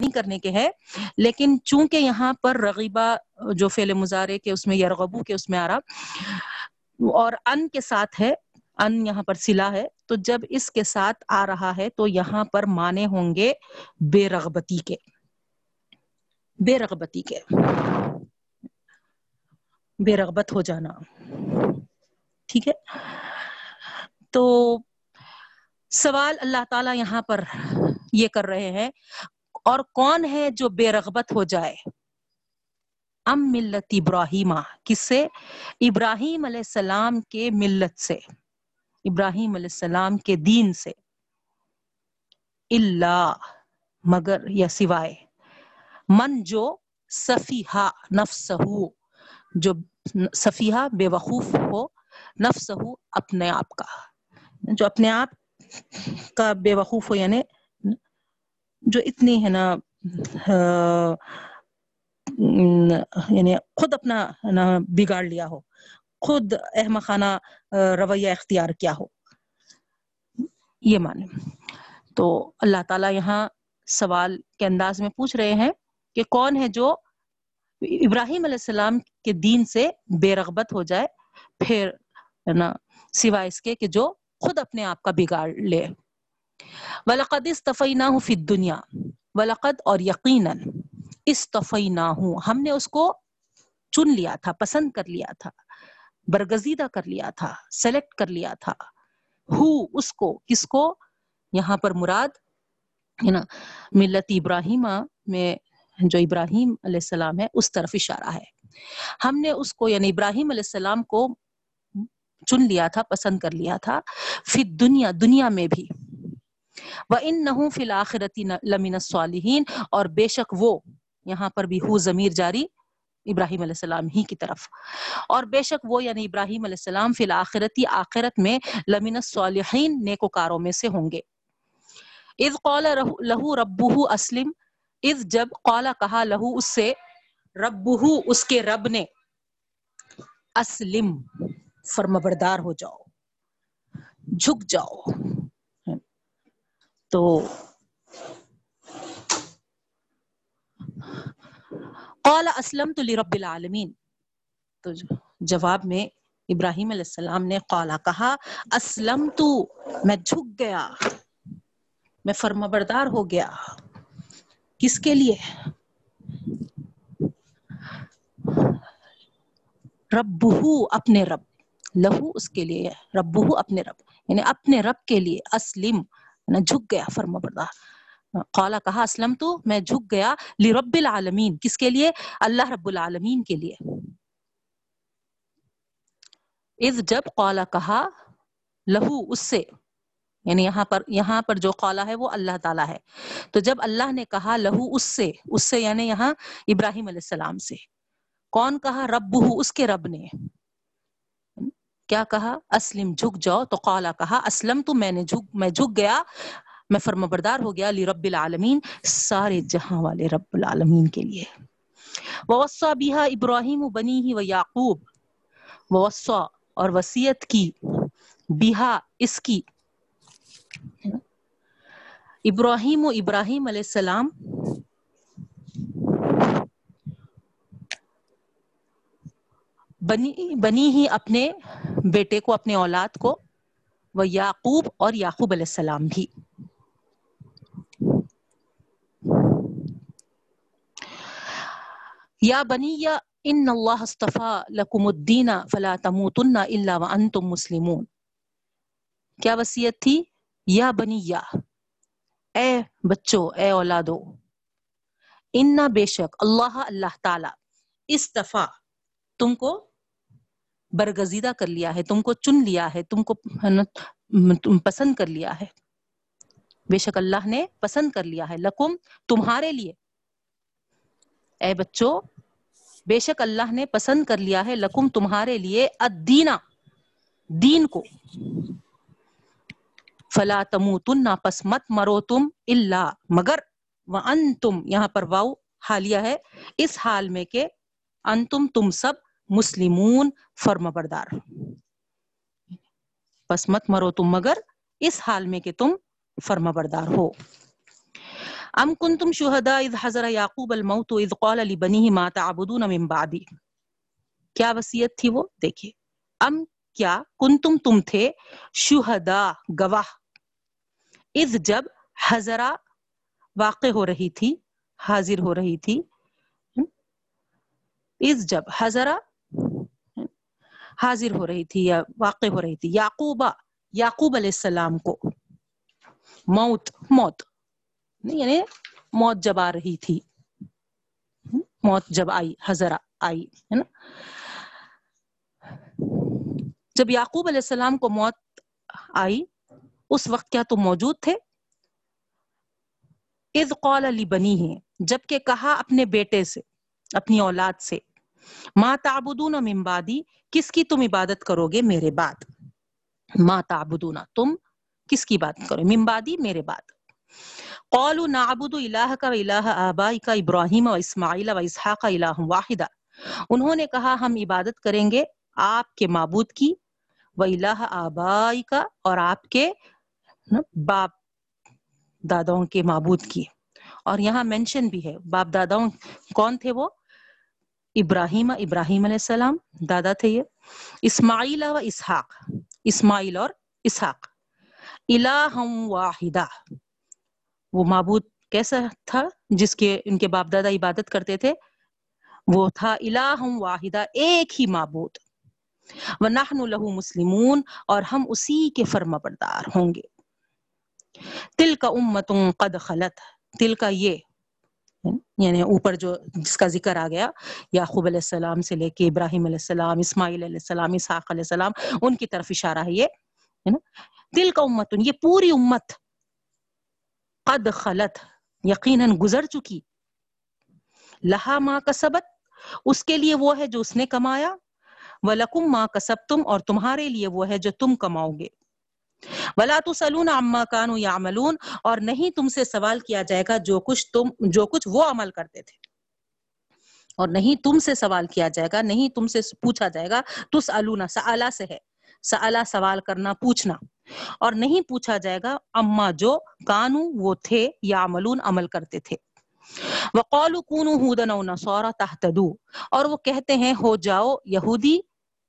نہیں کرنے کے ہے لیکن چونکہ یہاں پر رغیبہ جو فعل مظاہرے کے اس میں یرغبو کے اس میں آ رہا اور ان کے ساتھ ہے، ان یہاں پر سلا ہے، تو جب اس کے ساتھ آ رہا ہے تو یہاں پر مانے ہوں گے بے رغبتی کے۔ بے رغبتی کے۔ بے رغبت ہو جانا۔ ٹھیک ہے؟ تو سوال اللہ تعالی یہاں پر یہ کر رہے ہیں۔ اور کون ہے جو بے رغبت ہو جائے؟ ام ملت ابراہیمہ کس سے ابراہیم علیہ السلام کے ملت سے۔ ابراہیم علیہ السلام کے دین سے۔ اللہ مگر یا سوائے۔ من جو صفیحہ نفسہ جو صفیحہ بے وقوف ہو نفسہ اپنے آپ کا۔ جو اپنے آپ کا بے وقوف ہو یعنی جو اتنی ہے نا یعنی خود اپنا بگاڑ لیا ہو۔ خود احمقانہ رویہ اختیار کیا ہو۔ یہ مانے تو اللہ تعالیٰ یہاں سوال کے انداز میں پوچھ رہے ہیں کہ کون ہے جو ابراہیم علیہ السلام کے دین سے بے رغبت ہو جائے، پھر، نا، سوائے اس کے کہ جو خود اپنے آپ کا بگاڑ لے۔ وَلَقَدْ اسْتَفَيْنَاهُ فِي الدُّنْيَا، وَلَقَدْ اور یقیناً اسْتَفَيْنَاهُ ہم نے اس کو چن لیا تھا، پسند کر لیا تھا، برگزیدہ کر لیا تھا سلیکٹ کر لیا تھا۔ ہو، اس کو، کس کو؟ یہاں پر مراد، ہے نا، ملت ابراہیمہ میں جو ابراہیم علیہ السلام ہے، اس طرف اشارہ ہے۔ ہم نے اس کو یعنی ابراہیم علیہ السلام کو چن لیا تھا، پسند کر لیا تھا۔ پھر دنیا دنیا میں بھی۔ وہ ان نہ فی الآخرتی لمن الصالحین اور بے شک وہ یہاں پر بھی ہو ضمیر جاری ابراہیم علیہ السلام ہی کی طرف۔ اور بے شک وہ یعنی ابراہیم علیہ السلام فی الآخرتی، آخرت میں لمن الصالحین نیکوکاروں میں سے ہوں گے۔ اذ قال لہو ربہ اسلم اذ جب قالا کہا لہو اس سے ربہ اس کے رب نے اسلم فرمبردار ہو جاؤ، جھک جاؤ۔ تو قال اسلم تو رب العالمین. تو جواب میں ابراہیم علیہ السلام نے قالا کہا اسلم تو میں جھک گیا، میں فرما بردار ہو گیا۔ کس کے لیے؟ رب اپنے رب، لہو اس کے لیے رب اپنے رب یعنی اپنے رب کے لیے، اسلم۔ جھک گیا، فرما بردار۔ قالا، کہا اسلم تو میں جھک گیا لرب العالمین۔ کس کے لیے؟ اللہ رب العالمین کے لیے۔ اذ جب قالا، کہا، لہو، اس سے۔ یعنی یہاں پر یہاں پر جو قالا ہے، وہ اللہ تعالیٰ ہے۔ تو جب اللہ نے کہا، لہو، اس سے اس سے یعنی یہاں ابراہیم علیہ السلام سے۔ کون کہا؟ رب اس کے رب نے۔ کیا کہا؟ اسلم، جھک جاؤ تو قالا کہا، اسلم تو میں نے جھک، میں جھک گیا، میں فرما بردار ہو گیا لی رب العالمین، سارے جہاں والے رب العالمین کے لیے۔ ووسا بیہا ابراہیم بنی ہی و یعقوب ووسا اور وسیعت کی بیہا اس کی۔ ابراہیم و ابراہیم علیہ السلام بنی بنی ہی اپنے بیٹے کو، اپنے اولاد کو، وہ یعقوب اور یعقوب علیہ السلام بھی۔ یا بنی، یا ان اللہ استفا لکم الدین فلا تموتن الا وانتم مسلمون۔ کیا وصیت تھی؟ یا بنی، یا۔ اے بچوں، اے اولادو ان بے شک اللہ اللہ تعالی استفا تم کو برگزیدہ کر لیا ہے، تم کو چن لیا ہے، تم کو پسند کر لیا ہے۔ بے شک اللہ نے پسند کر لیا ہے۔ لکم تمہارے لیے۔ اے بچوں، بے شک اللہ نے پسند کر لیا ہے۔ لکم تمہارے لیے ادینا دین کو۔ فلا تموتن پس مت مرو تم اللہ مگر وانتم، یہاں پر واؤ حالیہ ہے۔ اس حال میں کہ انتم، تم سب مسلمون فرم بردار پس مت مرو تم مگر اس حال میں کہ تم فرما بردار ہو۔ ام کنتم شہداء اذ حضر یعقوب الموت اذ قال لبنیہ ما تعبدون من بعدی۔ کیا وصیت تھی وہ؟ دیکھیے۔ ام کیا کنتم تم تھے؟ شہداء، گواہ۔ اذ جب حضرہ واقع ہو رہی تھی، حاضر ہو رہی تھی۔ اذ جب حضرہ حاضر ہو رہی تھی یا واقع ہو رہی تھی۔ یعقوبہ یعقوب علیہ السلام کو موت موت۔ یعنی موت جب آ رہی تھی۔ موت جب آئی، حضرہ آئی، ہے نا؟ جب یعقوب علیہ السلام کو موت آئی، اس وقت کیا تم موجود تھے؟ اذ قال علی بنی ہے جبکہ کہا اپنے بیٹے سے، اپنی اولاد سے۔ ما تعبدون من بعدی؟ کس کی تم عبادت کرو گے؟ میرے بعد. ما تعبدون، تم کس کی بات کرو من بعدی، میرے بعد. قالوا نعبد الہ کا و الہ آبائی کا ابراہیم و اسماعیل و اسحاق الہ واحدہ. انہوں نے کہا، ہم عبادت کریں گے آپ کے معبود کی و الہ آبائی کا اور آپ کے باپ داداؤں کے معبود کی. اور یہاں مینشن بھی ہے، باپ داداؤں کون تھے وہ؟ ابراہیم ابراہیم علیہ السلام، دادا تھے یہ، اسماعیل و اسحاق، اسماعیل اور اسحاق الہ واحدہ۔ وہ معبود کیسا تھا جس کے، ان کے باپ دادا عبادت کرتے تھے؟ وہ تھا الہ واحدہ، ایک ہی معبود۔ وَنَحْنُ لَهُ مسلمون، اور ہم اسی کے فرما بردار ہوں گے۔ تل کا امت قد خلط تل کا یہ یعنی اوپر جو جس کا ذکر آ گیا، یعقوب علیہ السلام سے لے کے ابراہیم علیہ السلام، اسماعیل علیہ السلام، اسحاق علیہ السلام، ان کی طرف اشارہ ہے یہ دل کا امت یہ پوری امت قد خلط یقیناً گزر چکی۔ لہا ماں کا سبت اس کے لیے وہ ہے جو اس نے کمایا۔ وَلَكُمْ مَا كَسَبْتُمْ اور تمہارے لیے وہ ہے جو تم کماؤ گے۔ ولا تسلون عما كانوا يعملون اور نہیں تم سے سوال کیا جائے گا جو کچھ تم جو کچھ وہ عمل کرتے تھے۔ اور نہیں تم سے سوال کیا جائے گا، نہیں تم سے پوچھا جائے گا تسالون سالا سے ہے۔ سالا سوال کرنا، پوچھنا۔ اور نہیں پوچھا جائے گا، اما جو کانو وہ تھے یا عملون عمل کرتے تھے۔ وقالوا كونوا هودا او نصارى تهتدوا اور وہ کہتے ہیں، ہو جاؤ یہودی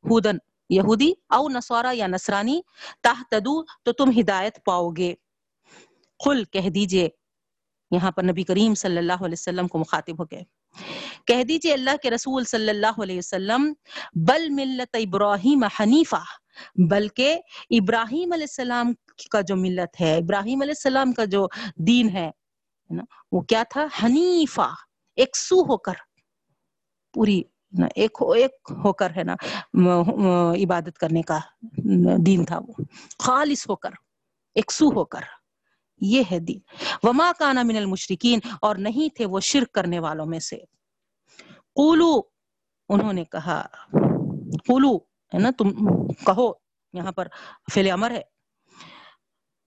ہودن۔ یہودی او نصارا یا نصرانی تحتدو تو تم ہدایت پاؤ گے۔ قل کہہ دیجیے، یہاں پر نبی کریم صلی اللہ علیہ وسلم کو مخاطب ہو گئے۔ کہہ دیجیے اللہ کے رسول صلی اللہ علیہ وسلم، بل ملت ابراہیم حنیفہ، بلکہ ابراہیم علیہ السلام کا جو ملت ہے، ابراہیم علیہ السلام کا جو دین ہے وہ کیا تھا؟ حنیفہ، ایک سو ہو کر، پوری ایک ہو ایک ہو کر ہے نا عبادت کرنے کا دین تھا وہ۔ خالص ہو کر، ایک سو ہو کر، یہ ہے دین۔ وما کانا من المشرکین، اور نہیں تھے وہ شرک کرنے والوں میں سے۔ قولو، انہوں نے کہا، قولو، ہے نا، تم کہو، یہاں پر فعل امر ہے۔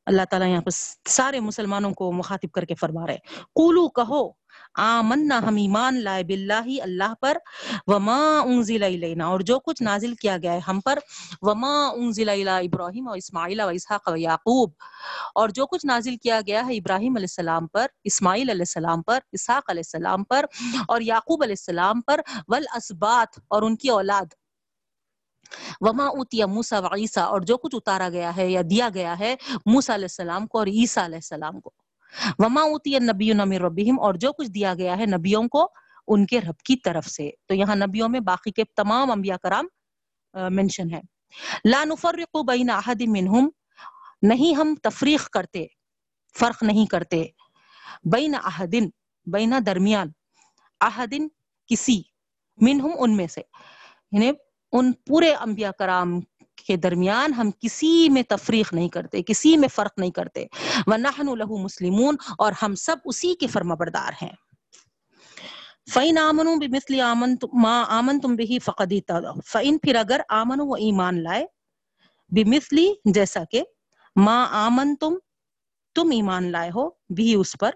اللہ تعالیٰ یہاں پر سارے مسلمانوں کو مخاطب کر کے فرما رہے قولو کہو، آمنا ہم ایمان لائے باللہ اللہ پر، وما انزل الینا۔ اور جو کچھ نازل کیا گیا ہے ہم پر، وما انزل الی ابراہیم و اسماعیل و اسحاق و یعقوب۔ اور جو کچھ نازل کیا گیا ہے ابراہیم علیہ السلام پر، اسماعیل علیہ السلام پر، اسحاق علیہ السلام پر اور یعقوب علیہ السلام پر والاسبات اور ان کی اولاد۔ وما اوتیا موسا و عیسیٰ اور جو کچھ اتارا گیا ہے یا دیا گیا ہے موسا علیہ السلام کو اور عیسیٰ علیہ السلام کو۔ وما اوتی نبی نمر ربیم اور جو کچھ دیا گیا ہے نبیوں کو ان کے رب کی طرف سے۔ تو یہاں نبیوں میں باقی کے تمام انبیاء کرام منشن ہے لا نفرق بین احد منہم، نہیں ہم تفریق کرتے، فرق نہیں کرتے۔ بین احدن بین درمیان احدن کسی، منہم ان میں سے۔ یعنی ان پورے انبیاء کرام کے درمیان ہم کسی میں تفریق نہیں کرتے، کسی میں فرق نہیں کرتے۔ وَنَحْنُ لَهُ مسلمون اور ہم سب اسی کے فرما بردار ہیں۔ فَإِنْ آمَنُوا بِمِثْلِ مَا آمَنْتُمْ بِهِ فَقَدِ اهْتَدَوْا۔ فَإِنْ پھر اگر آمنوا وہ ایمان لائے بِمِثْلِ جیسا کہ ما آمنتم تم ایمان لائے ہو بھی اس پر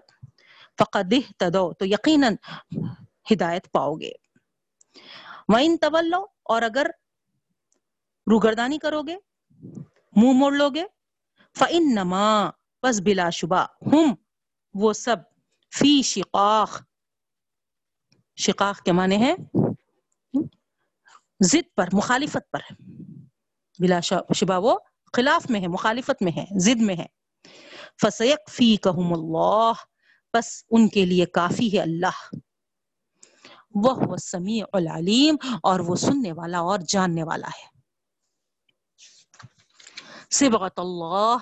فقد اهْتَدَوْا۔ تو یقیناً ہدایت پاؤ گے۔ وَإِنْ تَوَلَّوْا اور اگر روگردانی کرو گے، منہ موڑ لو گے فن نما بس بلا شبہ ہم وہ سب فی شقاق شقاق کے معنی ہے ضد پر، مخالفت پر بلا شبہ وہ خلاف میں ہے مخالفت میں ہے ضد میں ہے فسیق فی کہم اللہ بس ان کے لیے کافی ہے اللہ۔ وہ سمیع العلیم اور وہ سننے والا اور جاننے والا ہے۔ سبغت اللہ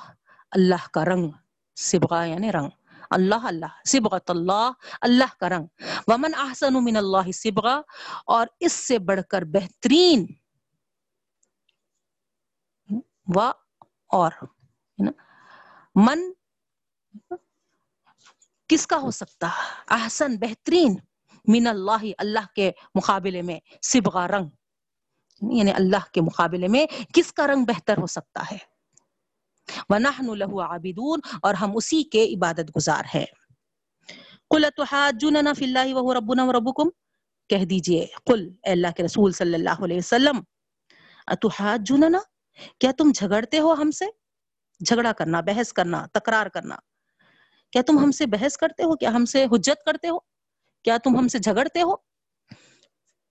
اللہ کا رنگ۔ سبغا یعنی رنگ۔ اللہ اللہ۔ سبغت اللہ اللہ کا رنگ۔ ومن احسن من اللہ سبغا اور اس سے بڑھ کر بہترین۔ و، اور من کس کا ہو سکتا؟ احسن، بہترین۔ من اللہ اللہ کے مقابلے میں سبغا رنگ. یعنی اللہ کے مقابلے میں کس کا رنگ بہتر ہو سکتا ہے؟ وَنَحْنُ لَهُ عَابِدُونَ اور ہم اسی کے عبادت گزار ہیں. قُلَ تُحَاجُّنَنَا فِي اللَّهِ وَهُ رَبُّنَا وَرَبُّكُمْ؟ کہہ دیجیے، قل اے اللہ کے رسول صلی اللہ علیہ وسلم اتحاجوننا کیا تم جھگڑتے ہو ہم سے؟ جھگڑا کرنا، بحث کرنا، تکرار کرنا. کیا تم ہم سے بحث کرتے ہو؟ کیا ہم سے حجت کرتے ہو؟ کیا تم ہم سے جھگڑتے ہو؟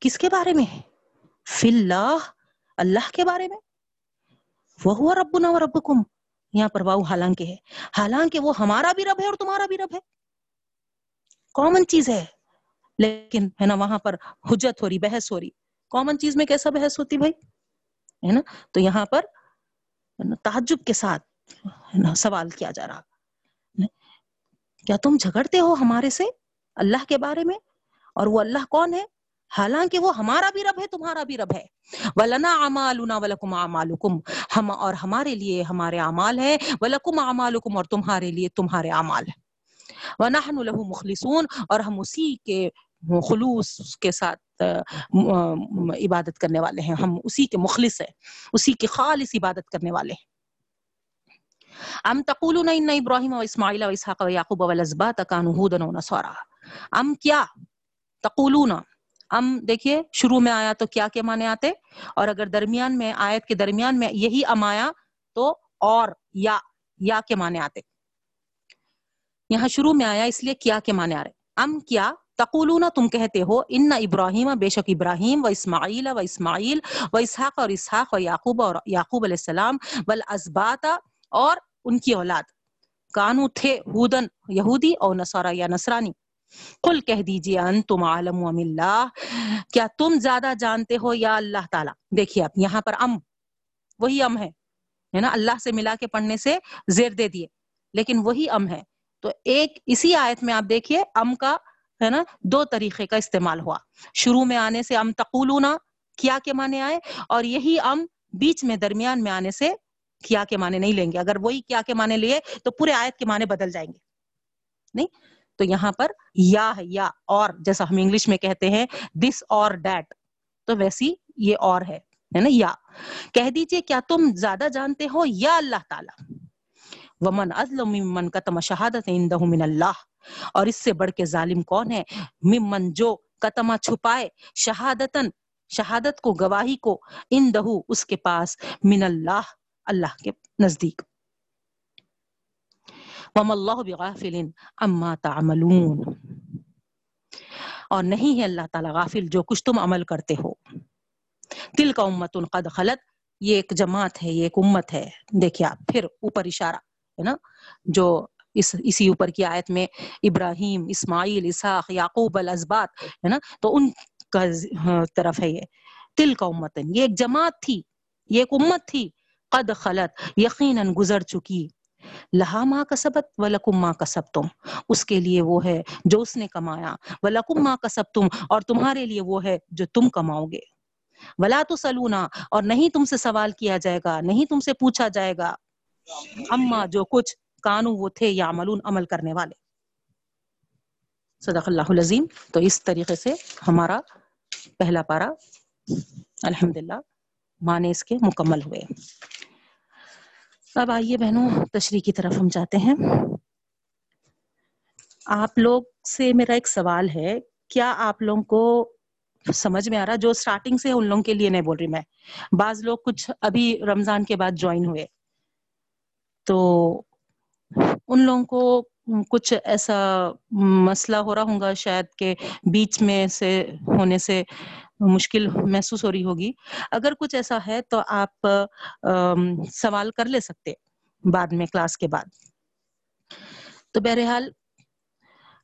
کس کے بارے میں فی اللہ اللہ کے بارے میں؟ وہ ربنا و ربکم یہاں پر واؤ حالانکہ ہے۔ حالانکہ وہ ہمارا بھی رب ہے اور تمہارا بھی رب ہے۔ کامن چیز ہے۔ لیکن ہے نا وہاں پر حجت ہو رہی، بحث ہو رہی۔ کامن چیز میں کیسا بحث ہوتی بھائی؟ ہے نا؟ تو یہاں پر تعجب کے ساتھ سوال کیا جا رہا۔ کیا تم جھگڑتے ہو ہمارے سے؟ اللہ کے بارے میں اور وہ اللہ کون ہے؟ حالانکہ وہ ہمارا بھی رب ہے، تمہارا بھی رب ہے۔ ولنا اعمالنا ولکم اعمالکم ہم اور ہمارے لیے ہمارے اعمال ہے ولکم اعمالکم اور تمہارے لیے تمہارے اعمال ہے ونحن له مخلصون اور ہم اسی کے خلوص کے ساتھ عبادت کرنے والے ہیں۔ ہم اسی کے مخلص ہیں، اسی کے خالص عبادت کرنے والے ہیں۔ ام تقولون ان ابراہیم و اسماعیل و اسحاق و یعقوب و الاسباط كانوا هودا و نصارا ام کیا تقولون، ام دیکھیے شروع میں آیا تو کیا کے معنی آتے؟ اور اگر درمیان میں، آیت کے درمیان میں یہی ام آیا تو اور، یا یا کے معنی آتے۔ یہاں شروع میں آیا اس لیے کیا کے معنی آ رہے۔ ام کیا تقولون، تم کہتے ہو، ان ابراہیم، بے شک ابراہیم و اسماعیل و اسماعیل و اسحاق اور اسحاق و یعقوب اور یعقوب علیہ السلام والازباط اور ان کی اولاد۔ کانو تھے، ہودن، یہودی اور نصارہ یا نصرانی۔ قل کہہ دیجیے ان تم عالم ام اللہ۔ کیا تم زیادہ جانتے ہو یا اللہ تعالی؟ دیکھیے اب یہاں پر ام، وہی ام ہے ہے نا؟ اللہ سے ملا کے پڑھنے سے زیر دے دیے، لیکن وہی ام ہے۔ تو ایک اسی آیت میں آپ دیکھیے، ام کا، ہے نا، دو طریقے کا استعمال ہوا۔ شروع میں آنے سے ام تقولونا، کیا کے معنی آئے؟ اور یہی ام بیچ میں، درمیان میں آنے سے کیا کے معنی نہیں لیں گے۔ اگر وہی کیا کے معنی لیے، تو پورے آیت کے معنی بدل جائیں گے۔ نہیں؟ تو یہاں پر یا ہے یا اور، جیسا ہم انگلش میں کہتے ہیں دس اور ڈیٹ تو ویسی یہ اور ہے نا، یا. کہہ دیجیے، کیا تم زیادہ جانتے ہو یا اللہ تعالی؟ ومن ازلم ممن کتم شہادت عندہ من اللہ اور اس سے بڑھ کے ظالم کون ہے؟ ممن جو کتما چھپائے شہادتن شہادت کو، گواہی کو اندہ اس کے پاس، من اللہ اللہ کے نزدیک. وم اللہ بغافل اما تعملون۔ اور نہیں ہے اللہ تعالی غافل جو کچھ تم عمل کرتے ہو۔ دل کا امت قد خلط یہ ایک جماعت ہے، یہ ایک امت ہے۔ دیکھیے آپ، پھر اوپر اشارہ ہے نا، جو اس، اسی اوپر کی آیت میں ابراہیم، اسماعیل، اسحاق، یعقوب الازبات ہے نا، تو ان کا ہاں، طرف ہے یہ۔ تل کا امتن یہ ایک جماعت تھی، یہ ایک امت تھی۔ قد خلط یقیناً گزر چکی۔ لہا ماں کسبت و لکم ماں کسب تم اس کے لیے وہ ہے جو اس نے کمایا و لکم ماں کسب تم اور تمہارے لیے وہ ہے جو تم کماؤ گے۔ ولا تو سلونا اور نہیں تم سے سوال کیا جائے گا، نہیں تم سے پوچھا جائے گا۔ اما جو کچھ کانو وہ تھے یا عملون عمل کرنے والے۔ صدق اللہ العظیم۔ تو اس طریقے سے ہمارا پہلا پارا، الحمدللہ، معنی اس کے مکمل ہوئے۔ اب آئیے بہنوں، تشریح کی طرف ہم جاتے ہیں۔ آپ لوگ سے میرا ایک سوال ہے، کیا آپ لوگوں کو سمجھ میں آ رہا، جو سٹارٹنگ سے ان لوگوں کے لیے نہیں بول رہی میں، بعض لوگ کچھ ابھی رمضان کے بعد جوائن ہوئے۔ تو ان لوگوں کو کچھ ایسا مسئلہ ہو رہا ہوگا شاید کہ بیچ میں سے ہونے سے مشکل محسوس ہو رہی ہوگی۔ اگر کچھ ایسا ہے تو آپ سوال کر لے سکتے بعد میں کلاس کے بعد۔ تو بہرحال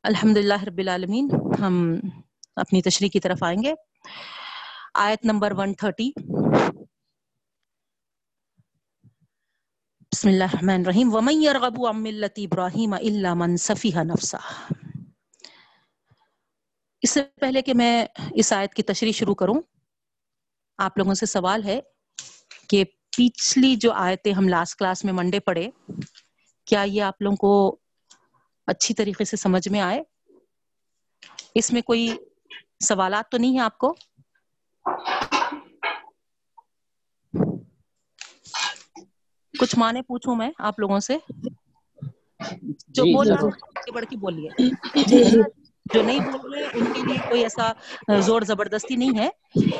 الحمد للہ رب العالمین، ہم اپنی تشریح کی طرف آئیں گے۔ آیت نمبر 130 بسم اللہ الرحمن الرحیم۔ ومن يرغب عن ملت ابراہیم الا من سفیہ نفسہ اس سے پہلے کہ میں اس آیت کی تشریح شروع کروں آپ لوگوں سے سوال ہے کہ پچھلی جو آیتیں ہم لاسٹ کلاس میں منڈے پڑھے کیا یہ آپ لوگوں کو اچھی طریقے سے سمجھ میں آئے؟ اس میں کوئی سوالات تو نہیں ہیں آپ کو؟ کچھ مانے پوچھوں میں آپ لوگوں سے؟ جو جی، بول جی، رہا بڑھ کے بولیے۔ جو نہیں بول رہے ان کے لیے کوئی ایسا زور زبردستی نہیں ہے۔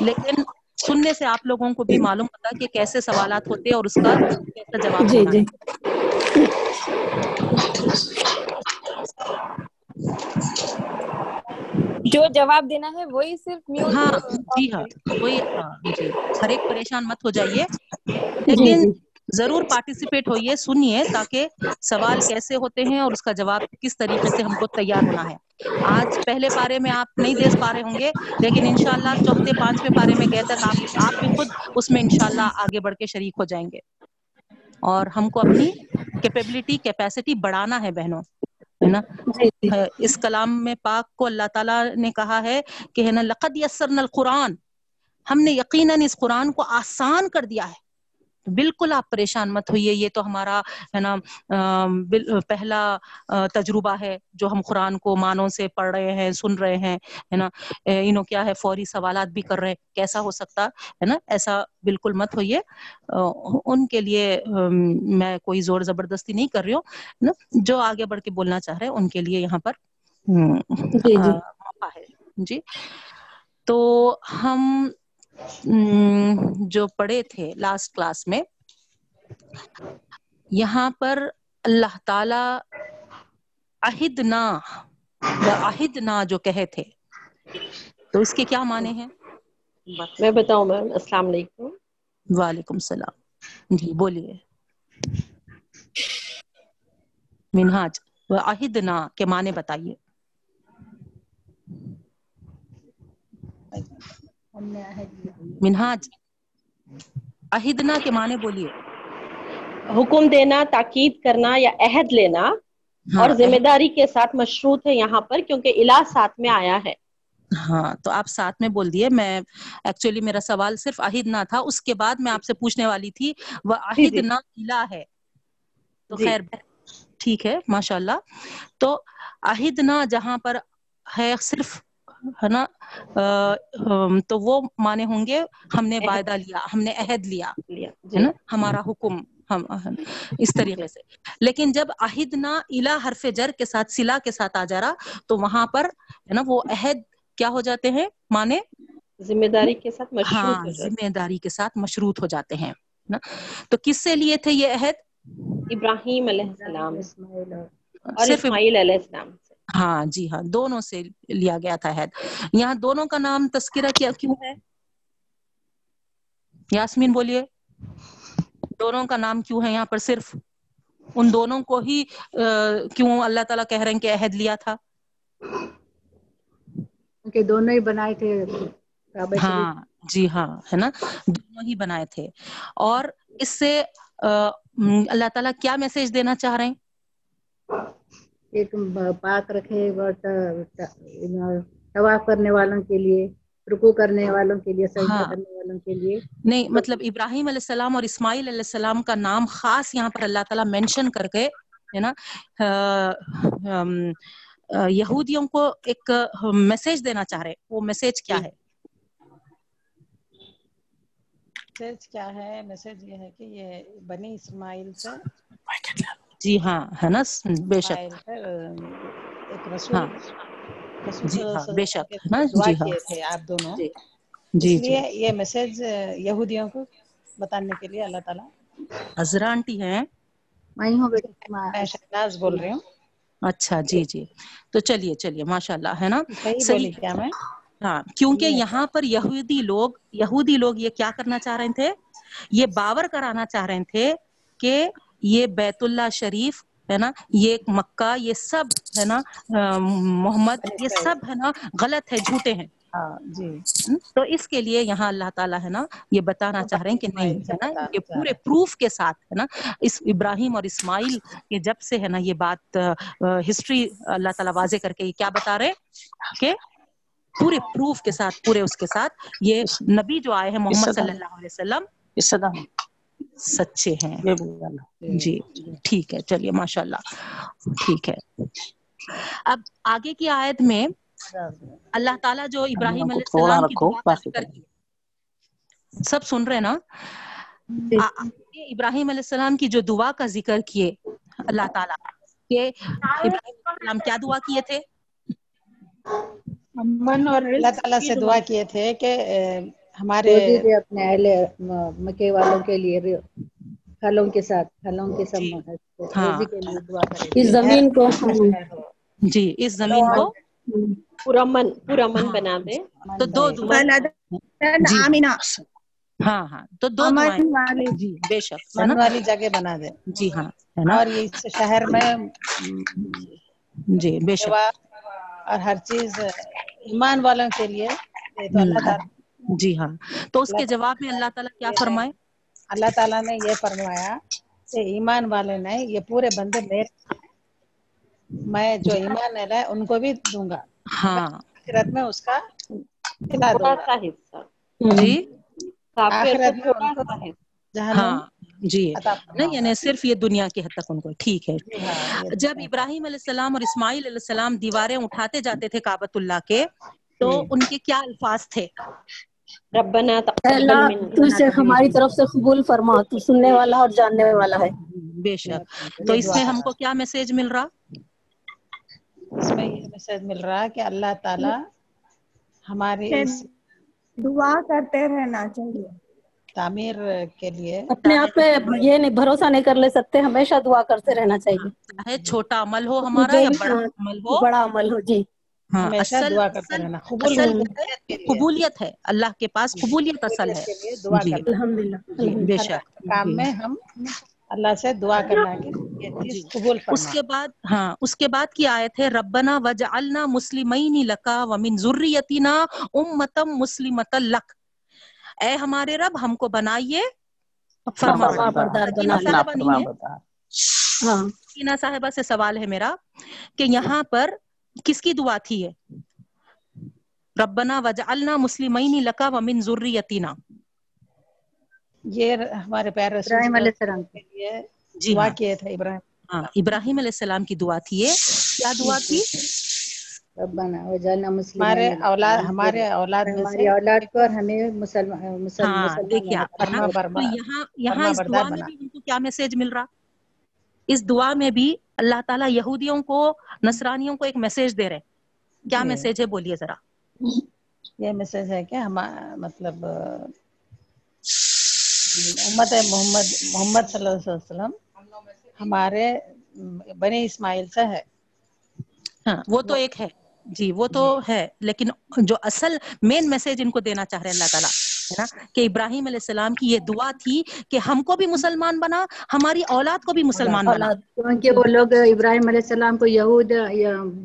لیکن سننے سے آپ لوگوں کو بھی معلوم ہوتا کہ کیسے سوالات ہوتے ہیں اور اس کا کیسا جواب جی جی جو جواب دینا ہے وہی صرف ہاں جی ہاں کریں وہی ہاں جی۔ ہر ایک پریشان مت ہو جائیے۔ جی لیکن جی۔ ضرور پارٹیسپیٹ ہوئیے سنیے تاکہ سوال کیسے ہوتے ہیں اور اس کا جواب کس طریقے سے ہم کو تیار ہونا ہے۔ آج پہلے پارے میں آپ نہیں دے پا رہے ہوں گے لیکن انشاءاللہ چوتھے پانچویں پارے میں گئے تک آپ آپ بھی خود اس میں انشاءاللہ آگے بڑھ کے شریک ہو جائیں گے۔ اور ہم کو اپنی کیپیبلٹی کیپیسٹی بڑھانا ہے بہنوں ہے نا؟ جی جی۔ اس کلام میں پاک کو اللہ تعالیٰ نے کہا ہے کہ ہے نا لقد یسرنا القرآن۔ ہم نے یقیناً اس قرآن کو آسان کر دیا ہے۔ بالکل آپ پریشان مت ہوئیے یہ تو ہمارا ہے نا پہلا تجربہ ہے جو ہم قرآن کو مانوں سے پڑھ رہے ہیں سن رہے ہیں ہے نا انہوں کیا ہے فوری سوالات بھی کر رہے کیسا ہو سکتا ہے نا ایسا بالکل مت ہوئیے۔ ان کے لیے میں کوئی زور زبردستی نہیں کر رہی ہوں نا جو آگے بڑھ کے بولنا چاہ رہے ہیں ان کے لیے یہاں پر جی جی۔ موقع ہے۔ جی تو ہم جو پڑھے تھے لاسٹ کلاس میں یہاں پر اللہ تعالی عہدنا و عہدنا جو کہے تھے تو اس کے کیا معنی ہیں؟ میں بتاؤں میم السلام علیکم۔ وعلیکم السلام۔ جی بولیے۔ منہاج عہدنا کے معنی بتائیے۔ منہاج عہدنا کے معنی بولیے۔ حکم دینا تاکید کرنا یا عہد لینا ہاں۔ اور ذمہ عہد داری کے ساتھ مشروط ہے یہاں پر کیونکہ الہ ساتھ میں آیا ہے۔ ہاں تو آپ ساتھ میں بول دیے۔ میں ایکچولی میرا سوال صرف عہد نہ تھا اس کے بعد میں آپ سے پوچھنے والی تھی وہ جی عہد جی۔ نہ الہ ہے۔ تو جی۔ خیر ٹھیک ہے ماشاء اللہ تو عہدنا جہاں پر ہے صرف ہے نا؟ تو وہ معنی ہوں گے ہم نے عہد وعدہ لیا ہم نے عہد لیا لیا ہے جی نا؟ ہمارا حکم ہم اس جی طریقے سے۔ لیکن جب عہدنا الہ حرف جر کے ساتھ سلا کے ساتھ آ جا رہا تو وہاں پر ہے نا وہ عہد کیا ہو جاتے ہیں؟ معنی ذمہ داری کے ساتھ ہاں مشروط ہو جاتا ذمہ داری کے ساتھ مشروط ہو جاتے ہیں نا؟ تو کس سے لیے تھے یہ عہد؟ ابراہیم علیہ السلام۔ اور صرف اسماعیل علیہ السلام۔ ہاں جی ہاں دونوں سے لیا گیا تھا عہد یہاں دونوں کا نام تذکرہ کیا کیوں ہے؟ یاسمین بولیے۔ دونوں کا نام کیوں ہے یہاں پر؟ صرف ان دونوں کو ہی کیوں اللہ تعالی کہہ رہے ہیں کہ عہد لیا تھا؟ کہ دونوں ہی بنائے تھے۔ ہاں جی ہاں ہے نا؟ دونوں ہی بنائے تھے۔ اور اس سے اللہ تعالی کیا میسج دینا چاہ رہے ہیں؟ ایک پاک رکھے طواف کرنے والوں کے لیے رکوع کرنے والوں کے لیے سجدہ ہاں۔ کرنے والوں کے لیے۔ نہیں مطلب ابراہیم علیہ السلام اور اسماعیل علیہ السلام کا نام خاص یہاں پر اللہ تعالی مینشن کر کے ہے نا؟ یہودیوں کو ایک میسج دینا چاہ رہے وہ میسج کیا ہے؟ میسج کیا ہے؟ میسج یہ ہے کہ یہ بنی اسماعیل سے جی ہاں ہے نا؟ بے شک۔ ہاں۔, جی ہاں، بے شک جی ہاں۔ آپ دونوں۔ جی۔ جی،, جی یہ میسج یہودیوں کو بتانے کے لیے اللہ تعالیٰ۔ آنٹی ہیں؟ میں ہوں میں شہناز بول رہی ہوں۔ اچھا جی جی۔ تو چلیے چلیے ماشاء اللہ ہے نا؟ صحیح ہاں کیونکہ یہاں پر یہودی لوگ یہودی لوگ یہ کیا کرنا چاہ رہے تھے؟ یہ باور کرانا چاہ رہے تھے کہ یہ بیت اللہ شریف ہے نا یہ مکہ یہ سب ہے نا محمد یہ سب ہے نا غلط ہے جھوٹے ہیں۔ تو اس کے لیے یہاں اللہ تعالیٰ ہے نا یہ بتانا چاہ رہے ہیں کہ نہیں ہے نا یہ پورے پروف کے ساتھ ہے نا اس ابراہیم اور اسماعیل کے جب سے ہے نا یہ بات ہسٹری اللہ تعالیٰ واضح کر کے یہ کیا بتا رہے کہ پورے پروف کے ساتھ پورے اس کے ساتھ یہ نبی جو آئے ہیں محمد صلی اللہ علیہ وسلم سچے ہیں۔ جی،, جی ٹھیک ہے۔ چلیے ماشاء اللہ۔ ٹھیک ہے۔ اب آگے کی آیت میں اللہ تعالیٰ جو ابراہیم علیہ السلام کی دعا کر سب سن رہے نا؟ جی۔ ابراہیم علیہ السلام کی جو دعا کا ذکر کیے اللہ تعالیٰ۔ کہ ابراہیم علیہ السلام کیا دعا کیے تھے؟ امن اور اللہ تعالیٰ سے دعا کیے تھے کہ ہمارے اپنے اہل مکے والوں کے لیے پھلوں کے ساتھ پھلوں کے سب جی۔ ہاں۔ اس زمین کو جی اس زمین کو پورا من پورا من بنا دے ہاں۔ تو دو دعائیں جی۔ ہاں ہاں۔ تو دو دعائیں۔ جی بے شک۔ من والی جگہ بنا دے جی ہاں۔ اور یہ شہر میں جی بے شک۔ اور ہر چیز ایمان والوں کے لیے۔ تو اللہ تعالی جی ہاں۔ تو اس کے جواب میں اللہ تعالیٰ کیا فرمائے؟ اللہ تعالیٰ نے یہ فرمایا کہ ایمان والے نے یہ پورے بندے میرے میں جو ایمان لائے ان کو بھی دوں گا۔ ہاں۔ آخرت میں اس کا جی۔ آخرت میں ان کو ہاں۔ جی۔ نہیں یعنی صرف یہ دنیا کے حد تک ان کو۔ ٹھیک ہے۔ جی ہاں، جب ابراہیم علیہ السلام اور اسماعیل علیہ السلام دیواریں اٹھاتے جاتے تھے کابت اللہ کے تو ان کے کیا الفاظ تھے؟ ربنا تو اسے ہماری طرف سے قبول فرما تو سننے والا اور جاننے والا ہے۔ بے شک۔ تو اس میں ہم کو کیا میسج مل رہا؟ اس میں یہ میسج مل رہا کہ اللہ تعالی ہمارے دعا کرتے رہنا چاہیے۔ تعمیر کے لیے۔ اپنے آپ پہ یہ نہیں بھروسہ نہیں کر لے سکتے ہمیشہ دعا کرتے رہنا چاہیے۔ چھوٹا عمل ہو ہمارا یا جی ہاں، بڑا عمل ہو؟ بڑا عمل ہو جی۔ ہاں اصل قبولیت ہے اللہ کے پاس قبولیت اصل ہے۔ جی الحمد للہ جی، بے شک کام جی۔ میں ہم اللہ سے دعا جی، کرنا قبول اس کے بعد ہاں اس کے بعد کی آیت ہے ربنا وج النا مسلم لکا و ومن ذریتنا امتا مسلمتا لک۔ اے ہمارے رب ہم کو بنائیے فرما صاحبہ سے سوال ہے میرا کہ یہاں پر کس کی دعا تھی یہ؟ ربنا وجعلنا مسلم لکا ومن ذریتنا۔ یہ ہمارے پیرس ابراہیم علیہ السلام کے لیے جی دعا ہاں۔ کیے تھے ابراہیم۔ ہاں ابراہیم علیہ السلام کی دعا تھی یہ۔ کیا دعا تھی؟ ربنا وجعلنا مسلمین ہمارے اولاد ہمارے اولاد میں اولاد کو اور ہمیں مسلمان ہاں، مسلمان دیکھیں یہاں یہاں اس دعا میں بھی ان کو کیا میسج مل رہا؟ اس دعا میں بھی اللہ تعالیٰ یہودیوں کو نصرانیوں کو ایک میسج دے رہے ہیں۔ کیا جی۔ میسج ہے؟ بولیے ذرا۔ یہ میسج ہے کہ ہم مطلب محمد محمد محمد صلی اللہ علیہ وسلم ہمارے بنے اسماعیل سے ہے۔ ہاں وہ تو ایک ہے۔ جی وہ تو جی۔ ہے۔ لیکن جو اصل مین میسج ان کو دینا چاہ رہے ہیں اللہ تعالیٰ۔ نا کہ ابراہیم علیہ السلام کی یہ دعا تھی کہ ہم کو بھی مسلمان بنا ہماری اولاد کو بھی مسلمان بنا۔ کیونکہ وہ لوگ ابراہیم علیہ السلام کو یہود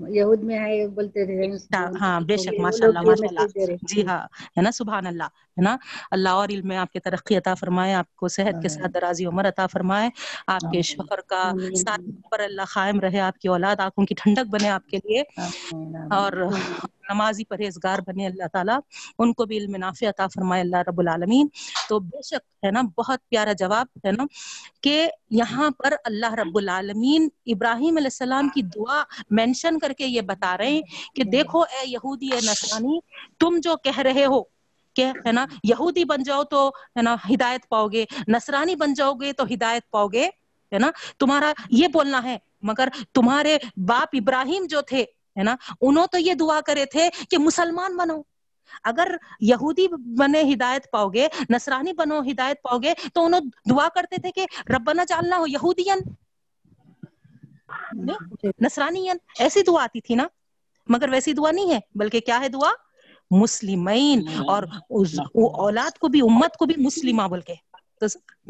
یہود میں ہے بولتے تھے۔ ہاں بے شک ماشاء اللہ ماشاء اللہ جی ہاں ہے نا سبحان اللہ ہے نا۔ اللہ اور علم میں آپ کی ترقی عطا فرمائے آپ کو صحت کے ساتھ درازی عمر عطا فرمائے آپ کے شوہر کا ساتھ پر اللہ قائم رہے آپ کی اولاد آنکھوں کی ٹھنڈک بنے آپ کے لیے۔ اور نمازی پرہیزگار بنے اللہ تعالیٰ، ان کو بھی علم نافع عطا فرمائے اللہ رب العالمین۔ تو بے شک ہے نا، بہت پیارا جواب ہے نا کہ یہاں پر اللہ رب العالمین ابراہیم علیہ السلام کی دعا مینشن کر کے یہ بتا رہے ہیں کہ دیکھو اے یہودی، اے نسانی تم جو کہہ رہے ہو کہ ہے نا، یہودی بن جاؤ تو ہے نا ہدایت پاؤ گے نسرانی بن جاؤ گے تو ہدایت پاؤ گے، ہے نا۔ تمہارا یہ بولنا ہے، مگر تمہارے باپ ابراہیم جو تھے ہے نا؟ انہوں تو یہ دعا کرے تھے کہ مسلمان بنو۔ اگر یہودی بنے ہدایت پاؤ گے نصرانی بنو ہدایت پاؤ گے تو انہوں دعا کرتے تھے کہ ربنا جالنا ہو یہودین نصرانی ایسی دعا آتی تھی نا؟ مگر ویسی دعا نہیں ہے بلکہ کیا ہے دعا؟ مسلمین۔ اور اولاد کو بھی امت کو بھی مسلمہ بول کے۔ تو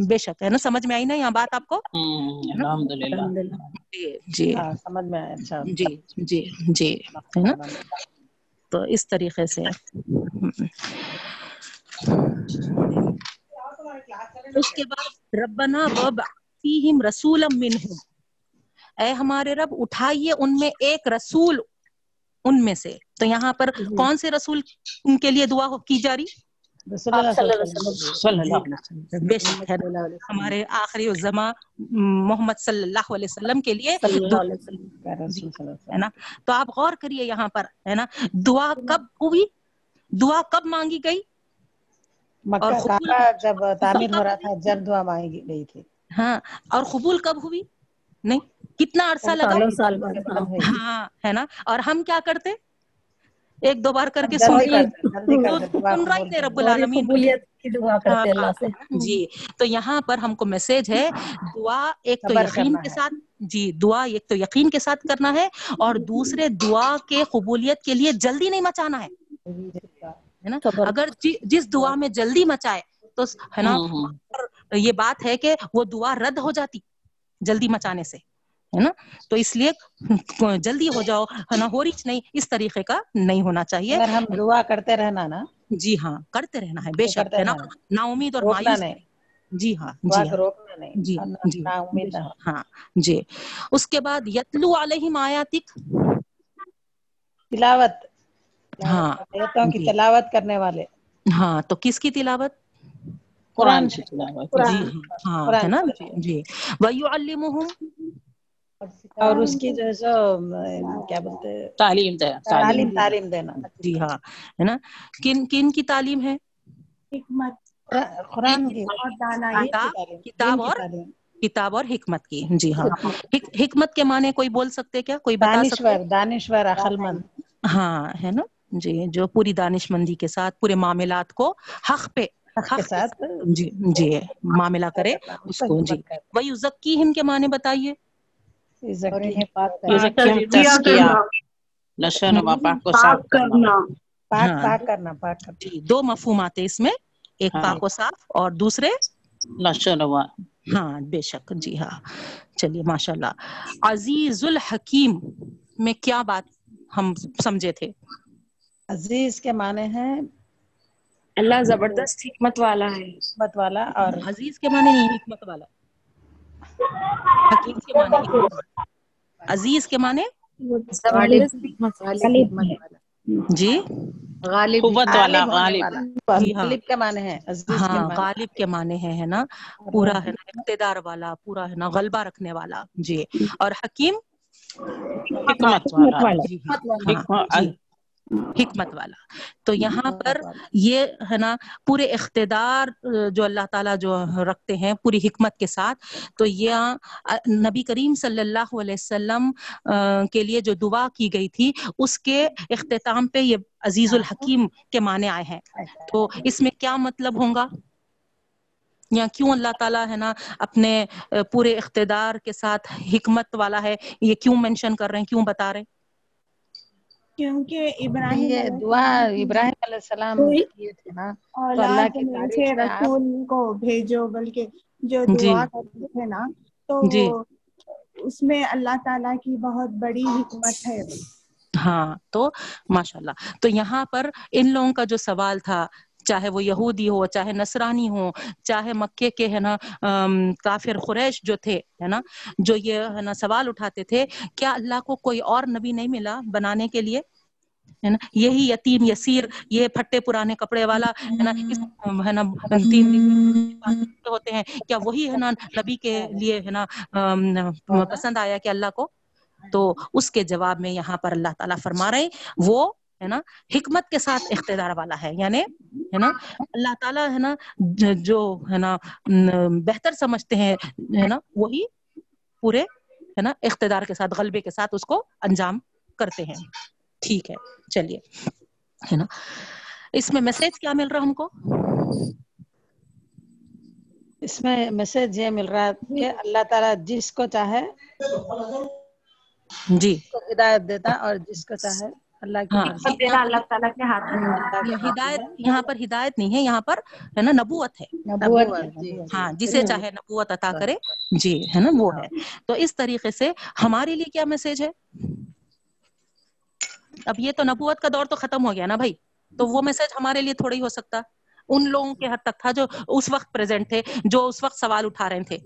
بے شک ہے نا؟ سمجھ میں آئی نا یہاں بات آپ کو؟ جی، جی۔ جی، تو اس طریقے سے۔ اس کے بعد ربنا وب رسولا منہم۔ اے ہمارے رب اٹھائیے ان میں ایک رسول ان میں سے۔ تو یہاں پر کون سے رسول ان کے لیے دعا کی جا رہی؟ جی۔ ہمارے آخری الزما محمد صلی اللہ علیہ وسلم کے لیے جی، تو آپ غور کریے یہاں پر ہے نا؟ دعا کب ہوئی؟ دعا کب مانگی گئی؟ اور جب تعمیر ہو رہا تھا جب دعا مانگی گئی تھی۔ ہاں اور قبول کب ہوئی؟ نہیں کتنا عرصہ لگا؟ ہاں ہے نا؟ اور ہم کیا کرتے؟ ایک دو بار کر کے سن رہے رب العالمین جی۔ تو یہاں پر ہم کو میسج ہے دعا ایک تو یقین کے ساتھ جی دعا ایک تو یقین کے ساتھ کرنا ہے اور دوسرے دعا کے قبولیت کے لیے جلدی نہیں مچانا ہے۔ نا؟ اگر جی، جس دعا میں جلدی مچائے تو ہے نا؟ یہ بات ہے کہ وہ دعا رد ہو جاتی جلدی مچانے سے۔ ہے نا؟ تو اس لیے جلدی ہو جاؤ ہے نا؟ ہو رہی نہیں اس طریقے کا نہیں ہونا چاہیے۔ ہم دعا کرتے رہنا نا۔ جی ہاں کرتے رہنا ہے بے شک ہے نا؟ نا امید اور مایوس جی ہاں جی ہاں۔ جی, جی۔ ہاں جی۔ اس کے بعد یتلو علیہم آیاتک۔ تلاوت۔ ہاں۔ کی جی۔ تلاوت کرنے والے۔ ہاں تو کس کی تلاوت؟ قرآن کی تلاوت۔ جی ہاں ہے نا؟ جی۔ ویعلمہم اور اس کی جو ہے سو کیا بولتے تعلیم دینا تعلیم تعلیم دینا۔ جی ہاں ہے نا؟ کن کن کی تعلیم ہے؟ حکمت۔ قرآن کتاب اور؟ کتاب اور حکمت کی۔ جی ہاں۔ حکمت کے معنی کوئی بول سکتے کیا؟ کوئی بتا سکتے؟ دانشور عقل مند۔ ہاں ہے نا؟ جی جو پوری دانش مندی کے ساتھ پورے معاملات کو حق پہ کے ساتھ۔ جی جی معاملہ کرے اس کو جی۔ وہی ذکی ہم کے معنی بتائیے۔ لشن و پاک صاف کرنا۔ پاک ہاں۔ پاک کرنا پاک کرنا۔ جی، دو مفہوم آتے اس میں ایک پاک و صاف اور دوسرے لشن و ہاں بے شک۔ جی ہاں۔ چلیے ماشاء اللہ عزیز الحکیم میں کیا بات ہم سمجھے تھے؟ عزیز کے معنی ہے اللہ زبردست حکمت والا ہے۔ حکمت والا اور عزیز کے معنی نہیں حکمت والا۔ حکیم کے معنی عزیز کے معنی؟ جی؟ غالب۔ قوت والا غالب غالب۔ کے معنی ہے ہاں غالب کے معنی ہاں، ہے نا؟ پورا ہے نا اقتدار والا پورا ہے نا غلبہ رکھنے والا۔ جی۔ اور حکیم؟ حکمت والا۔ جی ہاں۔ ہاں، جی۔ حکمت والا۔ تو ہاں، یہاں پر یہ ہے نا پورے اقتدار جو اللہ تعالیٰ جو رکھتے ہیں پوری حکمت کے ساتھ۔ تو یہ نبی کریم صلی اللہ علیہ وسلم کے لیے جو دعا کی گئی تھی اس کے اختتام پہ یہ عزیز ہاں۔ الحکیم کے معنی آئے ہیں۔ تو اس میں کیا مطلب ہوگا یا کیوں اللہ تعالیٰ ہے نا اپنے پورے اقتدار کے ساتھ حکمت والا ہے؟ یہ کیوں مینشن کر رہے ہیں؟ کیوں بتا رہے ہیں؟ کیونکہ ابراہیم دعا ابراہیم علیہ السلام کیے تھے نا اللہ کی رسول کو بھیجو بلکہ جو جی۔ دعا کرتے تھے نا تو جی۔ اس میں اللہ تعالیٰ کی بہت بڑی حکمت ہے۔ ہاں تو ماشاء اللہ تو یہاں پر ان لوگوں کا جو سوال تھا چاہے وہ یہودی ہو، چاہے نصرانی ہو، چاہے مکے کے ہے نا کافر خریش جو تھے، ہے نا، جو یہ ہے نا سوال اٹھاتے تھے، کیا اللہ کو کوئی اور نبی نہیں ملا بنانے کے لیے؟ یہی یتیم، یسیر، یہ پھٹے پرانے کپڑے والا، ہے نا ہوتے ہیں، کیا وہی ہے نا نبی کے لیے، ہے نا پسند آیا کہ اللہ کو؟ تو اس کے جواب میں یہاں پر اللہ تعالیٰ فرما رہے وہ ہے نا حکمت کے ساتھ اقتدار والا ہے یعنی ہے نا اللہ تعالیٰ ہے نا جو ہے نا بہتر سمجھتے ہیں ہے نا وہی پورے ہے نا اقتدار کے ساتھ غلبے کے ساتھ اس کو انجام کرتے ہیں۔ ٹھیک ہے چلیے ہے نا۔ اس میں میسج کیا مل رہا ہم کو؟ اس میں میسج یہ مل رہا ہے کہ اللہ تعالیٰ جس کو چاہے جی۔ ہدایت دیتا اور جس کو چاہے اللہ کی ہاں۔ اللہ تعالیٰ کے ہاتھ میں ہدایت یہاں پر ہدایت نہیں ہے یہاں پر ہے نا نبوت ہے۔ جی، ہاں۔ جسے چاہے نبوت عطا کرے۔ جی ہے نا وہ ہے۔ تو اس طریقے سے ہمارے لیے کیا میسج ہے؟ اب یہ تو نبوت کا دور تو ختم ہو گیا نا بھائی۔ تو وہ میسج ہمارے لیے تھوڑا ہی ہو سکتا۔ ان لوگوں کے حد تک تھا جو اس وقت پریزنٹ تھے جو اس وقت سوال اٹھا رہے تھے۔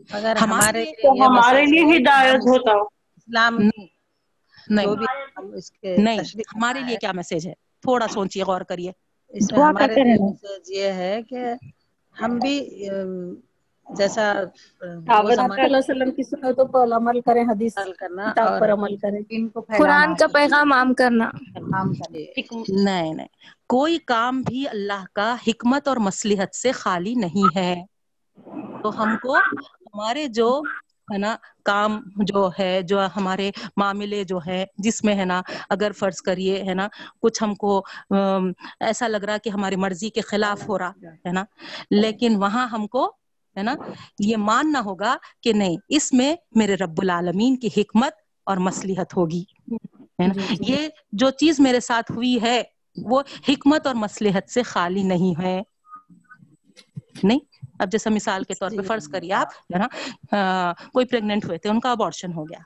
ہمارے ہمارے لیے- ہدایت ہوتا۔ اسلام نہیں۔ ہمارے لیے کیا میسج ہے؟ تھوڑا سوچیے غور کریے۔ اس میں ہمارے۔ میسج یہ ہے کہ ہم بھی جیسا وسلم کی سنتوں پر عمل کریں حدیث کرنا پر عمل کریں۔ قرآن کا پیغام عام کرنا۔ جی، نہیں نہیں۔ کوئی کام بھی اللہ کا حکمت اور مصلحت سے خالی نہیں ہے۔ تو ہم کو ہمارے جو ہے نا کام جو ہے جو ہمارے معاملے جو ہے جس میں ہے نا اگر فرض کریے ہے نا کچھ ہم کو ایسا لگ رہا کہ ہماری مرضی کے خلاف ہو رہا ہے نا لیکن وہاں ہم کو ہے نا یہ ماننا ہوگا کہ نہیں اس میں میرے رب العالمین کی حکمت اور مصلحت ہوگی ہے نا یہ جو چیز میرے ساتھ ہوئی ہے وہ حکمت اور مصلحت سے خالی نہیں ہے نہیں؟ اب جیسا مثال کے طور پہ فرض کریے آپ ہے نا؟ کوئی پریگنٹ ہوئے تھے ان کا ابارشن ہو گیا۔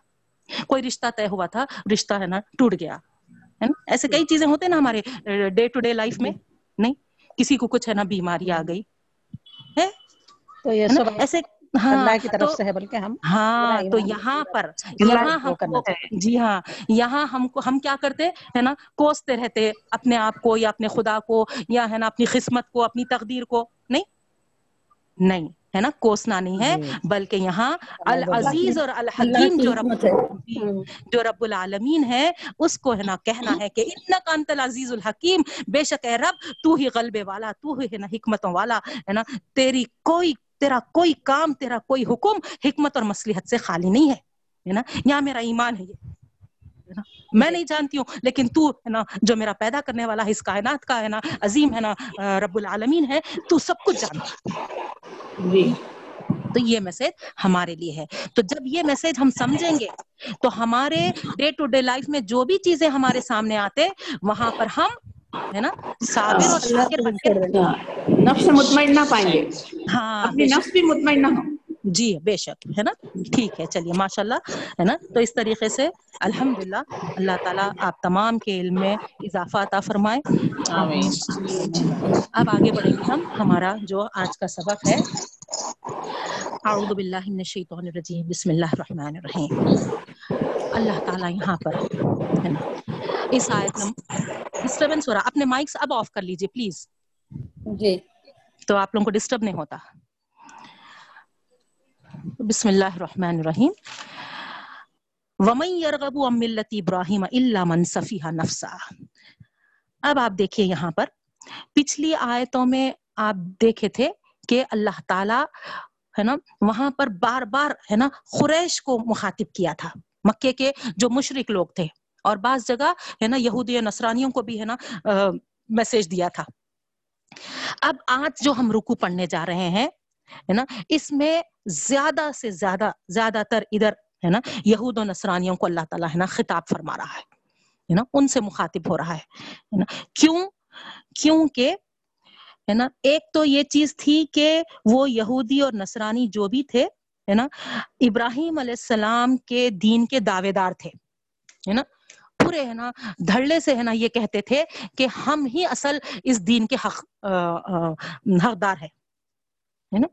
کوئی رشتہ طے ہوا تھا رشتہ ہے نا ٹوٹ گیا۔ ہے نا؟ ایسے کئی چیزیں ہوتے ہیں نا ہمارے ڈے ٹو ڈے لائف میں۔ نہیں کسی کو کچھ ہے نا بیماری آ گئی۔ ہے؟ تو یہ سب ایسے ہاں اللہ کی طرف تو سے ہے بلکہ ہم ہاں تو یہاں پر یہاں ہم جی ہاں یہاں ہم کو ہم کیا کرتے ہے نا کوستے رہتے اپنے آپ کو یا اپنے خدا کو یا ہے نا اپنی قسمت کو اپنی تقدیر کو۔ نہیں نہیں ہے نا؟ کوسنا نہیں ہے بلکہ یہاں العزیز اور الحکیم کی جو رب جی، جو رب العالمین ہے اس کو ہے نا کہنا ہے کہ انک انت العزیز الحکیم بے شک اے رب تو ہی غلبے والا تو ہی ہے نا حکمتوں والا ہے نا؟ تیری کوئی تیرا کوئی کام تیرا کوئی حکم حکمت اور مصلحت سے خالی نہیں ہے ہے نا؟ یہاں میرا ایمان ہے یہ۔ ہے نا میں نہیں جانتی ہوں لیکن تو ہے نا جو میرا پیدا کرنے والا ہے اس کائنات کا ہے نا عظیم ہے نا رب العالمین ہے تو سب کچھ جانتا ہے تو یہ میسج ہمارے لیے ہے۔ تو جب یہ میسج ہم سمجھیں گے تو ہمارے ڈے ٹو ڈے لائف میں جو بھی چیزیں ہمارے سامنے آتے وہاں پر ہم ہے نا صابر اور شاکر بن کے نفس مطمئن نہ پائیں گے۔ ہاں اپنی نفس بھی مطمئن نہ ہو جی بے شک ہے نا؟ ٹھیک ہے چلیے ماشاء اللہ ہے نا؟ تو اس طریقے سے الحمد للہ اللہ تعالیٰ آپ تمام کے علم میں اضافہ عطا فرمائے۔ اب آگے بڑھیں گے ہم۔ ہمارا جو آج کا سبق ہے۔ اعوذ باللہ من الشیطان الرجیم بسم اللہ الرحمن الرحیم۔ اللہ تعالیٰ یہاں پر ہے نا؟ اس آیت نمبر ڈسٹربنس ہو رہا۔ اپنے مائکس اب آف کر لیجیے پلیز جی۔ تو آپ لوگوں کو ڈسٹرب نہیں ہوتا۔ بسم اللہ الرحمن الرحیم. ومن يرغب عن ملت ابراہیم الا من سفیہ نفسا اب آپ دیکھیے یہاں پر، پچھلی آیتوں میں آپ دیکھے تھے کہ اللہ تعالی ہے نا، وہاں پر بار بار ہے نا قریش کو مخاطب کیا تھا۔ مکے کے جو مشرک لوگ تھے، اور بعض جگہ ہے نا یہودی نصرانیوں کو بھی ہے نا میسج دیا تھا۔ اب آج جو ہم رکو پڑھنے جا رہے ہیں ہے نا؟ اس میں زیادہ سے زیادہ زیادہ تر ادھر ہے نا؟ یہود و نصرانیوں کو اللہ تعالیٰ ہے نا خطاب فرما رہا ہے نا؟ ان سے مخاطب ہو رہا ہے نا؟ کیوں؟ کیونکہ ہے نا؟ ایک تو یہ چیز تھی کہ وہ یہودی اور نصرانی جو بھی تھے، ہے نا؟ ابراہیم علیہ السلام کے دین کے دعوے دار تھے، ہے نا؟ پورے، ہے نا؟ دھڑلے سے، ہے نا؟ یہ کہتے تھے کہ ہم ہی اصل اس دین کے حق حقدار ہے ہے نا؟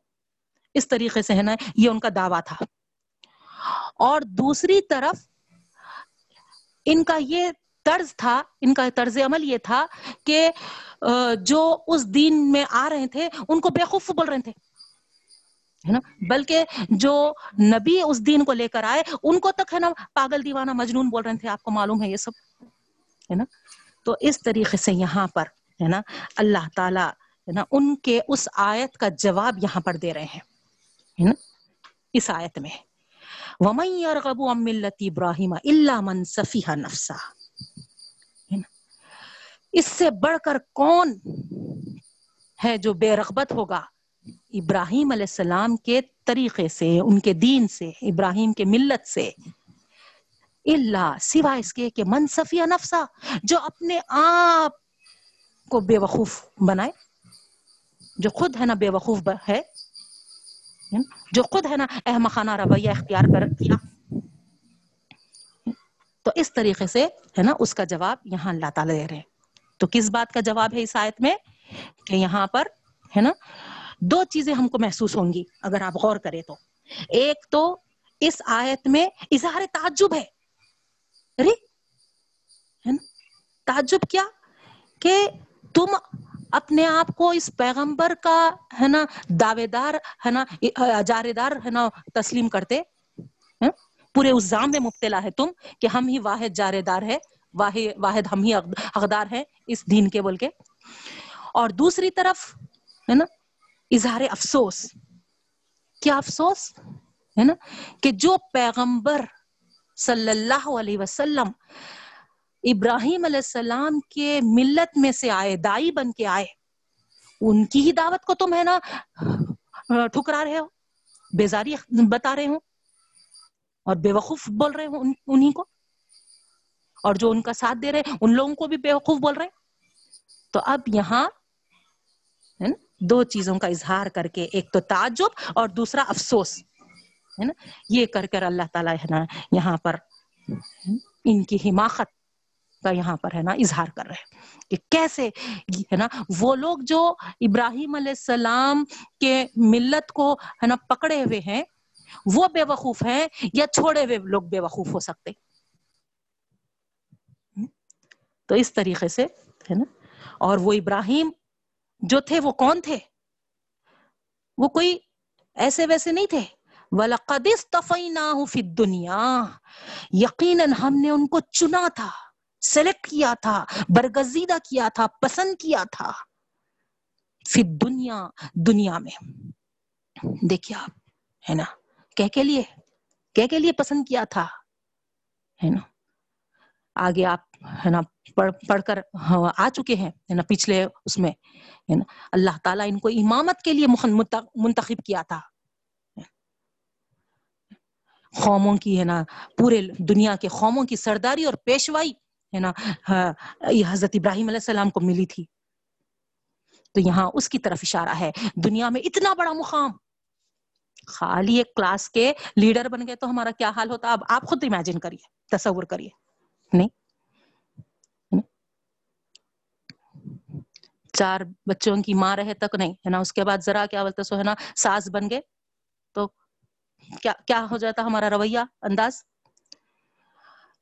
اس طریقے سے ہے نا، یہ ان کا دعویٰ تھا۔ اور دوسری طرف ان کا یہ طرز تھا، ان کا طرز عمل یہ تھا کہ جو اس دین میں آ رہے تھے، ان کو بیوقوف بول رہے تھے۔ ہے نا؟ بلکہ جو نبی اس دین کو لے کر آئے، ان کو تک ہے نا پاگل دیوانہ مجنون بول رہے تھے، آپ کو معلوم ہے یہ سب۔ ہے نا؟ تو اس طریقے سے یہاں پر، ہے نا، اللہ تعالی ہے نا، ان کے اس آیت کا جواب یہاں پر دے رہے ہیں نا، اس آیت میں۔ وَمَن يَرْغَبُ عَن مِّلَّةِ إِبْرَاهِيمَ إِلَّا مَن سَفِيهَ نَفْسَهُ۔ ہے نا، اس سے بڑھ کر کون ہے جو بے رغبت ہوگا؟ ابراہیم علیہ السلام کے طریقے سے، ان کے دین سے، ابراہیم کے ملت سے۔ اللہ سوائے اس کے کہ منصفیہ نفسا جو اپنے آپ کو بے وقوف بنائے۔ جو خود ہے نا بے وقوف ہے۔ جو خود ہے نا احمقانہ رویہ اختیار کر کیا تو اس طریقے سے ہے نا اس کا جواب یہاں اللہ تعالیٰ دے رہے ہیں۔ تو کس بات کا جواب ہے اس آیت میں؟ کہ یہاں پر ہے نا دو چیزیں ہم کو محسوس ہوں گی، اگر آپ غور کریں تو۔ ایک تو اس آیت میں اظہار تعجب ہے۔ ارے، ہے نا؟ تعجب کیا؟ کہ تم اپنے آپ کو اس پیغمبر کا، ہے نا دعوے دار ہے نا اجارے دار ہے نا، تسلیم کرتے پورے اس زام میں مبتلا ہے تم کہ ہم ہی واحد جارے دار ہے، واحد واحد ہم ہی حقدار ہیں اس دین کے بول کے۔ اور دوسری طرف، ہے نا، اظہار افسوس۔ کیا افسوس؟ ہے نا، کہ جو پیغمبر صلی اللہ علیہ وسلم ابراہیم علیہ السلام کے ملت میں سے آئے، دائی بن کے آئے۔ ان کی ہی دعوت کو تم ہے نا ٹھکرا رہے ہو، بیزاری بتا رہے ہو اور بے وقوف بول رہے ہو ان- انہیں کو۔ اور جو ان کا ساتھ دے رہے، ان لوگوں کو بھی بے وقوف بول رہے۔ تو اب یہاں دو چیزوں کا اظہار کر کے، ایک تو تعجب اور دوسرا افسوس۔ ہے نا؟ یہ کر کر اللہ تعالیٰ ہے نا یہاں پر ان کی حماقت کا یہاں پر ہے نا، اظہار کر رہے ہیں کہ کیسے ہے نا، وہ لوگ جو ابراہیم علیہ السلام کے ملت کو ہے نا پکڑے ہوئے ہیں، وہ بے وقوف ہیں یا چھوڑے ہوئے لوگ بے وقوف ہو سکتے؟ تو اس طریقے سے ہے نا، اور وہ ابراہیم جو تھے، وہ کون تھے؟ وہ کوئی ایسے ویسے نہیں تھے۔ وَلَقَدِ اسْتَفَيْنَاهُ فِي الدُّنْيَا۔ یقیناً ہم نے ان کو چنا تھا۔ سلیکٹ کیا تھا، برگزیدہ کیا تھا، پسند کیا تھا۔ فی دنیا دنیا میں۔ دیکھیے آپ، ہے نا؟ کہہ کے لیے، کہہ کے لیے پسند کیا تھا، ہے نا؟ آگے آپ، ہے نا، پڑھ پڑھ کر ہاں، آ چکے ہیں، ہے نا، پچھلے اس میں، ہے نا۔ اللہ تعالیٰ ان کو امامت کے لیے منتخب کیا تھا۔ قوموں کی، ہے نا، پورے دنیا کے قوموں کی سرداری اور پیشوائی ہے نا؟ ہاں، یہ حضرت ابراہیم علیہ السلام کو ملی تھی۔ تو یہاں اس کی طرف اشارہ ہے۔ دنیا میں اتنا بڑا مقام۔ خالی ایک کلاس کے لیڈر بن گئے تو ہمارا کیا حال ہوتا؟ اب آپ خود امیجن کریے، تصور کریے۔ نہیں؟ چار بچوں کی ماں رہے تک نہیں، ہے نا؟ اس کے بعد ذرا کیا بولتے سو ہے نا ساس بن گئے تو کیا کیا ہو جاتا ہمارا رویہ انداز؟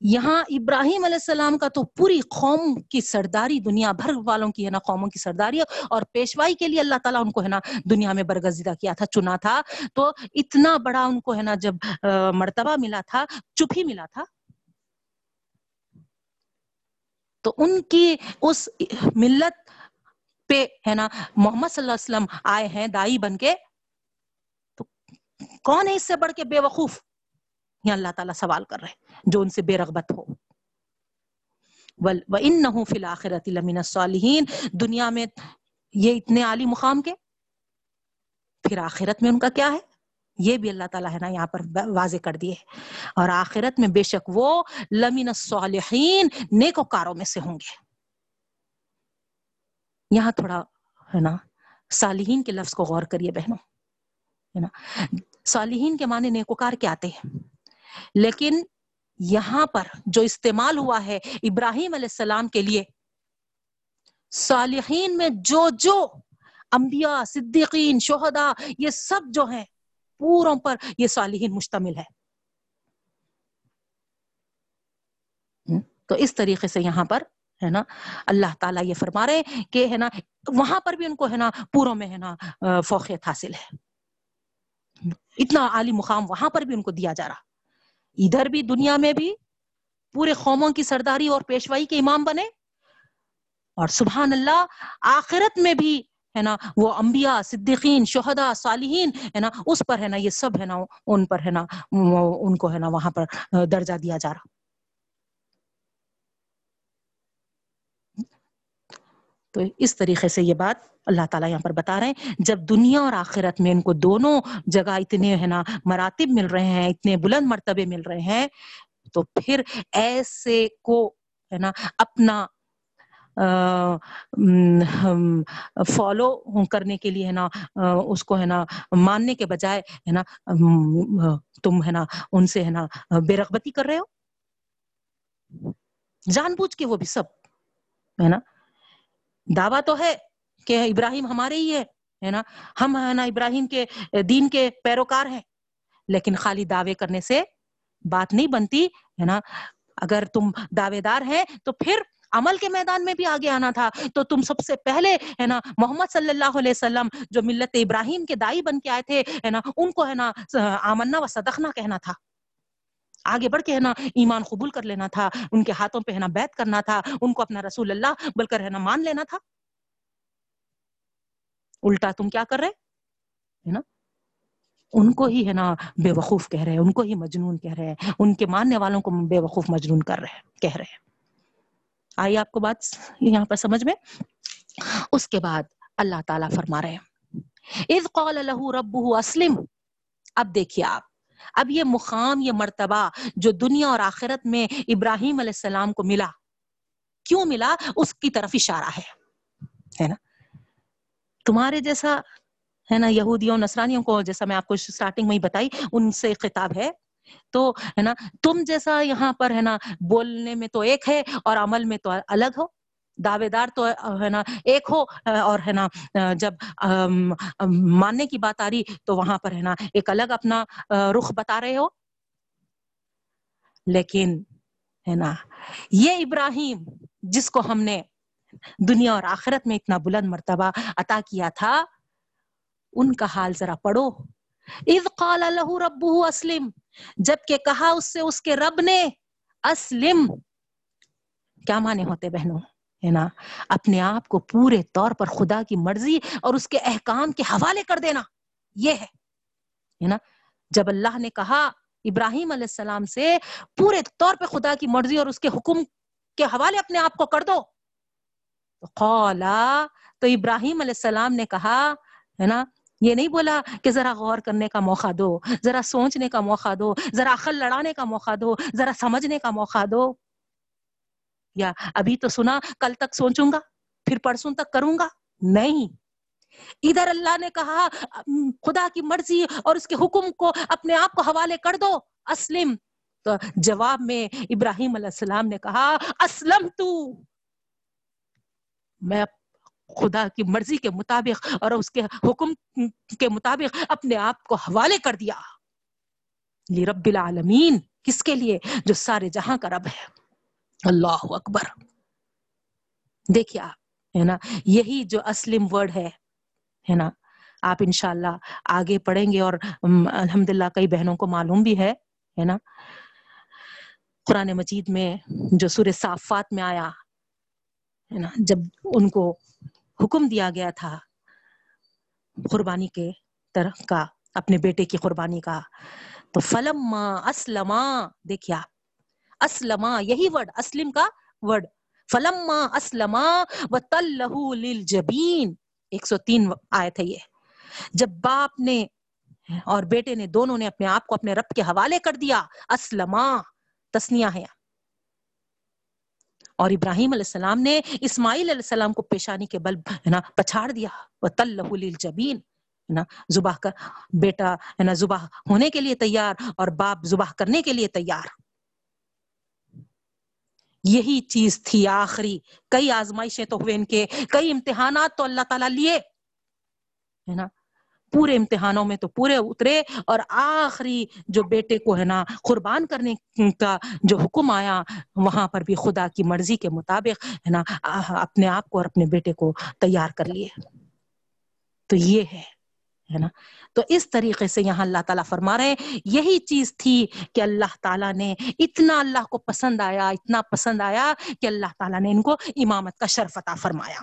یہاں ابراہیم علیہ السلام کا تو پوری قوم کی سرداری دنیا بھر والوں کی ہے نا، قوموں کی سرداری اور پیشوائی کے لیے اللہ تعالیٰ ان کو ہے نا دنیا میں برگزیدہ کیا تھا، چنا تھا۔ تو اتنا بڑا ان کو ہے نا جب مرتبہ ملا تھا چپ ہی ملا تھا۔ تو ان کی اس ملت پہ ہے نا محمد صلی اللہ علیہ وسلم آئے ہیں، دائی بن کے۔ تو کون ہے اس سے بڑھ کے بے وقوف؟ یہ اللہ تعالیٰ سوال کر رہے جو ان سے بے رغبت ہو۔ وَإِنَّهُ فِي الْآخِرَةِ لَمِنَ الصَّالِحِينَ۔ دنیا میں یہ اتنے عالی مقام کے، پھر آخرت میں ان کا کیا ہے؟ یہ بھی اللہ تعالیٰ ہے نا یہاں پر واضح کر دیے اور آخرت میں بے شک وہ لمن الصالحین نیکوکاروں میں سے ہوں گے۔ یہاں تھوڑا ہے نا، صالحین کے لفظ کو غور کریے بہنوں۔ ہے نا؟ صالحین کے معنی نیکوکار کے آتے ہیں؟ لیکن یہاں پر جو استعمال ہوا ہے ابراہیم علیہ السلام کے لیے، صالحین میں جو جو انبیاء، صدیقین، شہداء، یہ سب جو ہیں، پوروں پر یہ صالحین مشتمل ہے تو اس طریقے سے یہاں پر ہے نا، اللہ تعالیٰ یہ فرما رہے ہیں کہ ہے نا، وہاں پر بھی ان کو ہے نا پوروں میں ہے نا فوقیت حاصل ہے۔ اتنا عالی مقام وہاں پر بھی ان کو دیا جا رہا۔ ادھر بھی دنیا میں بھی پورے قوموں کی سرداری اور پیشوائی کے امام بنے اور سبحان اللہ، آخرت میں بھی ہے نا، وہ انبیاء، صدیقین، شہداء، صالحین ہے نا، اس پر ہے نا، یہ سب ہے نا، ان پر ہے نا ان کو ہے نا، وہاں پر درجہ دیا جا رہا۔ تو اس طریقے سے یہ بات اللہ تعالیٰ یہاں پر بتا رہے ہیں۔ جب دنیا اور آخرت میں ان کو دونوں جگہ اتنے ہے نا مراتب مل رہے ہیں، اتنے بلند مرتبے مل رہے ہیں، تو پھر ایسے کو ہے نا اپنا فالو کرنے کے لیے ہے نا اس کو ہے نا ماننے کے بجائے ہے نا تم ہے نا ان سے ہے نا بے رغبتی کر رہے ہو؟ جان بوجھ کے وہ بھی سب ہے نا۔ دعویٰ تو ہے کہ ابراہیم ہمارے ہی ہے ہے نا؟ ہم، ہے نا، ابراہیم کے دین کے پیروکار ہیں۔ لیکن خالی دعوے کرنے سے بات نہیں بنتی، ہے نا؟ اگر تم دعوے دار ہیں تو پھر عمل کے میدان میں بھی آگے آنا تھا۔ تو تم سب سے پہلے، ہے نا، محمد صلی اللہ علیہ وسلم جو ملت ابراہیم کے دائی بن کے آئے تھے، ہے نا، ان کو، ہے نا، آمنا و صدقنا کہنا تھا۔ آگے بڑھ کے ہے نا ایمان قبول کر لینا تھا، ان کے ہاتھوں پہ ہے نا بیت کرنا تھا، ان کو اپنا رسول اللہ بول کر ہے نا مان لینا تھا۔ الٹا تم کیا کر رہے؟ ہے نا؟ ان کو ہی ہے نا بے وقوف کہہ رہے ہیں ان کو ہی مجنون کہہ رہے ہیں ان کے ماننے والوں کو بے وقوف مجنون کر رہے ہیں کہہ رہے۔ ہیں آئی آپ کو بات یہاں پر سمجھ میں۔ اس کے بعد اللہ تعالیٰ فرما رہے ہیں۔ اذ قال له ربه اسلم اب دیکھیے آپ اب یہ مقام، یہ مرتبہ جو دنیا اور آخرت میں ابراہیم علیہ السلام کو ملا، کیوں ملا؟ اس کی طرف اشارہ ہے ہے نا؟ تمہارے جیسا، ہے نا، یہودیوں، نصرانیوں کو جیسا میں آپ کو سٹارٹنگ میں ہی بتائی، ان سے خطاب ہے۔ تو، ہے نا، تم جیسا یہاں پر، ہے نا، بولنے میں تو ایک ہے اور عمل میں تو الگ ہو۔ دعوے دار تو ہے نا، ایک ہو، اور ہے نا، جب ماننے کی بات آ رہی تو وہاں پر ہے نا ایک الگ اپنا رخ بتا رہے ہو۔ لیکن ہے نا، یہ ابراہیم جس کو ہم نے دنیا اور آخرت میں اتنا بلند مرتبہ عطا کیا تھا، ان کا حال ذرا پڑھو۔ اذ قال له ربه اسلم، جبکہ کہا اس سے، اس کے رب نے اسلم۔ کیا معنی ہوتے بہنوں؟ ہے نا؟ اپنے آپ کو پورے طور پر خدا کی مرضی اور اس کے احکام کے حوالے کر دینا، یہ ہے نا؟ جب اللہ نے کہا ابراہیم علیہ السلام سے، پورے طور پہ خدا کی مرضی اور اس کے حکم کے حوالے اپنے آپ کو کر دو۔ قالا، تو ابراہیم علیہ السلام نے کہا، ہے نا؟ یہ نہیں بولا کہ ذرا غور کرنے کا موقع دو، ذرا سوچنے کا موقع دو، ذرا عقل لڑانے کا موقع دو، ذرا سمجھنے کا موقع دو۔ یا ابھی تو سنا، کل تک سوچوں گا، پھر پرسوں تک کروں گا؟ نہیں۔ ادھر اللہ نے کہا، خدا کی مرضی اور اس کے حکم کو اپنے آپ کو حوالے کر دو۔ اسلم۔ تو جواب میں ابراہیم علیہ السلام نے کہا اسلم تو میں خدا کی مرضی کے مطابق اور اس کے حکم کے مطابق اپنے آپ کو حوالے کر دیا۔ لی رب العالمین، کس کے لیے؟ جو سارے جہاں کا رب ہے۔ اللہ اکبر۔ دیکھیے آپ، ہے نا؟ یہی جو اسلم ورڈ ہے ہے نا؟ آپ انشاءاللہ آگے پڑھیں گے اور الحمدللہ کئی بہنوں کو معلوم بھی ہے ہے نا؟ قرآن مجید میں جو سورہ صافات میں آیا، ہے نا؟ جب ان کو حکم دیا گیا تھا قربانی کے طرح کا، اپنے بیٹے کی قربانی کا، تو فلم اسلم دیکھیے آپ اسلما یہی ورڈ اسلم کا ورڈ فلم اسلم و تلہ للجبین ایک سو تین آیت ہے یہ. جب باپ نے اور بیٹے نے دونوں نے اپنے آپ کو اپنے رب کے حوالے کر دیا اسلما تسنیا ہے. اور ابراہیم علیہ السلام نے اسماعیل علیہ السلام کو پیشانی کے بل، ہے نا، پچھاڑ دیا. وہ تل جبین ہے نا زبا کر، بیٹا، ہے نا زبا ہونے کے لیے تیار اور باپ زبا کرنے کے لیے تیار. یہی چیز تھی آخری۔ کئی آزمائشیں تو ہوئے ان کے، کئی امتحانات تو اللہ تعالیٰ لیے، ہے نا؟ پورے امتحانوں میں تو پورے اترے اور آخری جو بیٹے کو، ہے نا، قربان کرنے کا جو حکم آیا، وہاں پر بھی خدا کی مرضی کے مطابق، ہے نا اپنے آپ کو اور اپنے بیٹے کو تیار کر لیے۔ تو یہ ہے۔ ہے نا؟ تو اس طریقے سے یہاں اللہ تعالیٰ فرما رہے ہیں، یہی چیز تھی کہ اللہ تعالیٰ نے اتنا اللہ کو پسند آیا، اتنا پسند آیا کہ اللہ تعالیٰ نے ان کو امامت کا شرف عطا فرمایا۔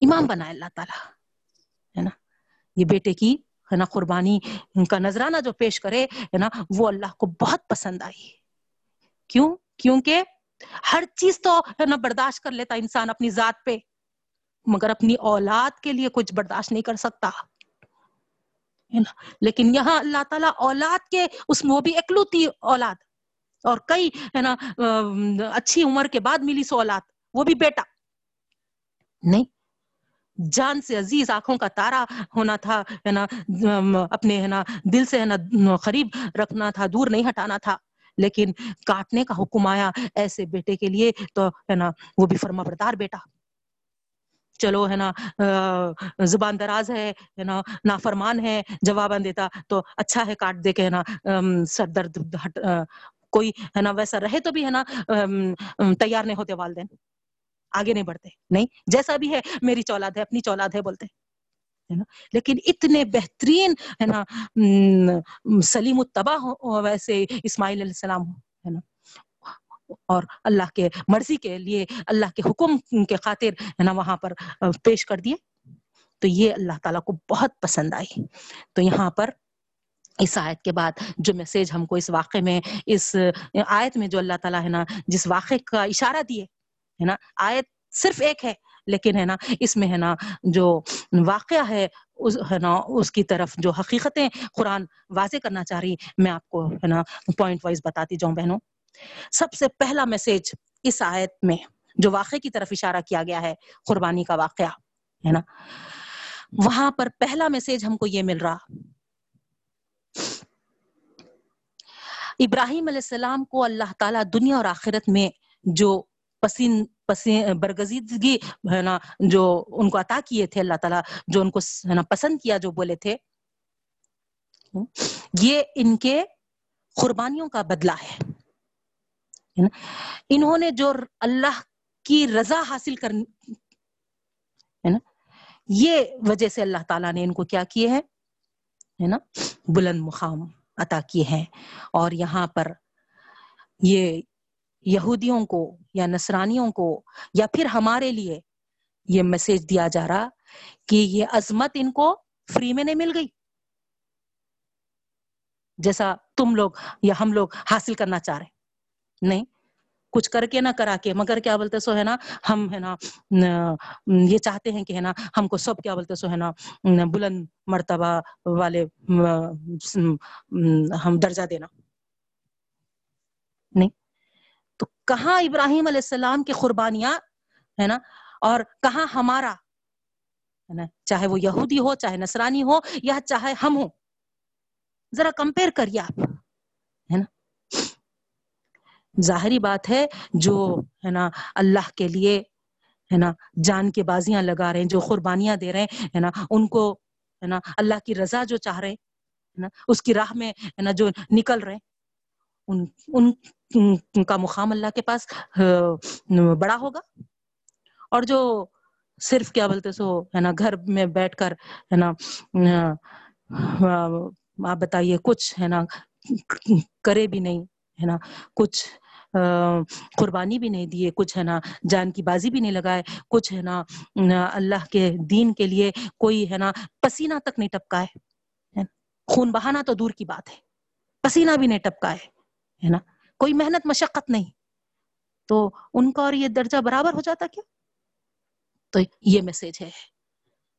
امام بنایا اللہ تعالیٰ، ہے نا؟ یہ بیٹے کی، ہے نا، قربانی ان کا نذرانہ جو پیش کرے، ہے نا، وہ اللہ کو بہت پسند آئی۔ کیوں؟ کیونکہ ہر چیز تو، ہے نا، برداشت کر لیتا انسان اپنی ذات پہ۔ مگر اپنی اولاد کے لیے کچھ برداشت نہیں کر سکتا۔ لیکن یہاں اللہ تعالیٰ اولاد کے، اس میں وہ بھی اکلوتی اولاد۔ اور کئی، ہے نا اچھی عمر کے بعد ملی سو اولاد۔ وہ بھی بیٹا۔ نہیں۔ جان سے عزیز آنکھوں کا تارا ہونا تھا، ہے نا اپنے، ہے نا، دل سے، ہے نا، قریب رکھنا تھا، دور نہیں ہٹانا تھا۔ لیکن کاٹنے کا حکم آیا، ایسے بیٹے کے لیے تو، ہے نا، وہ بھی فرما بردار بیٹا۔ چلو ہے نا زبان دراز ہے ہے نا، نافرمان ہے جواب دیتا تو اچھا ہے کاٹ دے کے، ہے نا سر درد کوئی، ہے نا، ویسا رہے تو بھی، ہے نا تیار نہیں ہوتے والدین۔ آگے نہیں بڑھتے۔ نہیں، جیسا بھی ہے، میری چولاد ہے، اپنی چولاد ہے بولتے۔ ہے نا، لیکن اتنے بہترین، ہے نا سلیم التبا ہو، ویسے اسماعیل علیہ السلام ہو، ہے نا۔ اور اللہ کے مرضی کے لیے اللہ کے حکم کے خاطر ہے نا وہاں پر پیش کر دیے۔ تو یہ اللہ تعالیٰ کو بہت پسند آئی۔ تو یہاں پر اس آیت کے بعد جو میسج ہم کو اس واقعے میں، اس آیت میں جو اللہ تعالیٰ ہے نا، جس واقعے کا اشارہ دیے، ہے نا، آیت صرف ایک ہے، لیکن ہے نا، اس میں ہے نا جو واقعہ ہے، اس، ہے نا، اس کی طرف جو حقیقتیں قرآن واضح کرنا چاہ رہی، میں آپ کو ہے نا پوائنٹ وائز بتاتی جاؤں بہنوں۔ سب سے پہلا میسج اس آیت میں جو واقعے کی طرف اشارہ کیا گیا ہے، قربانی کا واقعہ، ہے نا؟ وہاں پر پہلا میسج ہم کو یہ مل رہا۔ ابراہیم علیہ السلام کو اللہ تعالیٰ دنیا اور آخرت میں جو پسین پسین، برگزیدگی، ہے نا، جو ان کو عطا کیے تھے اللہ تعالیٰ، جو ان کو، ہے نا، پسند کیا جو بولے تھے، یہ ان کے قربانیوں کا بدلہ ہے۔ ہے نا؟ انہوں نے جو اللہ کی رضا حاصل کر ہے نا؟ یہ وجہ سے اللہ تعالیٰ نے ان کو کیا کیے ہیں؟ ہے نا؟ بلند مقام عطا کیے ہیں۔ اور یہاں پر یہ یہودیوں کو یا نصرانیوں کو یا پھر ہمارے لیے یہ میسج دیا جا رہا کہ یہ عظمت ان کو فری میں نہیں مل گئی۔ جیسا تم لوگ یا ہم لوگ حاصل کرنا چاہ رہے نہیں، کچھ کر کے نہ کرا کے۔ مگر کیا بولتے سو ہے نا، ہم ہے نا، یہ چاہتے ہیں کہ ہے نا، ہم کو سب کیا بولتے سو ہے نا، بلند مرتبہ والے، ہم درجہ دینا۔ نہیں۔ تو کہاں ابراہیم علیہ السلام کی قربانیاں ہے نا، اور کہاں ہمارا ہے نا، چاہے وہ یہودی ہو، چاہے نصرانی ہو، یا چاہے ہم ہو ذرا کمپیئر کریے آپ۔ ظاہری بات ہے جو ہے نا اللہ کے لیے ہے نا جان کے بازیاں لگا رہے ہیں، جو قربانیاں دے رہے ہیں، ہے نا ان کو ہے نا اللہ کی رضا جو چاہ رہے ہیں نا اس کی راہ میں ہے نا جو نکل رہے ان ان کا مقام اللہ کے پاس بڑا ہوگا۔ اور جو صرف کیا بولتے سو ہے نا گھر میں بیٹھ کر ہے نا آپ بتائیے کچھ ہے نا کرے بھی نہیں۔ ہے نا، کچھ قربانی بھی نہیں دیے، کچھ ہے نا، جان کی بازی بھی نہیں لگائے، کچھ ہے نا اللہ کے دین کے لیے کوئی ہے نا، پسینہ تک نہیں ٹپکا ہے خون بہانا تو دور کی بات ہے، پسینہ بھی نہیں ٹپکا ہے نا۔ کوئی محنت، مشقت نہیں۔ تو ان کا اور یہ درجہ برابر ہو جاتا کیا؟ تو یہ میسج ہے۔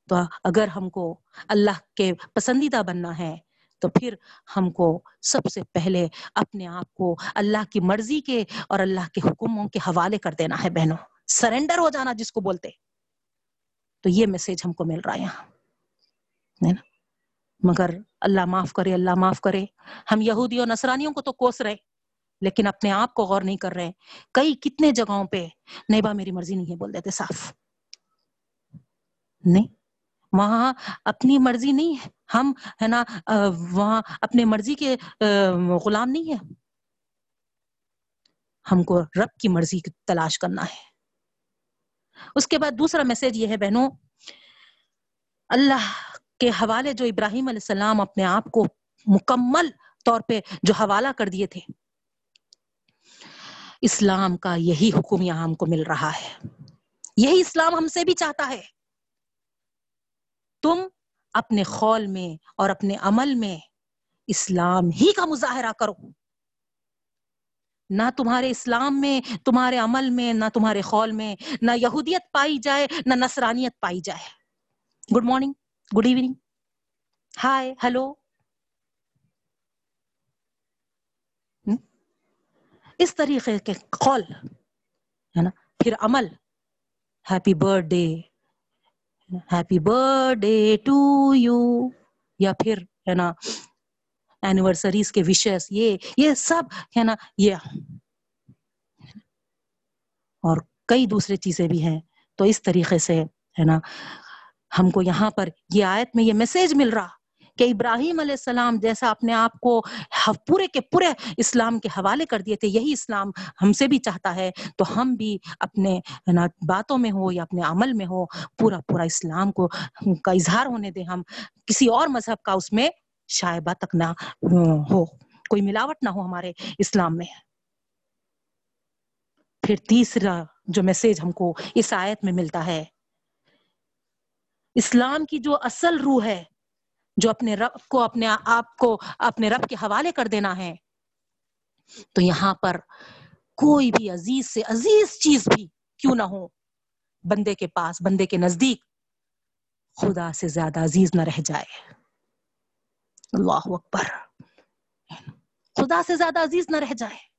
تو اگر ہم کو اللہ کے پسندیدہ بننا ہے تو پھر ہم کو سب سے پہلے اپنے آپ کو اللہ کی مرضی کے اور اللہ کے حکموں کے حوالے کر دینا ہے بہنوں۔ سرنڈر ہو جانا جس کو بولتے۔ تو یہ میسج ہم کو مل رہا ہے یہاں۔ مگر اللہ معاف کرے، اللہ معاف کرے۔ ہم یہودی اور نصرانیوں کو تو کوس رہے، لیکن اپنے آپ کو غور نہیں کر رہے۔ کئی کتنے جگہوں پہ نہیں با میری مرضی نہیں ہے بول دیتے، صاف۔ نہیں۔ وہاں اپنی مرضی نہیں ہے۔ ہم، ہے نا وہاں اپنے مرضی کے غلام نہیں ہے ہم کو رب کی مرضی کی تلاش کرنا ہے۔ اس کے بعد دوسرا میسج یہ ہے، بہنوں، اللہ کے حوالے جو ابراہیم علیہ السلام اپنے آپ کو مکمل طور پہ جو حوالہ کر دیے تھے، اسلام کا یہی حکم یہاں ہم کو مل رہا ہے۔ یہی اسلام ہم سے بھی چاہتا ہے۔ تم اپنے خول میں اور اپنے عمل میں اسلام ہی کا مظاہرہ کرو۔ نہ تمہارے اسلام میں، تمہارے عمل میں، نہ تمہارے خول میں، نہ یہودیت پائی جائے، نہ نصرانیت پائی جائے۔ Good morning good evening hi hello اس طریقے کے قول ہے نا؟ پھر عمل۔ Happy birthday happy birthday to you یا پھر، ہے نا اینیورسریز کے وشیز یہ یہ سب، ہے نا، یہ. اور کئی دوسری چیزیں بھی ہیں. تو اس طریقے سے، ہے نا، ہم کو یہاں پر یہ آیت میں یہ میسج مل رہا. کہ ابراہیم علیہ السلام جیسا اپنے آپ کو پورے کے پورے اسلام کے حوالے کر دیے تھے، یہی اسلام ہم سے بھی چاہتا ہے، تو ہم بھی اپنے باتوں میں ہو یا اپنے عمل میں ہو، پورا پورا اسلام کو کا اظہار ہونے دیں ہم، کسی اور مذہب کا اس میں شائبہ تک نہ ہو، کوئی ملاوٹ نہ ہو ہمارے اسلام میں۔ پھر تیسرا جو میسج ہم کو اس آیت میں ملتا ہے، اسلام کی جو اصل روح ہے جو اپنے رب کو، اپنے آپ کو، اپنے رب کے حوالے کر دینا ہے۔ تو یہاں پر کوئی بھی عزیز سے عزیز چیز بھی کیوں نہ ہو، بندے کے پاس، بندے کے نزدیک خدا سے زیادہ عزیز نہ رہ جائے۔ اللہ اکبر۔ خدا سے زیادہ عزیز نہ رہ جائے۔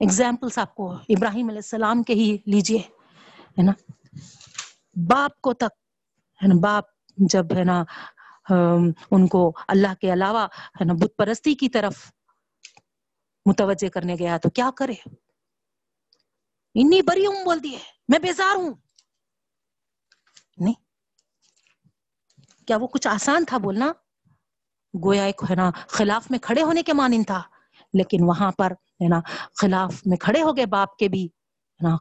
اگزامپلس آپ کو ابراہیم علیہ السلام کے ہی لیجیے، ہے نا؟ باپ کو تک، ہے نا؟ باپ جب ہے نا ان کو اللہ کے علاوہ ہے نا، بت پرستی کی طرف متوجہ کرنے گیا تو کیا کرے؟ انی بری ہوں بول دیے، میں بیزار ہوں۔ نہیں۔ کیا وہ کچھ آسان تھا بولنا؟ گویا ایک ہے نا، خلاف میں کھڑے ہونے کے مانند تھا۔ لیکن وہاں پر ہے نا، خلاف میں کھڑے ہو گئے، باپ کے بھی، ہے نا،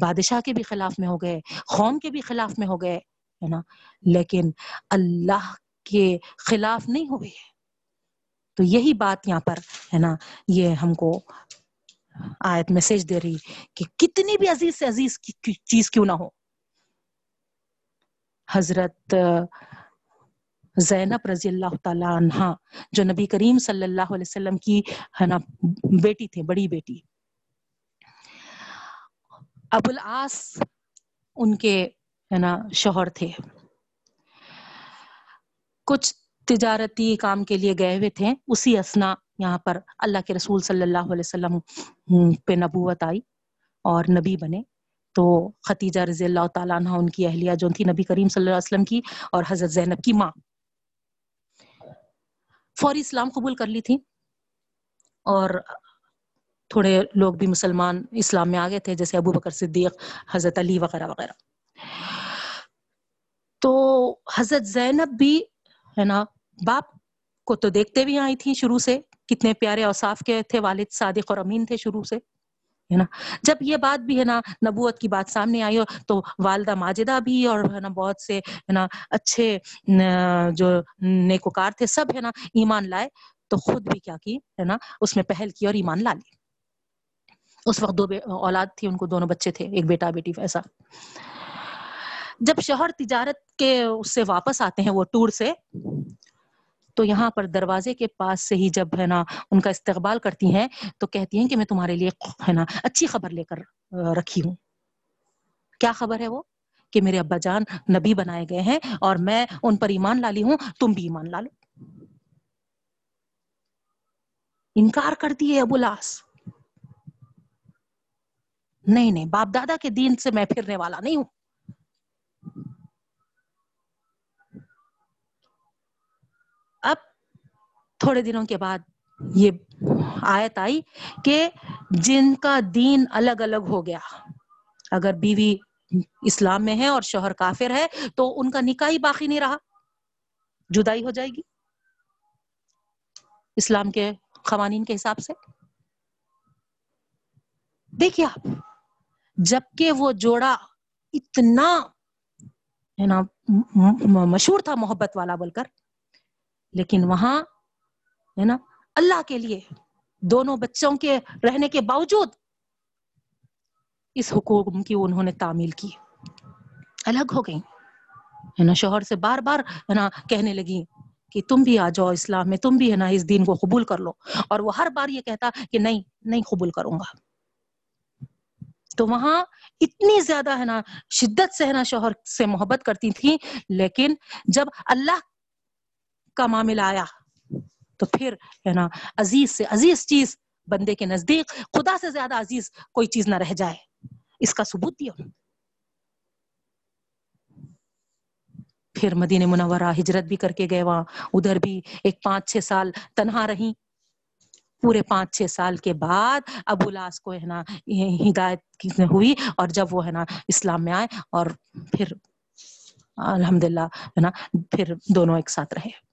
بادشاہ کے بھی خلاف میں ہو گئے، قوم کے بھی خلاف میں ہو گئے۔ ہے نا؟ لیکن اللہ کے خلاف نہیں ہوئے۔ تو یہی بات یہاں پر ہے نا؟ یہ ہم کو آیت میسج دے رہی کہ کتنی بھی عزیز سے عزیز چیز کیوں نہ ہو۔ حضرت زینب رضی اللہ تعالی عنہ، جو نبی کریم صلی اللہ علیہ وسلم کی ہے نا، بیٹی تھی بڑی بیٹی۔ ابو العاص ان کے ہے نا، شوہر تھے۔ کچھ تجارتی کام کے لیے گئے ہوئے تھے۔ اسی اسنا یہاں پر اللہ کے رسول صلی اللہ علیہ وسلم پہ نبوت آئی اور نبی بنے۔ تو ختیجہ رضی اللہ تعالیٰ عنہ، ان کی اہلیہ جو تھی، نبی کریم صلی اللہ علیہ وسلم کی اور حضرت زینب کی ماں۔ فوری اسلام قبول کر لی تھی اور تھوڑے لوگ بھی مسلمان اسلام میں آگے تھے، جیسے ابو بکر صدیق، حضرت علی وغیرہ وغیرہ۔ تو حضرت زینب بھی ہے نا، باپ کو تو دیکھتے بھی آئی تھی شروع سے، کتنے پیارے اوصاف کے تھے، والد صادق اور امین تھے شروع سے، ہے نا؟ جب یہ بات بھی ہے نا، نبوت کی بات سامنے آئی ہو تو والدہ ماجدہ بھی اور ہے نا، بہت سے ہے نا، اچھے جو نیکوکار تھے، سب ہے نا، ایمان لائے، تو خود بھی کیا کی، ہے نا، اس میں پہل کی اور ایمان لا لی۔ اس وقت دو اولاد تھی، ان کو دونوں بچے تھے، ایک بیٹا، بیٹی، ایسا۔ جب شوہر تجارت کے اس سے واپس آتے ہیں وہ ٹور سے، تو یہاں پر دروازے کے پاس سے ہی جب ہے نا ان کا استقبال کرتی ہیں، تو کہتی ہیں کہ میں تمہارے لیے ہے نا اچھی خبر لے کر رکھی ہوں۔ کیا خبر ہے وہ؟ کہ میرے ابا جان نبی بنائے گئے ہیں اور میں ان پر ایمان لا لی ہوں، تم بھی ایمان لا لو۔ انکار کرتی ہے ابو لاس۔ نہیں نہیں، باپ دادا کے دین سے میں پھرنے والا نہیں ہوں اب تھوڑے دنوں کے بعد یہ آیت آئی کہ جن کا دین الگ الگ ہو گیا۔ اگر بیوی اسلام میں ہے اور شوہر کافر ہے تو ان کا نکاح ہی باقی نہیں رہا، جدائی ہو جائے گی۔ اسلام کے قوانین کے حساب سے۔ دیکھیے آپ جبکہ وہ جوڑا اتنا، ہے نا مشہور تھا محبت والا بول کر، لیکن وہاں ہے نا؟ اللہ کے لیے، دونوں بچوں کے رہنے کے باوجود اس حکوم کی انہوں نے تعمیل کی۔ الگ ہو گئی ہے نا؟ شوہر سے بار بار ہے نا کہنے لگی کہ تم بھی آ جاؤ اسلام میں، تم بھی ہے نا اس دین کو قبول کر لو۔ اور وہ ہر بار یہ کہتا کہ نہیں نہیں قبول کروں گا۔ تو وہاں اتنی زیادہ ہے نا شدت سے ہے نا شوہر سے محبت کرتی تھی لیکن جب اللہ کا معاملہ آیا تو پھر ہے نا، عزیز سے عزیز چیز بندے کے نزدیک، خدا سے زیادہ عزیز کوئی چیز نہ رہ جائے۔ اس کا ثبوت دیا۔ پھر مدینہ منورہ ہجرت بھی کر کے گئے وہاں۔ ادھر بھی ایک پانچ چھ سال تنہا رہی پورے پانچ چھ سال کے بعد ابو لاس کو ہے نا ہدایت ہوئی اور جب وہ ہے نا اسلام میں آئے اور پھر الحمد للہ ہے نا، پھر دونوں ایک ساتھ رہے۔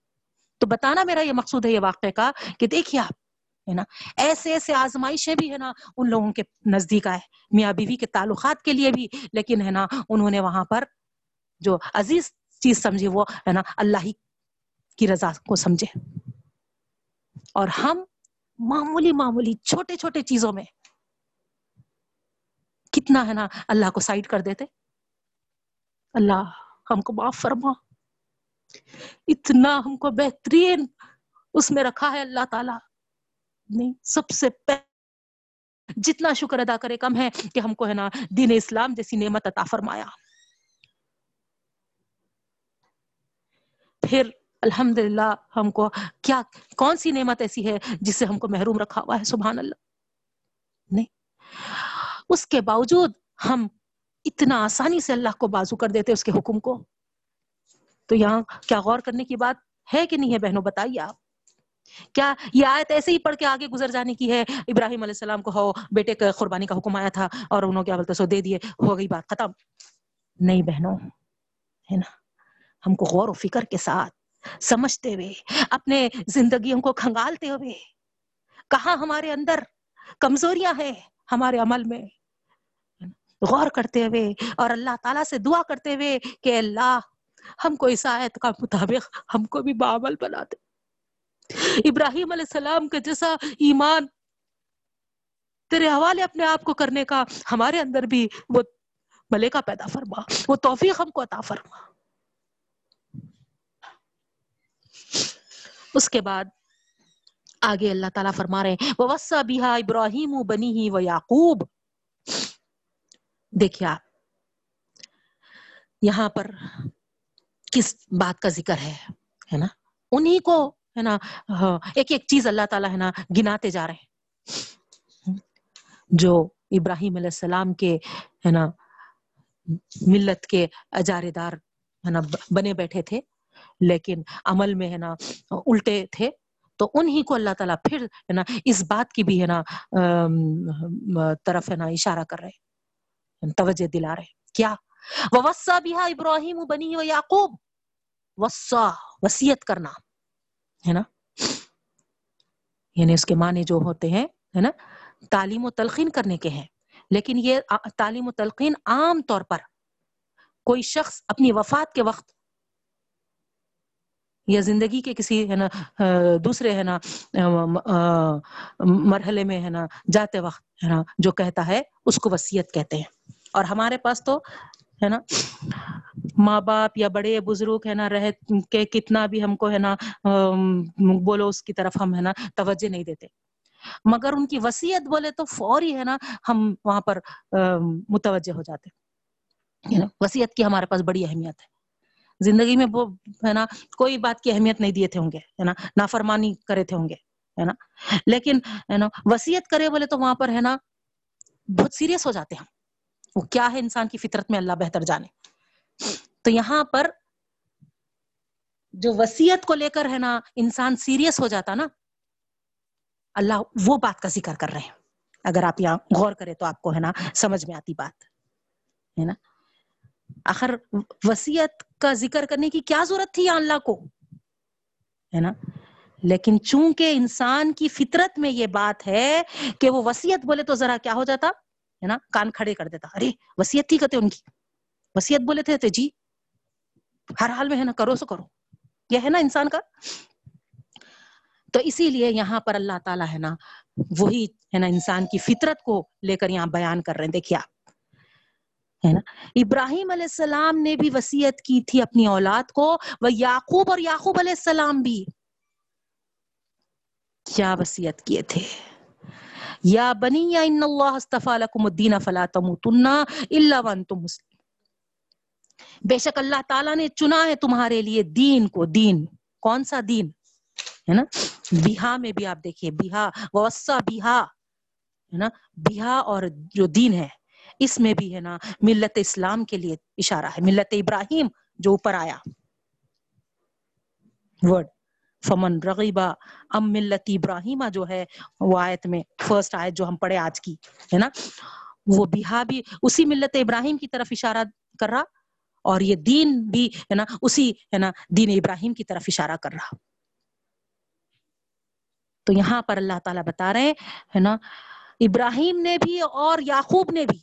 تو بتانا میرا یہ مقصود ہے یہ واقعے کا کہ دیکھیے آپ، ہے نا؟ ایسے ایسے آزمائشیں بھی، ہے نا، ان لوگوں کے نزدیک آئے، میاں بیوی کے تعلقات کے لیے بھی، لیکن، ہے نا، انہوں نے وہاں پر جو عزیز چیز سمجھی، وہ، ہے نا، اللہ ہی کی رضا کو سمجھے۔ اور ہم معمولی معمولی چھوٹے چھوٹے چیزوں میں کتنا، ہے نا، اللہ کو سائڈ کر دیتے۔ اللہ ہم کو معاف فرما۔ اتنا ہم کو بہترین اس میں رکھا ہے اللہ تعالی۔ نہیں، سب سے جتنا شکر ادا کرے، کم ہے کہ ہم کو ہے نا دین اسلام جیسی نعمت عطا فرمایا۔ پھر الحمد للہ ہم کو کیا کون سی نعمت ایسی ہے جس سے ہم کو محروم رکھا ہوا ہے؟ سبحان اللہ۔ نہیں، اس کے باوجود ہم اتنا آسانی سے اللہ کو بازو کر دیتے اس کے حکم کو۔ تو یہاں کیا غور کرنے کی بات ہے کہ نہیں ہے بہنوں؟ بتائیے آپ۔ کیا یہ آیت ایسے ہی پڑھ کے آگے گزر جانے کی ہے؟ ابراہیم علیہ السلام کو ہو، بیٹے کا قربانی کا حکم آیا تھا اور انہوں کیا بولتے سو دے دیے، ہو گئی بات، ختم۔ نہیں بہنوں، ہے نا؟ ہم کو غور و فکر کے ساتھ سمجھتے ہوئے، اپنے زندگیوں کو کھنگالتے ہوئے، کہاں ہمارے اندر کمزوریاں ہیں ہمارے عمل میں؟ غور کرتے ہوئے اور اللہ تعالیٰ سے دعا کرتے ہوئے کہ اللہ ہم کو اس آیت کا مطابق ہم کو بھی بعمل بنا دے ابراہیم علیہ السلام کے جیسا ایمان تیرے حوالے اپنے آپ کو کرنے کا ہمارے اندر بھی وہ ملکہ پیدا فرما، وہ توفیق ہم کو عطا فرما۔ اس کے بعد آگے اللہ تعالیٰ فرما رہے ہیں وَوَسَّى بِهَا ابراہیم بنی و یعقوب دیکھیے آپ، یہاں پر کس بات کا ذکر ہے ہے نا؟ انہی کو، ہے نا ہاں، ایک ایک چیز اللہ تعالیٰ، ہے نا، گناتے جا رہے ہیں۔ جو ابراہیم علیہ السلام کے، ہے نا، ملت کے اجارے دار، ہے نا، بنے بیٹھے تھے، لیکن عمل میں، ہے نا، الٹے تھے، تو انہی کو اللہ تعالیٰ پھر، ہے نا، اس بات کی بھی، ہے نا طرف، ہے نا، اشارہ کر رہے توجہ دلا رہے کیا؟ وسا بھی ابراہیم بنی و یعقوب وسا وسیعت کرنا، ہے نا؟ یعنی اس کے معنی جو ہوتے ہیں، ہے نا؟ تعلیم و تلقین کرنے کے ہیں۔ لیکن یہ تعلیم و تلقین عام طور پر کوئی شخص اپنی وفات کے وقت یا زندگی کے کسی، ہے نا دوسرے، ہے نا مرحلے میں، ہے نا، جاتے وقت، ہے نا، جو کہتا ہے، اس کو وسیعت کہتے ہیں۔ اور ہمارے پاس تو ہے نا؟ ماں باپ یا بڑے بزرگ ہے نا، رہ کے کتنا بھی ہم کو ہے نا بولو اس کی طرف ہم ہے نا توجہ نہیں دیتے۔ مگر ان کی وسیعت بولے تو فوری ہے نا ہم وہاں پر متوجہ ہو جاتے۔ وسیعت کی ہمارے پاس بڑی اہمیت ہے۔ زندگی میں وہ ہے نا، کوئی بات کی اہمیت نہیں دیے تھے ہوں گے۔ ہے نا؟ نافرمانی کرے تھے ہوں گے۔ ہے نا؟ لیکن، ہے نا وسیعت کرے بولے تو وہاں پر ہے نا بہت سیریس ہو جاتے ہیں وہ کیا ہے انسان کی فطرت میں اللہ بہتر جانے۔ تو یہاں پر جو وسیعت کو لے کر ہے نا، انسان سیریس ہو جاتا نا، اللہ وہ بات کا ذکر کر رہے ہیں۔ اگر آپ یہاں غور کرے تو آپ کو ہے نا سمجھ میں آتی بات۔ ہے نا؟ آخر وسیعت کا ذکر کرنے کی کیا ضرورت تھی اللہ کو؟ ہے نا؟ لیکن چونکہ انسان کی فطرت میں یہ بات ہے کہ وہ وسیعت بولے تو ذرا کیا ہو جاتا؟ ہے نا، کان کھڑے کر دیتا۔ ارے وسیعت تھی کہتے ان کی۔ وسیعت بولے تھے جی ہر حال میں ہے نا، کرو سو کرو۔ یہ ہے نا انسان کا۔ تو اسی لیے یہاں پر اللہ تعالیٰ ہے نا، وہی ہے نا انسان کی فطرت کو لے کر یہاں بیان کر رہے ہیں۔ دیکھیے آپ۔ ہے نا، ابراہیم علیہ السلام نے بھی وسیعت کی تھی اپنی اولاد کو، وہ یعقوب اور یعقوب علیہ السلام بھی۔ کیا وسیعت کیے تھے؟ یا بنی یا ان اللہ استفا لکم الدین فلا تموتن الا وانتم مسلم بے شک اللہ تعالیٰ نے چنا ہے تمہارے لیے دین کو، دین، کون سا دین؟ ہے نا؟ بیہا میں بھی آپ دیکھیے بیہا وسا بیہا ہے نا؟ بیہا اور جو دین ہے، اس میں بھی ہے نا، ملت اسلام کے لیے اشارہ ہے، ملت ابراہیم جو اوپر آیا۔ ورڈ فمن رغیبا ام ملت ابراہیمہ جو ہے وہ آیت میں فرسٹ آیت جو ہم پڑھے آج کی، ہے نا؟ وہ بیہا بھی اسی ملت ابراہیم کی طرف اشارہ کر رہا اور یہ دین بھی، ہے نا؟ اسی، ہے نا؟ دین ابراہیم کی طرف اشارہ کر رہا۔ تو یہاں پر اللہ تعالیٰ بتا رہے ہے نا؟ ابراہیم نے بھی اور یعقوب نے بھی۔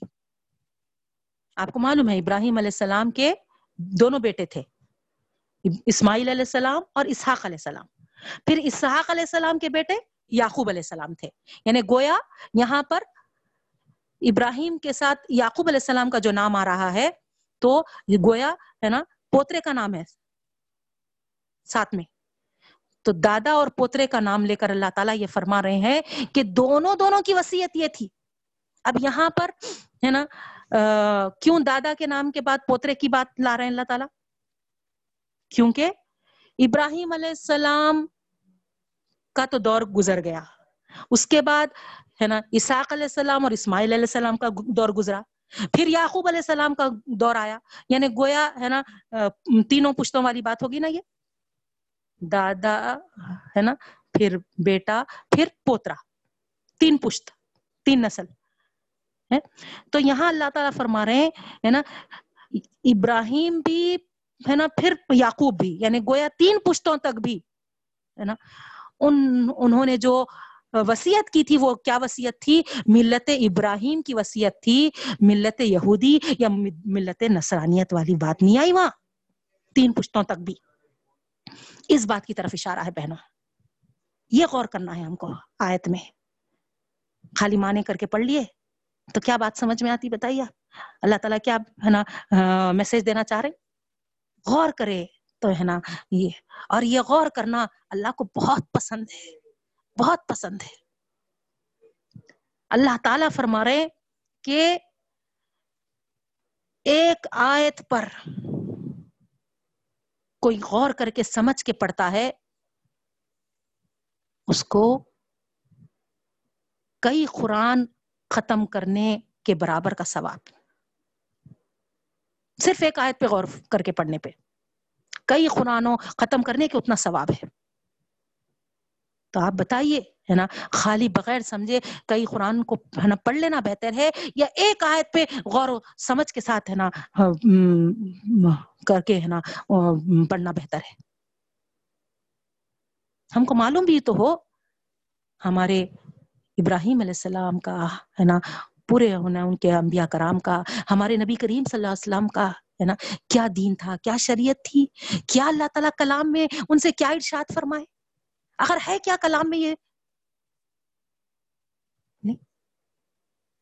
آپ کو معلوم ہے ابراہیم علیہ السلام کے دونوں بیٹے تھے۔ اسماعیل علیہ السلام اور اسحاق علیہ السلام۔ پھر اسحاق علیہ السلام کے بیٹے یعقوب علیہ السلام تھے۔ یعنی گویا یہاں پر ابراہیم کے ساتھ یعقوب علیہ السلام کا جو نام آ رہا ہے، تو گویا ہے نا، پوترے کا نام ہے ساتھ میں۔ تو دادا اور پوترے کا نام لے کر اللہ تعالیٰ یہ فرما رہے ہیں کہ دونوں دونوں کی وسیعت یہ تھی۔ اب یہاں پر ہے نا کیوں دادا کے نام کے بعد پوترے کی بات لا رہے ہیں اللہ تعالیٰ؟ کیونکہ ابراہیم علیہ السلام کا تو دور گزر گیا۔ اس کے بعد ہے نا اساق علیہ السلام اور اسماعیل علیہ السلام کا دور گزرا۔ پھر یعقوب علیہ السلام کا دور آیا۔ یعنی گویا ہے نا تینوں پشتوں والی بات ہوگی نا یہ؟ دادا ہے نا، پھر بیٹا، پھر پوترا۔ تین پشت، تین نسل۔ ہے؟ تو یہاں اللہ تعالیٰ فرما رہے ہیں نا، ابراہیم بھی ہے نا، پھر یعقوب بھی یعنی گویا تین پشتوں تک بھی، ہے نا، ان، انہوں نے جو وسیعت کی تھی، وہ کیا وسیعت تھی؟ ملت ابراہیم کی وسیعت تھی، ملت یہودی یا ملت نصرانیت والی بات نہیں آئی وہاں؟ تین پشتوں تک بھی۔ اس بات کی طرف اشارہ ہے بہنوں۔ یہ غور کرنا ہے ہم کو آیت میں۔ خالی مانے کر کے پڑھ لیے۔ تو کیا بات سمجھ میں آتی بتائیے اللہ تعالیٰ کیا ہے نا میسج دینا چاہ رہے غور کرے تو ہے نا یہ۔ اور یہ غور کرنا اللہ کو بہت پسند ہے۔ بہت پسند ہے۔ اللہ تعالیٰ فرما رہے کہ ایک آیت پر کوئی غور کر کے سمجھ کے پڑھتا ہے، اس کو کئی قرآن ختم کرنے کے برابر کا ثواب۔ صرف ایک آیت پہ غور کر کے پڑھنے پہ۔ کئی قرآنوں ختم کرنے کے اتنا ثواب ہے۔ تو آپ بتائیے، ہے نا، خالی بغیر سمجھے کئی قرآن کو، ہے نا، پڑھ لینا بہتر ہے یا ایک آیت پہ غور و سمجھ کے ساتھ، ہے نا کر کے، ہے نا، پڑھنا بہتر ہے۔ ہم کو معلوم بھی تو ہو، ہمارے ابراہیم علیہ السلام کا، ہے نا پورے ہونا ان کے انبیاء کرام کا، ہمارے نبی کریم صلی اللہ علیہ وسلم کا، ہے نا؟ کیا دین تھا؟ کیا شریعت تھی؟ کیا اللہ تعالیٰ کلام میں ان سے کیا ارشاد فرمائے؟ اگر ہے کیا کلام میں یہ؟ نہیں۔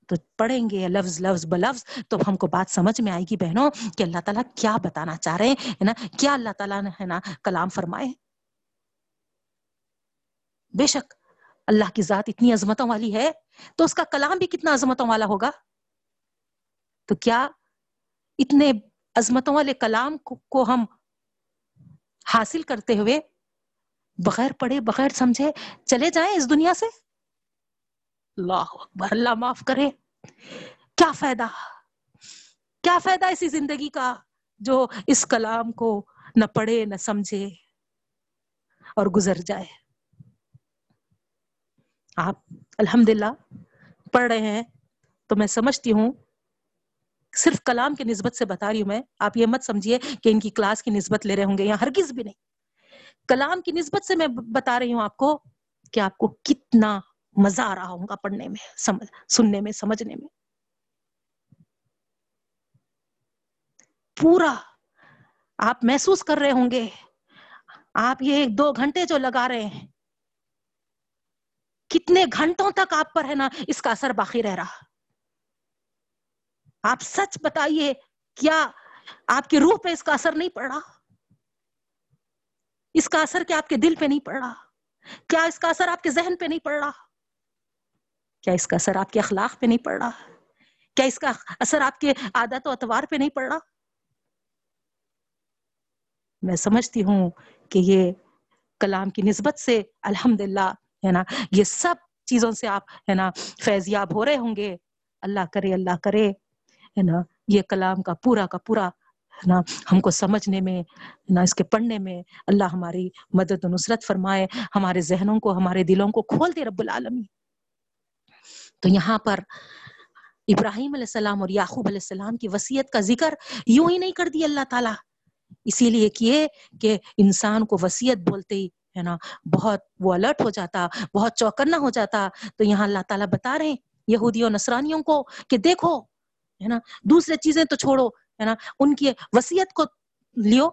تو پڑھیں گے لفظ لفظ بلفظ، تو ہم کو بات سمجھ میں آئے گی بہنوں کہ اللہ تعالیٰ کیا بتانا چاہ رہے ہیں نا؟ کیا اللہ تعالیٰ نے، ہے نا، کلام فرمائے؟ بے شک اللہ کی ذات اتنی عظمتوں والی ہے، تو اس کا کلام بھی کتنا عظمتوں والا ہوگا؟ تو کیا اتنے عظمتوں والے کلام کو ہم حاصل کرتے ہوئے بغیر پڑھے، بغیر سمجھے چلے جائیں اس دنیا سے؟ اللہ اکبر، اللہ معاف کرے۔ کیا فائدہ؟ کیا فائدہ اسی زندگی کا جو اس کلام کو نہ پڑھے، نہ سمجھے اور گزر جائے؟ آپ الحمد للہ پڑھ رہے ہیں تو میں سمجھتی ہوں، صرف کلام کی نسبت سے بتا رہی ہوں میں، آپ یہ مت سمجھیے کہ ان کی کلاس کی نسبت لے رہے ہوں گے یا ہرگز بھی نہیں۔ کلام کی نسبت سے میں بتا رہی ہوں آپ کو کہ آپ کو کتنا مزہ آ رہا ہوگا پڑھنے میں، سمجھ سننے میں، سمجھنے میں۔ پورا آپ محسوس کر رہے ہوں گے۔ آپ یہ ایک دو گھنٹے جو لگا رہے ہیں کتنے گھنٹوں تک آپ پر ہے نا اس کا اثر باقی رہ رہا؟ آپ سچ بتائیے، کیا آپ کی روح پہ اس کا اثر نہیں پڑ رہا اس کا اثر کیا آپ کے دل پہ نہیں پڑ رہا کیا اس کا اثر آپ کے ذہن پہ نہیں پڑ رہا کیا اس کا اثر آپ کے اخلاق پہ نہیں پڑ رہا کیا اس کا اثر آپ کے عادت و اتوار پہ نہیں پڑ رہا میں سمجھتی ہوں کہ یہ کلام کی نسبت سے الحمد ہے نا؟ یہ سب چیزوں سے آپ ہے نا فیضیاب ہو رہے ہوں گے۔ اللہ کرے اللہ کرے، ہے نا؟ یہ کلام کا پورا کا پورا نا؟ ہم کو سمجھنے میں نہ اس کے پڑھنے میں اللہ ہماری مدد و نصرت فرمائے، ہمارے ذہنوں کو، ہمارے دلوں کو کھول دے رب العالمین۔ تو یہاں پر ابراہیم علیہ السلام اور یعقوب علیہ السلام کی وسیعت کا ذکر یوں ہی نہیں کر دی اللہ تعالیٰ۔ اسی لیے کیے کہ انسان کو وسیعت بولتے ہی ہے نا، بہت وہ الرٹ ہو جاتا، بہت چوکنا ہو جاتا، تو یہاں اللہ تعالیٰ بتا رہے ہیں یہودیوں نصرانیوں کو کہ دیکھو، ہے نا، دوسرے چیزیں تو چھوڑو، ہے نا، ان کی وسیعت کو لیو،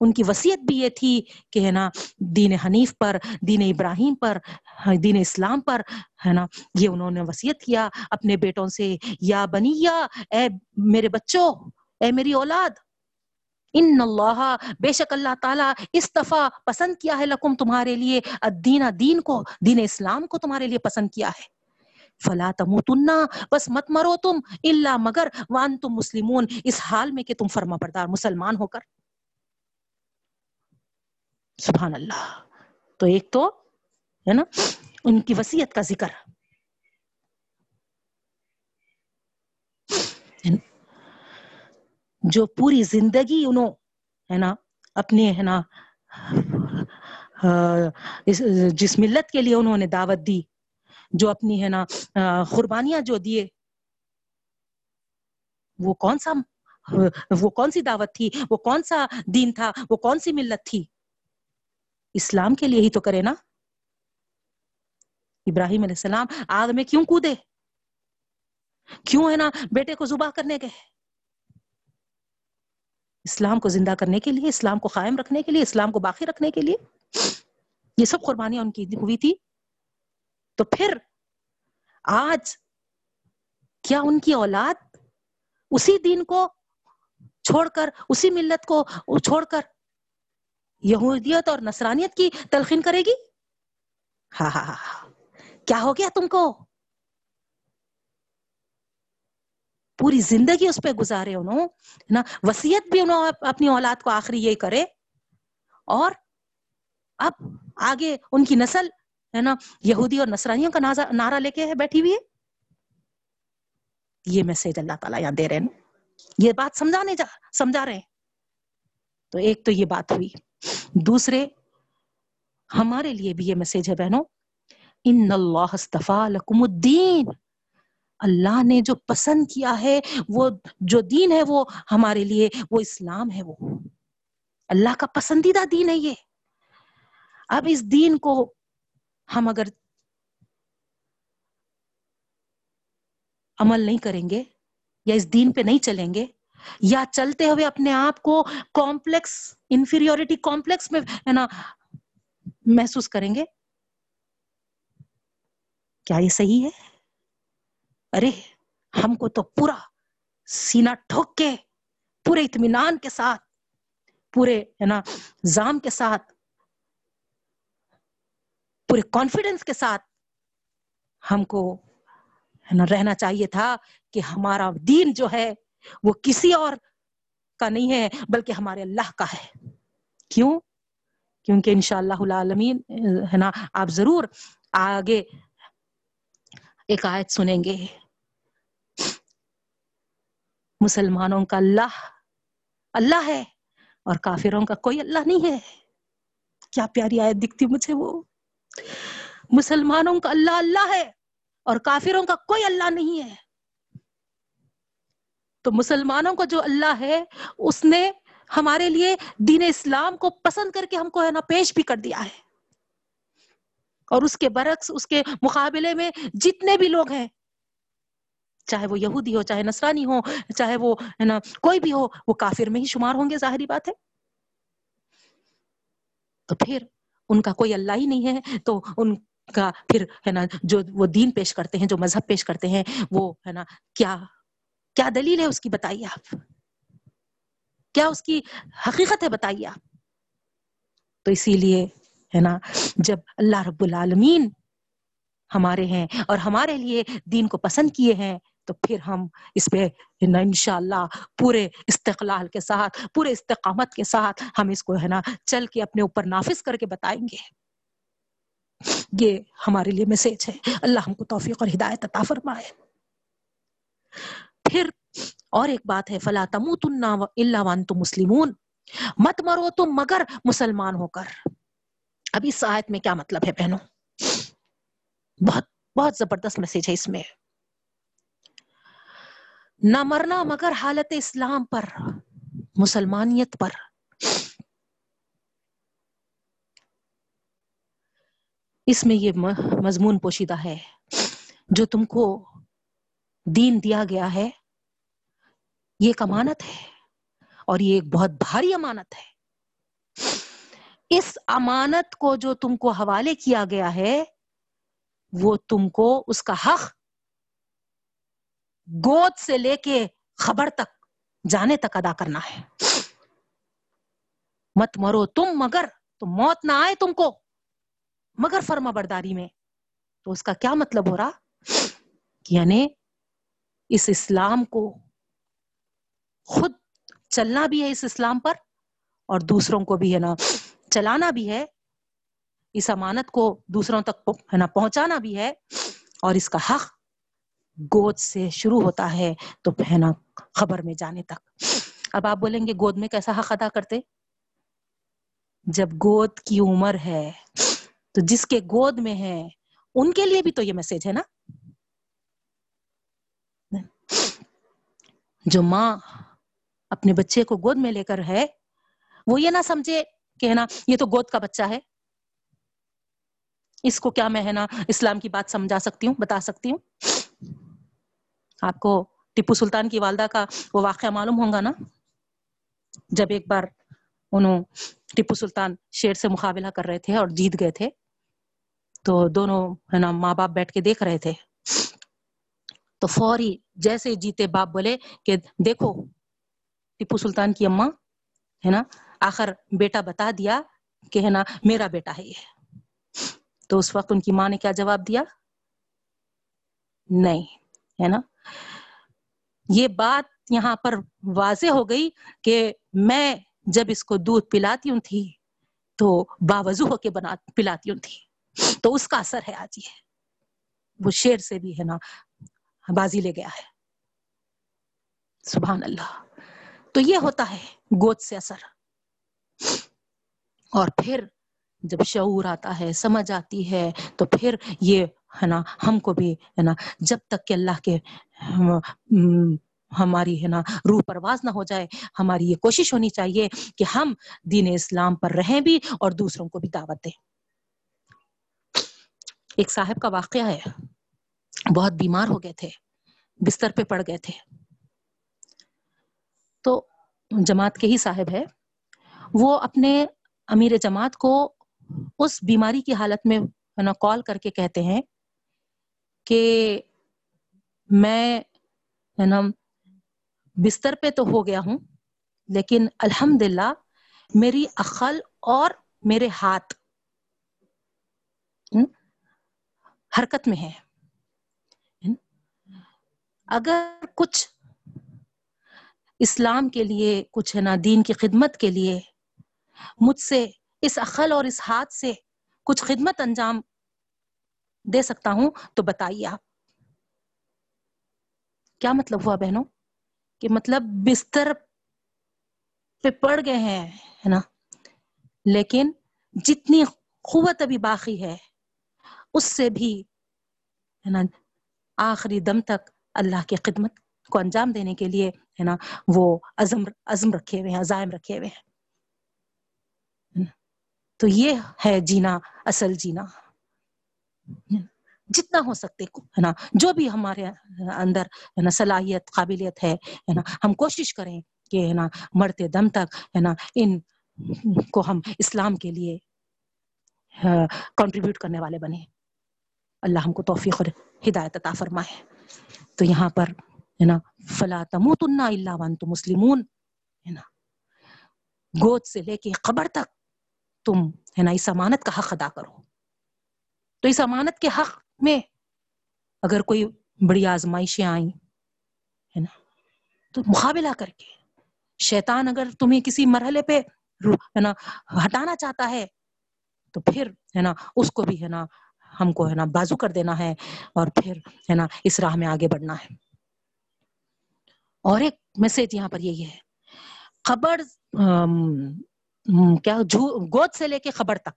ان کی وسیعت بھی یہ تھی کہ، ہے نا، دین حنیف پر، دین ابراہیم پر، دین اسلام پر، ہے نا، یہ انہوں نے وسیعت کیا اپنے بیٹوں سے، یا بنیا اے میرے بچوں، اے میری اولاد ان اللہ بے شک اللہ تعالیٰ استفا پسند کیا ہے لکم تمہارے لیے دین دین کو، دین اسلام کو تمہارے لیے پسند کیا ہے۔ فلا تموتن، بس مت مرو تم اللہ مگر وان تم مسلمون۔ اس حال میں کہ تم فرما بردار مسلمان ہو کر۔ سبحان اللہ۔ تو ایک تو، ہے نا، ان کی وسیعت کا ذکر۔ جو پوری زندگی انہوں، ہے نا، اپنے، ہے نا جس ملت کے لیے انہوں نے دعوت دی، جو اپنی، ہے نا، قربانیاں جو دیے، وہ کون سا، وہ کون سی دعوت تھی؟ وہ کون سا دین تھا؟ وہ کون سی ملت تھی؟ اسلام کے لیے ہی تو کرے نا۔ ابراہیم علیہ السلام آگ میں کیوں کودے؟ کیوں، ہے نا، بیٹے کو زبا کرنے گئے؟ اسلام کو زندہ کرنے کے لیے، اسلام کو قائم رکھنے کے لیے، اسلام کو باقی رکھنے کے لیے۔ یہ سب قربانیاں ان کی ہوئی تھی۔ تو پھر آج کیا ان کی اولاد اسی دین کو چھوڑ کر، اسی ملت کو چھوڑ کر یہودیت اور نصرانیت کی تلقین کرے گی؟ ہاں ہاں ہاں کیا ہو گیا تم کو؟ پوری زندگی اس پہ گزارے انہوں نا؟ وسیعت بھی انہوں اپنی اولاد کو آخری یہ کرے۔ اور اب آگے ان کی نسل، ہے نا؟ یہودی اور نصرانیوں کا نعرہ لے کے بیٹھی ہوئی ہے۔ یہ میسج اللہ تعالیٰ یہاں دے رہے ہیں۔ یہ بات سمجھانے جا، سمجھا رہے ہیں۔ تو ایک تو یہ بات ہوئی۔ دوسرے، ہمارے لیے بھی یہ میسج ہے بہنوں، ان اللہ لکم الدین اللہ نے جو پسند کیا ہے، وہ جو دین ہے، وہ ہمارے لیے، وہ اسلام ہے وہ۔ اللہ کا پسندیدہ دین ہے یہ۔ اب اس دین کو ہم اگر عمل نہیں کریں گے یا اس دین پہ نہیں چلیں گے، یا چلتے ہوئے اپنے آپ کو کمپلیکس، انفیریورٹی کمپلیکس میں، ہے نا، محسوس کریں گے، کیا یہ صحیح ہے؟ ارے، ہم کو تو پورا سینا ٹھوک کے، پورے اطمینان کے ساتھ، پورے، ہے نا، زام کے ساتھ، پورے کانفیڈنس کے ساتھ ہم کو، ہے نا، رہنا چاہیے تھا کہ ہمارا دین جو ہے، وہ کسی اور کا نہیں ہے، بلکہ ہمارے اللہ کا ہے۔ کیوں؟ کیونکہ انشاءاللہ العالمین، ہے نا، آپ ضرور آگے ایک آیت سنیں گے۔ مسلمانوں کا اللہ اللہ ہے اور کافروں کا کوئی اللہ نہیں ہے۔ کیا پیاری آیت دکھتی مجھے وہ؟ مسلمانوں کا اللہ اللہ ہے اور کافروں کا کوئی اللہ نہیں ہے۔ تو مسلمانوں کو جو اللہ ہے، اس نے ہمارے لیے دین اسلام کو پسند کر کے ہم کو ہے نا پیش بھی کر دیا ہے۔ اور اس کے برعکس، اس کے مقابلے میں جتنے بھی لوگ ہیں، چاہے وہ یہودی ہو، چاہے نصرانی ہو، چاہے وہ، ہے نا، کوئی بھی ہو، وہ کافر میں ہی شمار ہوں گے، ظاہری بات ہے۔ تو پھر ان کا کوئی اللہ ہی نہیں ہے، تو ان کا پھر، ہے نا، جو وہ دین پیش کرتے ہیں، جو مذہب پیش کرتے ہیں، وہ، ہے نا، کیا کیا دلیل ہے اس کی؟ بتائیے آپ۔ کیا اس کی حقیقت ہے؟ بتائیے آپ۔ تو اسی لیے ہے نا؟ جب اللہ رب العالمین ہمارے ہیں اور ہمارے لیے دین کو پسند کیے ہیں، تو پھر ہم اس پہ انشاءاللہ پورے استقلال کے ساتھ، پورے استقامت کے ساتھ ہم اس کو ہے نا چل کے اپنے اوپر نافذ کر کے بتائیں گے۔ یہ ہمارے لیے میسج ہے۔ اللہ ہم کو توفیق اور ہدایت عطا فرمائے۔ پھر اور ایک بات ہے، فلا تموتن الا وانتم مسلمون۔ مت مرو تم مگر مسلمان ہو کر۔ اب اس آیت میں کیا مطلب ہے بہنوں؟ بہت بہت زبردست میسج ہے اس میں۔ نہ مرنا مگر حالت اسلام پر، مسلمانیت پر۔ اس میں یہ مضمون پوشیدہ ہے۔ جو تم کو دین دیا گیا ہے، یہ ایک امانت ہے اور یہ ایک بہت بھاری امانت ہے۔ اس امانت کو جو تم کو حوالے کیا گیا ہے، وہ تم کو اس کا حق گود سے لے کے خبر تک، جانے تک ادا کرنا ہے۔ مت مرو تم، مگر تو موت نہ آئے تم کو۔ مگر فرما برداری میں۔ تو اس کا کیا مطلب ہو رہا؟ یعنی اس اسلام کو خود چلنا بھی ہے اس اسلام پر، اور دوسروں کو بھی ہے نا۔ چلانا بھی ہے، اس امانت کو دوسروں تک ہے نا، پہنچانا بھی ہے اور اس کا حق گود سے شروع ہوتا ہے تو ہے نا خبر میں جانے تک۔ اب آپ بولیں گے، گود میں کیسا حق ادا کرتے؟ جب گود کی عمر ہے تو جس کے گود میں ہے، ان کے لیے بھی تو یہ میسج ہے نا۔ جو ماں اپنے بچے کو گود میں لے کر ہے، وہ یہ نہ سمجھے کہ ہے نا یہ تو گود کا بچہ ہے۔ اس کو کیا میں ہے نا اسلام کی بات سمجھا سکتی ہوں، بتا سکتی ہوں؟ آپ کو ٹپو سلطان کی والدہ کا وہ واقعہ معلوم ہوگا نا؟ جب ایک بار انہوں ٹپو سلطان شیر سے مقابلہ کر رہے تھے اور جیت گئے تھے، تو دونوں ہے نا ماں باپ بیٹھ کے دیکھ رہے تھے۔ تو فوری جیسے جیتے باپ بولے کہ دیکھو، ٹپو سلطان کی اماں ہے نا آخر بیٹا بتا دیا کہ ہے نا، میرا بیٹا ہے یہ۔ تو اس وقت ان کی ماں نے کیا جواب دیا؟ نہیں، ہے نا۔ یہ بات یہاں پر واضح ہو گئی کہ میں جب اس کو دودھ پلاتی ہوں تھی تو باوضو ہو کے بنا، پلاتی ہوں تھی۔ تو اس کا اثر ہے آج یہ۔ وہ شیر سے بھی ہے نا، بازی لے گیا ہے۔ سبحان اللہ۔ تو یہ ہوتا ہے گود سے اثر۔ اور پھر جب شعور آتا ہے، سمجھ آتی ہے، تو پھر یہ ہے نا، ہم کو بھی ہے نا، جب تک کہ اللہ کے ہماری ہے نا روح پرواز نہ ہو جائے، ہماری یہ کوشش ہونی چاہیے کہ ہم دین اسلام پر رہیں بھی اور دوسروں کو بھی دعوت دیں۔ ایک صاحب کا واقعہ ہے، بہت بیمار ہو گئے تھے، بستر پہ پڑ گئے تھے۔ تو جماعت کے ہی صاحب ہے، وہ اپنے امیر جماعت کو اس بیماری کی حالت میں کال کر کے کہتے ہیں کہ میں نا بستر پہ تو ہو گیا ہوں، لیکن الحمد للہ میری عقل اور میرے ہاتھ حرکت میں ہے اگر کچھ اسلام کے لیے، کچھ ہے نا دین کی خدمت کے لیے مجھ سے، اس عقل اور اس ہاتھ سے کچھ خدمت انجام دے سکتا ہوں تو بتائیے آپ۔ کیا مطلب ہوا بہنوں؟ کہ مطلب بستر پہ پڑ گئے ہیں، ہے نا؟ لیکن جتنی قوت ابھی باقی ہے، اس سے بھی، ہے نا، آخری دم تک اللہ کی خدمت کو انجام دینے کے لیے، ہے نا، وہ عزم عزم رکھے ہوئے ہیں، عزائم رکھے ہوئے ہیں۔ تو یہ ہے جینا، اصل جینا۔ جتنا ہو سکتے، ہے نا؟ جو بھی ہمارے اندر، ہے نا، صلاحیت، قابلیت ہے نا، ہم کوشش کریں کہ، ہے نا، مرتے دم تک، ہے نا، ان کو ہم اسلام کے لیے کنٹریبیوٹ کرنے والے بنے اللہ ہم کو توفیق اور ہدایت عطا فرمائے۔ تو یہاں پر، ہے نا، فلا تموتن الا وانتم مسلمون، ہے نا۔ گود سے لے کے قبر تک تم ہے نا اس امانت کا حق ادا کرو۔ تو اس امانت کے حق میں اگر کوئی بڑی آزمائشیں آئیں تو مقابلہ کر کے شیطان اگر تمہیں کسی مرحلے پہ ہے نا، ہٹانا چاہتا ہے، تو پھر، ہے نا، اس کو بھی، ہے نا، ہم کو، ہے نا، بازو کر دینا ہے اور پھر، ہے نا، اس راہ میں آگے بڑھنا ہے۔ اور ایک میسج یہاں پر یہی ہے۔ خبر کیا گود سے لے کے خبر تک،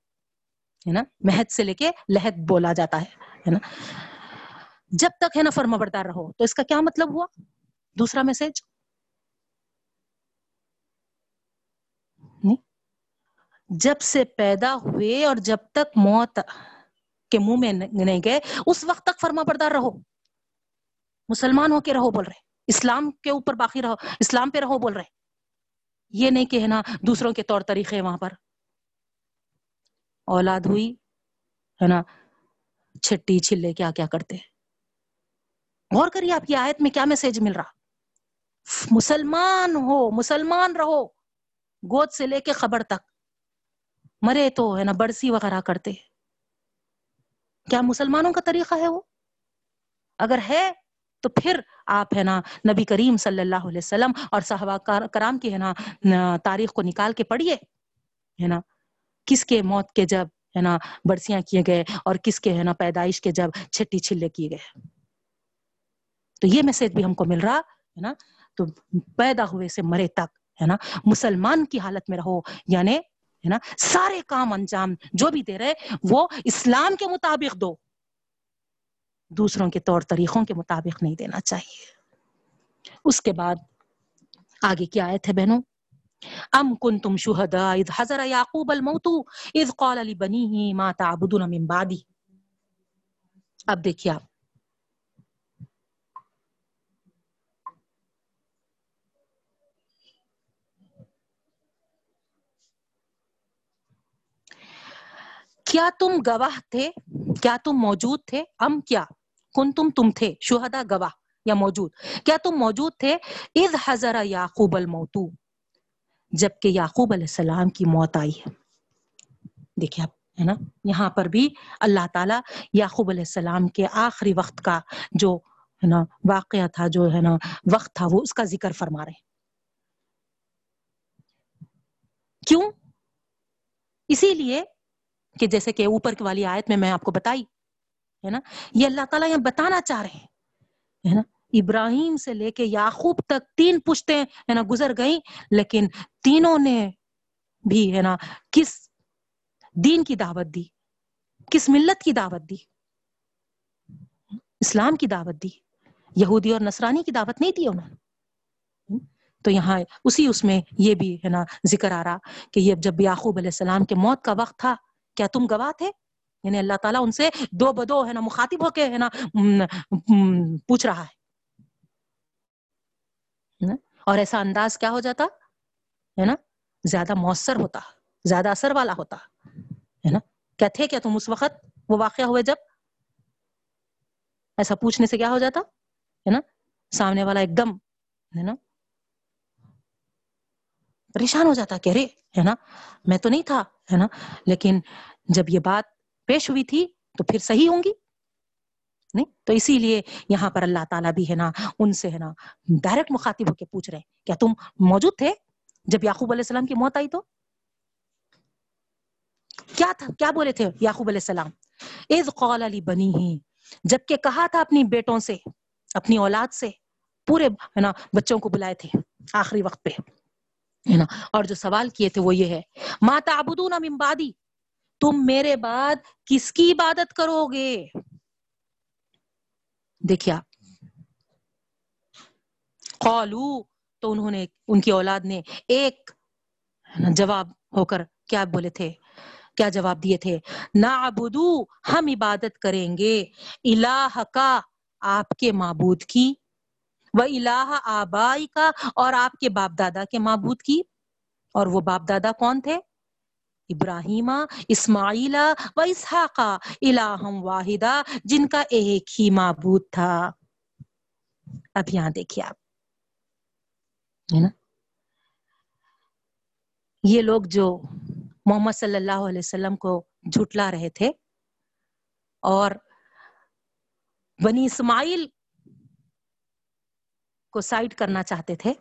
ہے نا؟ مہد سے لے کے لہد بولا جاتا ہے نا؟ جب تک ہے نا فرما بردار رہو، تو اس کا کیا مطلب ہوا؟ دوسرا میسج جب سے پیدا ہوئے اور جب تک موت کے منہ میں نہیں گئے، اس وقت تک فرما بردار رہو۔ مسلمان ہو کے رہو بول رہے، اسلام کے اوپر باقی رہو، اسلام پہ رہو بول رہے۔ یہ نہیں کہ ہے نا دوسروں کے طور طریقے وہاں پر۔ اولاد ہوئی، ہے نا، چھٹی چھلے کیا کیا کرتے۔ غور کریے آپ کی آیت میں کیا میسج مل رہا۔ مسلمان ہو، مسلمان رہو، گود سے لے کے خبر تک۔ مرے تو ہے نا برسی وغیرہ کرتے۔ کیا مسلمانوں کا طریقہ ہے وہ؟ اگر ہے تو پھر آپ ہے نا نبی کریم صلی اللہ علیہ وسلم اور صحابہ کرام کی ہے نا تاریخ کو نکال کے پڑھیے، ہے نا، کس کے موت کے جب ہے نا برسیاں کیے گئے اور کس کے ہے نا پیدائش کے جب چھٹی چھلے کیے گئے۔ تو یہ میسج بھی ہم کو مل رہا، ہے نا، تو پیدا ہوئے سے مرے تک، ہے نا، مسلمان کی حالت میں رہو۔ یعنی ہے نا، سارے کام انجام جو بھی دے رہے، وہ اسلام کے مطابق دو۔ دوسروں کے طور طریقوں کے مطابق نہیں دینا چاہیے۔ اس کے بعد آگے کیا آئے تھے بہنوں؟ ام کنتم شہداء اذ حضر یعقوب الموت اذ قال لبنیه ما تعبدون من بعدی۔ اب دیکھیے آپ۔ کیا تم گواہ تھے؟ کیا تم موجود تھے؟ ام کیا؟ کن تم تم تھے، شہدا گواہ یا موجود۔ کیا تم موجود تھے؟ اذ حضر یعقوب الموتو جبکہ یعقوب علیہ السلام کی موت آئی ہے۔ دیکھیں آپ، ہے نا؟ یہاں پر بھی اللہ تعالیٰ یعقوب علیہ السلام کے آخری وقت کا جو، ہے نا، واقعہ تھا، جو، ہے نا، وقت تھا، وہ اس کا ذکر فرما رہے کیوں؟ اسی لیے کہ جیسے کہ اوپر کی والی آیت میں میں آپ کو بتائی ہے نا؟ یہ اللہ تعالیٰ یہاں بتانا چاہ رہے ہیں، ہے نا؟ ابراہیم سے لے کے یعقوب تک تین پشتے ہے نا، گزر گئی لیکن تینوں نے بھی، ہے نا، کس دین کی دعوت دی؟ کس ملت کی دعوت دی؟ اسلام کی دعوت دی؟ یہودی اور نصرانی کی دعوت نہیں دی انہوں نے؟ تو یہاں اسی اس میں یہ بھی، ہے نا، ذکر آ رہا کہ یہ جب یعقوب علیہ السلام کے موت کا وقت تھا، کیا تم گواہ تھے؟ یعنی اللہ تعالیٰ ان سے دو بدو ہے نا، مخاطب ہو کے ہے نا پوچھ رہا ہے۔ اور ایسا انداز کیا ہو جاتا؟ ہے نا؟ زیادہ مؤثر ہوتا، زیادہ اثر والا ہوتا، ہے نا؟ کیا تھے کیا تم اس وقت وہ واقعہ ہوئے جب؟ ایسا پوچھنے سے کیا ہو جاتا؟ ہے نا؟ سامنے والا ایک دم، ہے نا؟ پریشان ہو جاتا کہ ارے، ہے نا؟ میں تو نہیں تھا، ہے نا؟ لیکن جب یہ بات پیش ہوئی تھی تو پھر صحیح ہوں گی؟ نہیں، تو اسی لیے یہاں پر اللہ تعالیٰ بھی ہے نا، ان سے ہے نا ڈائریکٹ مخاطب ہو کے پوچھ رہے کیا تم موجود تھے جب یعقوب علیہ السلام کی موت آئی تو؟ کیا تھا، کیا بولے تھے یعقوب علیہ السلام؟ از قول علی بنی ہی جبکہ کہا تھا اپنی بیٹوں سے، اپنی اولاد سے، پورے ہے نا بچوں کو بلائے تھے آخری وقت پہ، ہے نا، اور جو سوال کیے تھے وہ یہ ہے ماتا ابدون من بعدی تم میرے بعد کس کی عبادت کرو گے؟ دیکھیے آپ۔ قالو، تو انہوں نے، ان کی اولاد نے ایک جواب ہو کر کیا بولے تھے؟ کیا جواب دیے تھے؟ نعبدو، ہم عبادت کریں گے۔ الہ کا آپ کے معبود کی۔ وہ الہ آبائی کا اور آپ کے باپ دادا کے معبود کی۔ اور وہ باپ دادا کون تھے؟ ابراہیمہ اسماعیلا و اسحاقہ الہم واحدہ، جن کا ایک ہی معبود تھا۔ اب یہاں دیکھیے آپ۔ ہے نا؟ یہ لوگ جو محمد صلی اللہ علیہ وسلم کو جھٹلا رہے تھے اور بنی اسماعیل کو سائڈ کرنا چاہتے تھے،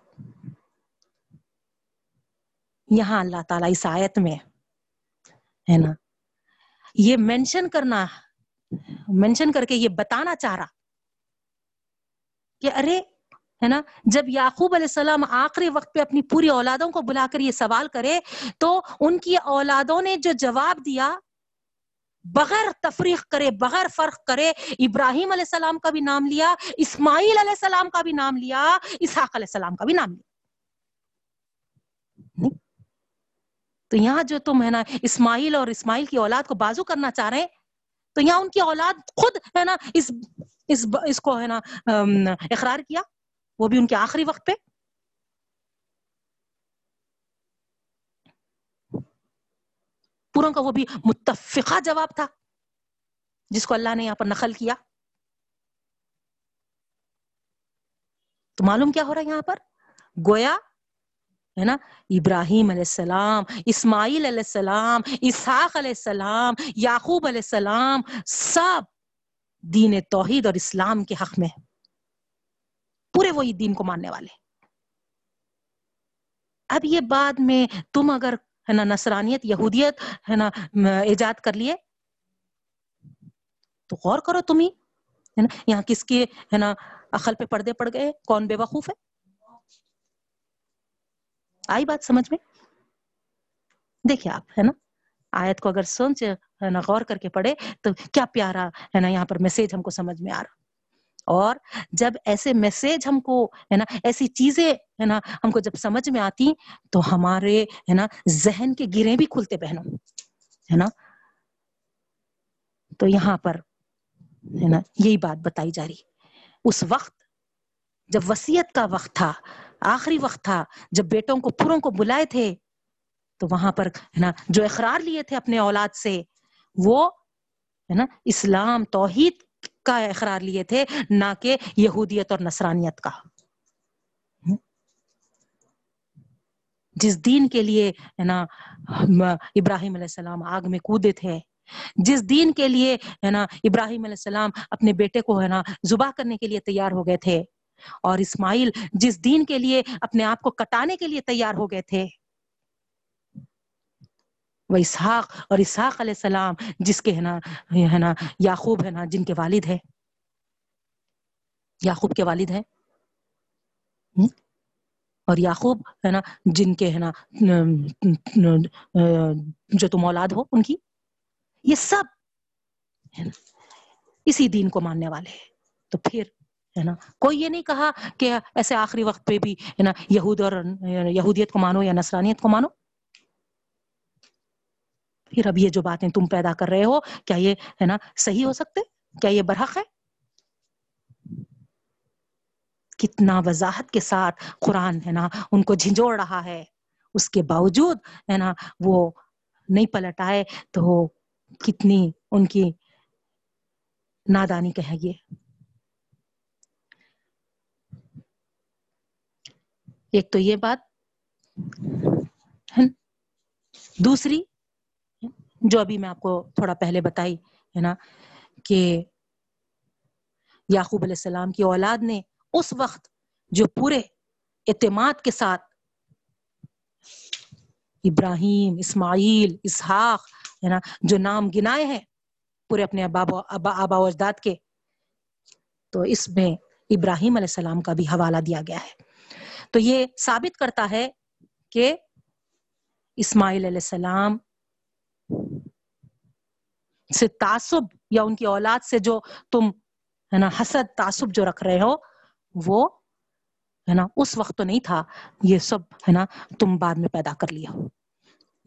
یہاں اللہ تعالیٰ اس آیت میں ہے نا؟ یہ مینشن کرنا مینشن کر کے یہ بتانا چاہ رہا۔ کہ ارے، ہے نا، جب یعقوب علیہ السلام آخری وقت پہ اپنی پوری اولادوں کو بلا کر یہ سوال کرے، تو ان کی اولادوں نے جو جواب دیا، بغیر تفریق کرے، بغیر فرق کرے، ابراہیم علیہ السلام کا بھی نام لیا، اسماعیل علیہ السلام کا بھی نام لیا، اسحاق علیہ السلام کا بھی نام لیا۔ تو یہاں جو تم ہے نا اسماعیل اور اسماعیل کی اولاد کو بازو کرنا چاہ رہے ہیں، تو یہاں ان کی اولاد خود ہے نا اس اس اس کو ہے نا اقرار کیا، وہ بھی ان کے آخری وقت پہ؟ پوروں کا وہ بھی متفقہ جواب تھا، جس کو اللہ نے یہاں پر نقل کیا۔ تو معلوم کیا ہو رہا ہے یہاں پر؟ گویا ہے نا؟ ابراہیم علیہ السلام، اسماعیل علیہ السلام، اسحاق علیہ السلام، یعقوب علیہ السلام، سب دین توحید اور اسلام کے حق میں ہیں۔ پورے وہی دین کو ماننے والے۔ اب یہ بعد میں تم اگر ہے نا نصرانیت، یہودیت ہے نا ایجاد کر لیے، تو غور کرو تم ہی۔ ہے نا؟ یہاں کس کے ہے نا، عقل پہ پردے پڑ گئے؟ کون بے وقوف ہے؟ آئی بات سمجھ میں؟ دیکھیے آپ، ہے نا؟ آیت کو اگر سوچ، ہے نا، غور کر کے پڑھے تو کیا پیارا، ہے نا، یہاں پر میسج ہم کو سمجھ میں آ رہا۔ اور جب ایسے میسج ہم کو، ہے نا، ایسی چیزیں، ہے نا، ہم کو جب سمجھ میں آتی تو ہمارے، ہے نا، ذہن کے گرے بھی کھلتے بہنوں، ہے نا؟ تو یہاں پر، ہے نا، یہی بات بتائی جا رہی۔ اس وقت، جب وسیعت کا وقت تھا آخری وقت تھا جب بیٹوں کو پوروں کو بلائے تھے، تو وہاں پر ہے نا جو اقرار لیے تھے اپنے اولاد سے، وہ ہے نا اسلام توحید کا اقرار لیے تھے، نہ کہ یہودیت اور نصرانیت کا۔ جس دین کے لیے ہے نا ابراہیم علیہ السلام آگ میں کودے تھے، جس دین کے لیے ہے نا ابراہیم علیہ السلام اپنے بیٹے کو ہے نا ذبح کرنے کے لیے تیار ہو گئے تھے اور اسماعیل جس دین کے لیے اپنے آپ کو کٹانے کے لیے تیار ہو گئے تھے، وہ اسحاق اور اسحاق علیہ السلام، جس کے ہے نا ہے نا، یعقوب ہے نا، جن کے والد ہے یعقوب کے والد ہیں۔ اور یعقوب ہے نا، جن کے ہے نا، جو تم اولاد ہو، ان کی۔ یہ سب اسی دین کو ماننے والے ہیں۔ تو پھر ہے نا؟ کوئی یہ نہیں کہا کہ ایسے آخری وقت پہ بھی، ہے نا، یہود اور یعنی یہودیت کو مانو یا نصرانیت کو مانو؟ پھر اب یہ جو باتیں تم پیدا کر رہے ہو، کیا یہ، ہے نا، صحیح ہو سکتے؟ کیا یہ برحق ہے؟ کتنا وضاحت کے ساتھ قرآن، ہے نا، ان کو جھنجھوڑ رہا ہے۔ اس کے باوجود، ہے نا، وہ نہیں پلٹ آئے، تو کتنی ان کی نادانی کہے یہ ایک تو یہ بات دوسری، جو ابھی میں آپ کو تھوڑا پہلے بتائی ہے نا، کہ یعقوب علیہ السلام کی اولاد نے اس وقت جو پورے اعتماد کے ساتھ ابراہیم، اسماعیل، اسحاق ہے نا، جو نام گنائے ہیں پورے اپنے آبا و اجداد کے، تو اس میں ابراہیم علیہ السلام کا بھی حوالہ دیا گیا ہے۔ تو یہ ثابت کرتا ہے کہ اسماعیل علیہ السلام سے تعصب یا ان کی اولاد سے جو تم، ہے نا، حسد، تعصب جو رکھ رہے ہو، وہ، ہے نا، اس وقت تو نہیں تھا، یہ سب، ہے نا، تم بعد میں پیدا کر لیے ہو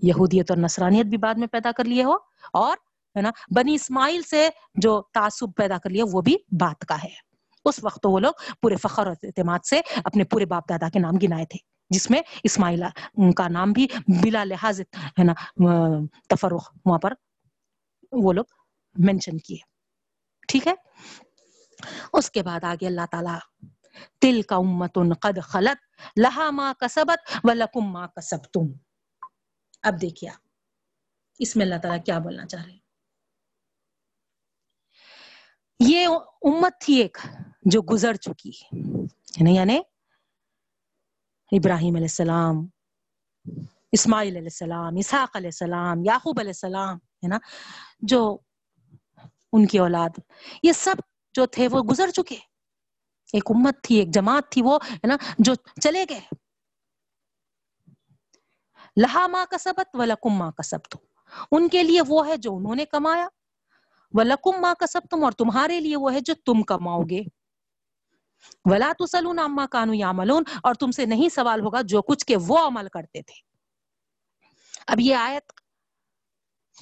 یہودیت اور نصرانیت بھی بعد میں پیدا کر لیے ہو، اور، ہے نا، بنی اسماعیل سے جو تعصب پیدا کر لیا، وہ بھی بات کا ہے۔ اس وقت تو وہ لوگ پورے فخر اور اعتماد سے اپنے پورے باپ دادا کے نام گنائے تھے، جس میں اسماعیل کا نام بھی بلا لحاظ ہے نا تفرق وہاں پر وہ لوگ مینشن کیے۔ ٹھیک ہے؟ اس کے بعد آگے اللہ تعالیٰ تل کا امت قد خلط لہا ما کسبت و لکم ما کسبتم۔ اب دیکھیے اس میں اللہ تعالیٰ کیا بولنا چاہ رہے ہیں؟ یہ امت تھی ایک جو گزر چکی ہے۔ یعنی, یعنی ابراہیم علیہ السلام، اسماعیل علیہ السلام، اسحاق علیہ السلام، یعقوب علیہ السلام، ہے نا، جو ان کی اولاد، یہ سب جو تھے وہ گزر چکے۔ ایک امت تھی، ایک جماعت تھی، وہ، ہے نا، جو چلے گئے۔ لہا ماں کسبت و لکم ماں کسب ان کے لیے وہ ہے جو انہوں نے کمایا۔ و لکم ماں کسب تم اور تمہارے لیے وہ ہے جو تم کماؤ گے۔ ولا تسلون عما کانو یعملون اور تم سے نہیں سوال ہوگا جو کچھ کہ وہ عمل کرتے تھے۔ اب یہ آیت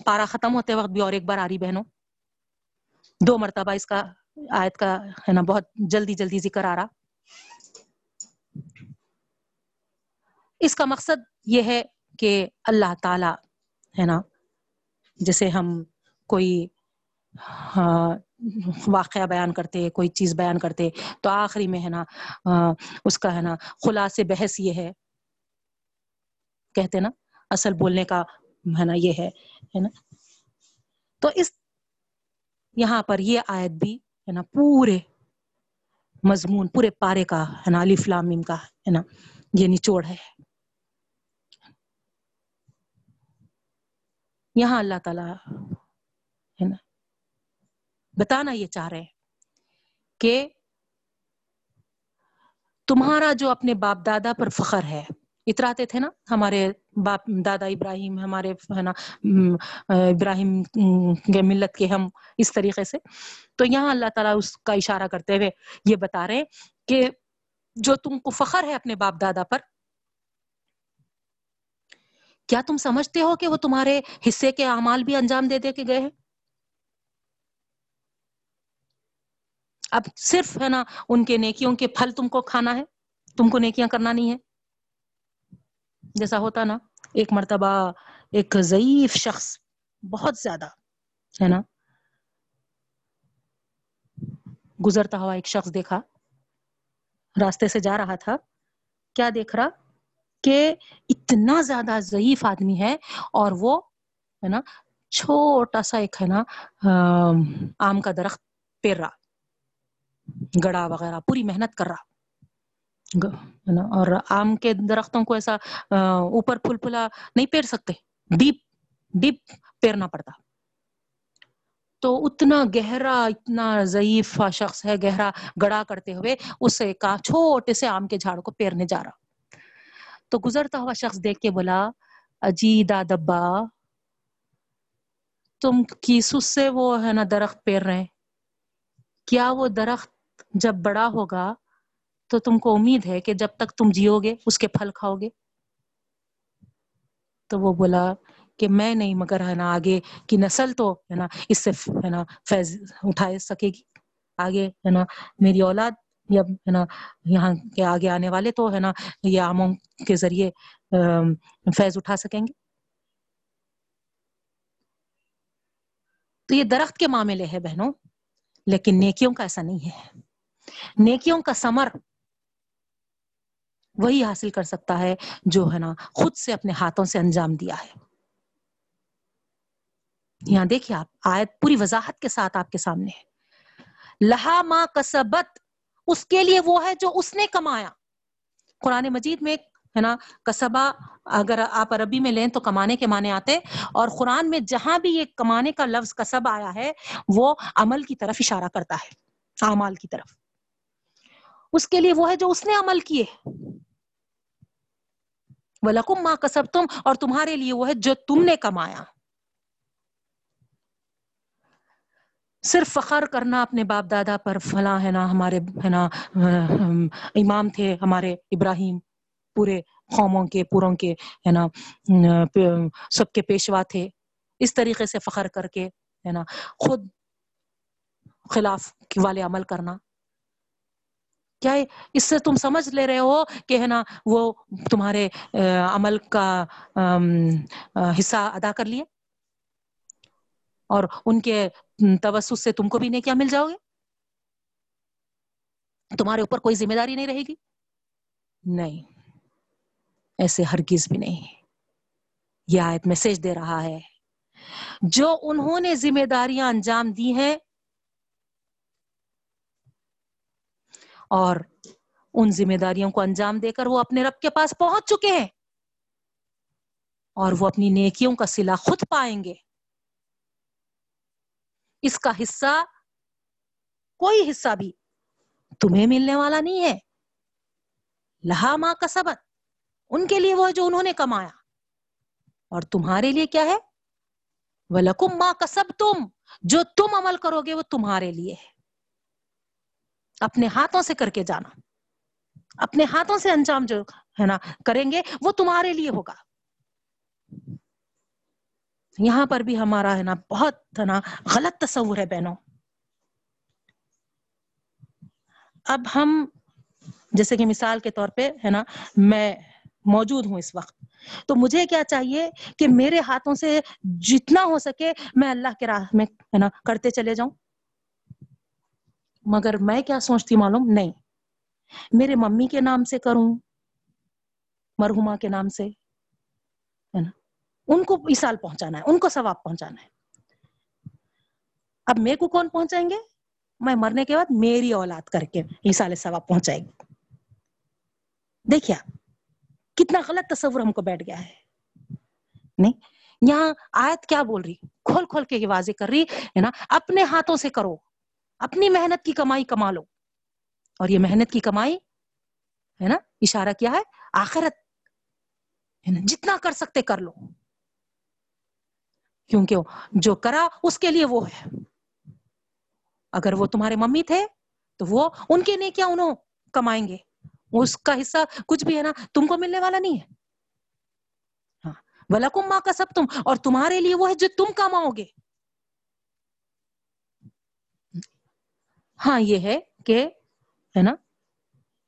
پارا ختم ہوتے وقت بھی اور ایک بار آ رہی بہنوں۔ دو مرتبہ اس کا آیت کا ہے نا بہت جلدی جلدی ذکر آ رہا۔ اس کا مقصد یہ ہے کہ اللہ تعالی ہے نا جیسے ہم کوئی ہاں، واقعہ بیان کرتے، کوئی چیز بیان کرتے، تو آخری میں ہے نا اس کا ہے نا خلاص بحث یہ ہے، کہتے نا، اصل بولنے کا ہے نا، یہ ہے نا، تو اس یہاں پر یہ آیت بھی ہے نا، پورے مضمون، پورے پارے کا ہے نا علی فلام کا ہے نا، یہ نچوڑ ہے۔ یہاں اللہ تعالی بتانا یہ چاہ رہے ہیں کہ تمہارا جو اپنے باپ دادا پر فخر ہے، اتراتے تھے نا ہمارے باپ دادا ابراہیم، ہمارے ہے نا ابراہیم کے ملت کے ہم اس طریقے سے۔ تو یہاں اللہ تعالیٰ اس کا اشارہ کرتے ہوئے یہ بتا رہے کہ جو تم کو فخر ہے اپنے باپ دادا پر، کیا تم سمجھتے ہو کہ وہ تمہارے حصے کے اعمال بھی انجام دے دے کے گئے ہیں؟ اب صرف ہے نا ان کے نیکیوں کے پھل تم کو کھانا ہے، تم کو نیکیاں کرنا نہیں ہے۔ جیسا ہوتا نا، ایک مرتبہ ایک ضعیف شخص بہت زیادہ، ہے نا، گزرتا ہوا ایک شخص دیکھا، راستے سے جا رہا تھا۔ کیا دیکھ رہا؟ کہ اتنا زیادہ ضعیف آدمی ہے اور وہ، ہے نا، چھوٹا سا ایک، ہے نا، آم کا درخت پیر رہا گڑا وغیرہ، پوری محنت کر رہا۔ اور آم کے درختوں کو ایسا اوپر پھل پھلا نہیں پیر سکتے، ڈیپ ڈیپ پیرنا پڑتا۔ تو اتنا گہرا، اتنا ضعیف شخص ہے، گہرا گڑا کرتے ہوئے اسے کا چھوٹے سے آم کے جھاڑ کو پیرنے جا رہا۔ تو گزرتا ہوا شخص دیکھ کے بولا اجی دادبا تم کی سس سے وہ، ہے نا، درخت پیر رہے کیا وہ درخت جب بڑا ہوگا تو تم کو امید ہے کہ جب تک تم جیو گے، اس کے پھل کھاؤ گے۔ تو وہ بولا کہ میں نہیں، مگر ہے نا آگے کی نسل تو ہے نا اس سے ہے نا فیض اٹھا سکے گی۔ آگے ہے نا میری اولاد یا ہے نا یہاں کے آگے آنے والے تو ہے نا یہ آموں کے ذریعے فیض اٹھا سکیں گے۔ تو یہ درخت کے معاملے ہے بہنوں، لیکن نیکیوں کا ایسا نہیں ہے۔ نیکیوں کا سمر وہی حاصل کر سکتا ہے جو ہے نا خود سے اپنے ہاتھوں سے انجام دیا ہے۔ یہاں دیکھیے آپ، آیت پوری وضاحت کے ساتھ آپ کے سامنے ہے۔ لہا ما کسبت، اس کے لیے وہ ہے جو اس نے کمایا۔ قرآن مجید میں ہے نا، کسبا، اگر آپ عربی میں لیں تو کمانے کے معنی آتے اور قرآن میں جہاں بھی یہ کمانے کا لفظ کسب آیا ہے، وہ عمل کی طرف اشارہ کرتا ہے، اعمال کی طرف۔ اس کے لیے وہ ہے جو اس نے عمل کیے۔ وَلَكُمْ مَا كَسَبْتُمْ، اور تمہارے لیے وہ ہے جو تم نے کمایا۔ صرف فخر کرنا اپنے باپ دادا پر، فلاں ہے نا ہمارے، ہے نا، امام تھے ہمارے ابراہیم، پورے قوموں کے، پوروں کے، ہے نا، سب کے پیشوا تھے۔ اس طریقے سے فخر کر کے، ہے نا، خود خلاف والے عمل کرنا۔ کیا اس سے تم سمجھ لے رہے ہو کہ ہے نا وہ تمہارے عمل کا حصہ ادا کر لیے؟ اور ان کے توسط سے تم کو بھی نہیں کیا مل جاؤ گے تمہارے اوپر کوئی ذمہ داری نہیں رہے گی؟ نہیں، ایسے ہرگز بھی نہیں۔ یہ آیت میسج دے رہا ہے۔ جو انہوں نے ذمہ داریاں انجام دی ہیں اور ان ذمہ داریوں کو انجام دے کر وہ اپنے رب کے پاس پہنچ چکے ہیں اور وہ اپنی نیکیوں کا سلا خود پائیں گے۔ اس کا حصہ کوئی حصہ بھی تمہیں ملنے والا نہیں ہے۔ لہا ماں کا سبق ان کے لیے وہ جو انہوں نے کمایا۔ اور تمہارے لیے کیا ہے؟ وَلَكُمْ ماں کا سب تم جو تم عمل کرو گے وہ تمہارے لیے ہے۔ اپنے ہاتھوں سے کر کے جانا۔ اپنے ہاتھوں سے انجام جو ہے نا کریں گے، وہ تمہارے لیے ہوگا۔ یہاں پر بھی ہمارا ہے نا بہت ہے نا غلط تصور ہے بہنوں۔ اب ہم، جیسے کہ مثال کے طور پہ ہے نا میں موجود ہوں اس وقت، تو مجھے کیا چاہیے کہ میرے ہاتھوں سے جتنا ہو سکے میں اللہ کے راہ میں ہے نا کرتے چلے جاؤں؟ مگر میں کیا سوچتی معلوم؟ نہیں۔ میرے ممی کے نام سے کروں، مرحوما کے نام سے، ہے نا؟ ان کو اسال پہنچانا ہے، ان کو ثواب پہنچانا ہے۔ اب میرے کو کون پہنچائیں گے؟ میں مرنے کے بعد میری اولاد کر کے اسال ثواب پہنچائے گی۔ دیکھیا کتنا غلط تصور ہم کو بیٹھ گیا ہے۔ نہیں، یہاں آیت کیا بول رہی؟ کھول کھول کے یہ واضح کر رہی، ہے نا؟ اپنے ہاتھوں سے کرو۔ اپنی محنت کی کمائی کما لو۔ اور یہ محنت کی کمائی ہے نا، اشارہ کیا ہے؟ آخرت۔ ہے نا، جتنا کر سکتے کر لو۔ کیونکہ جو کرا، اس کے لیے وہ ہے۔ اگر وہ تمہارے ممی تھے، تو وہ ان کے نیکیاں انہوں کمائیں گے؟ اس کا حصہ کچھ بھی ہے نا، تم کو ملنے والا نہیں ہے۔ ہاں۔ ولاکم ماں کا سب تم اور تمہارے لیے وہ ہے جو تم کماؤ گے۔ ہاں یہ ہے کہ، ہے نا،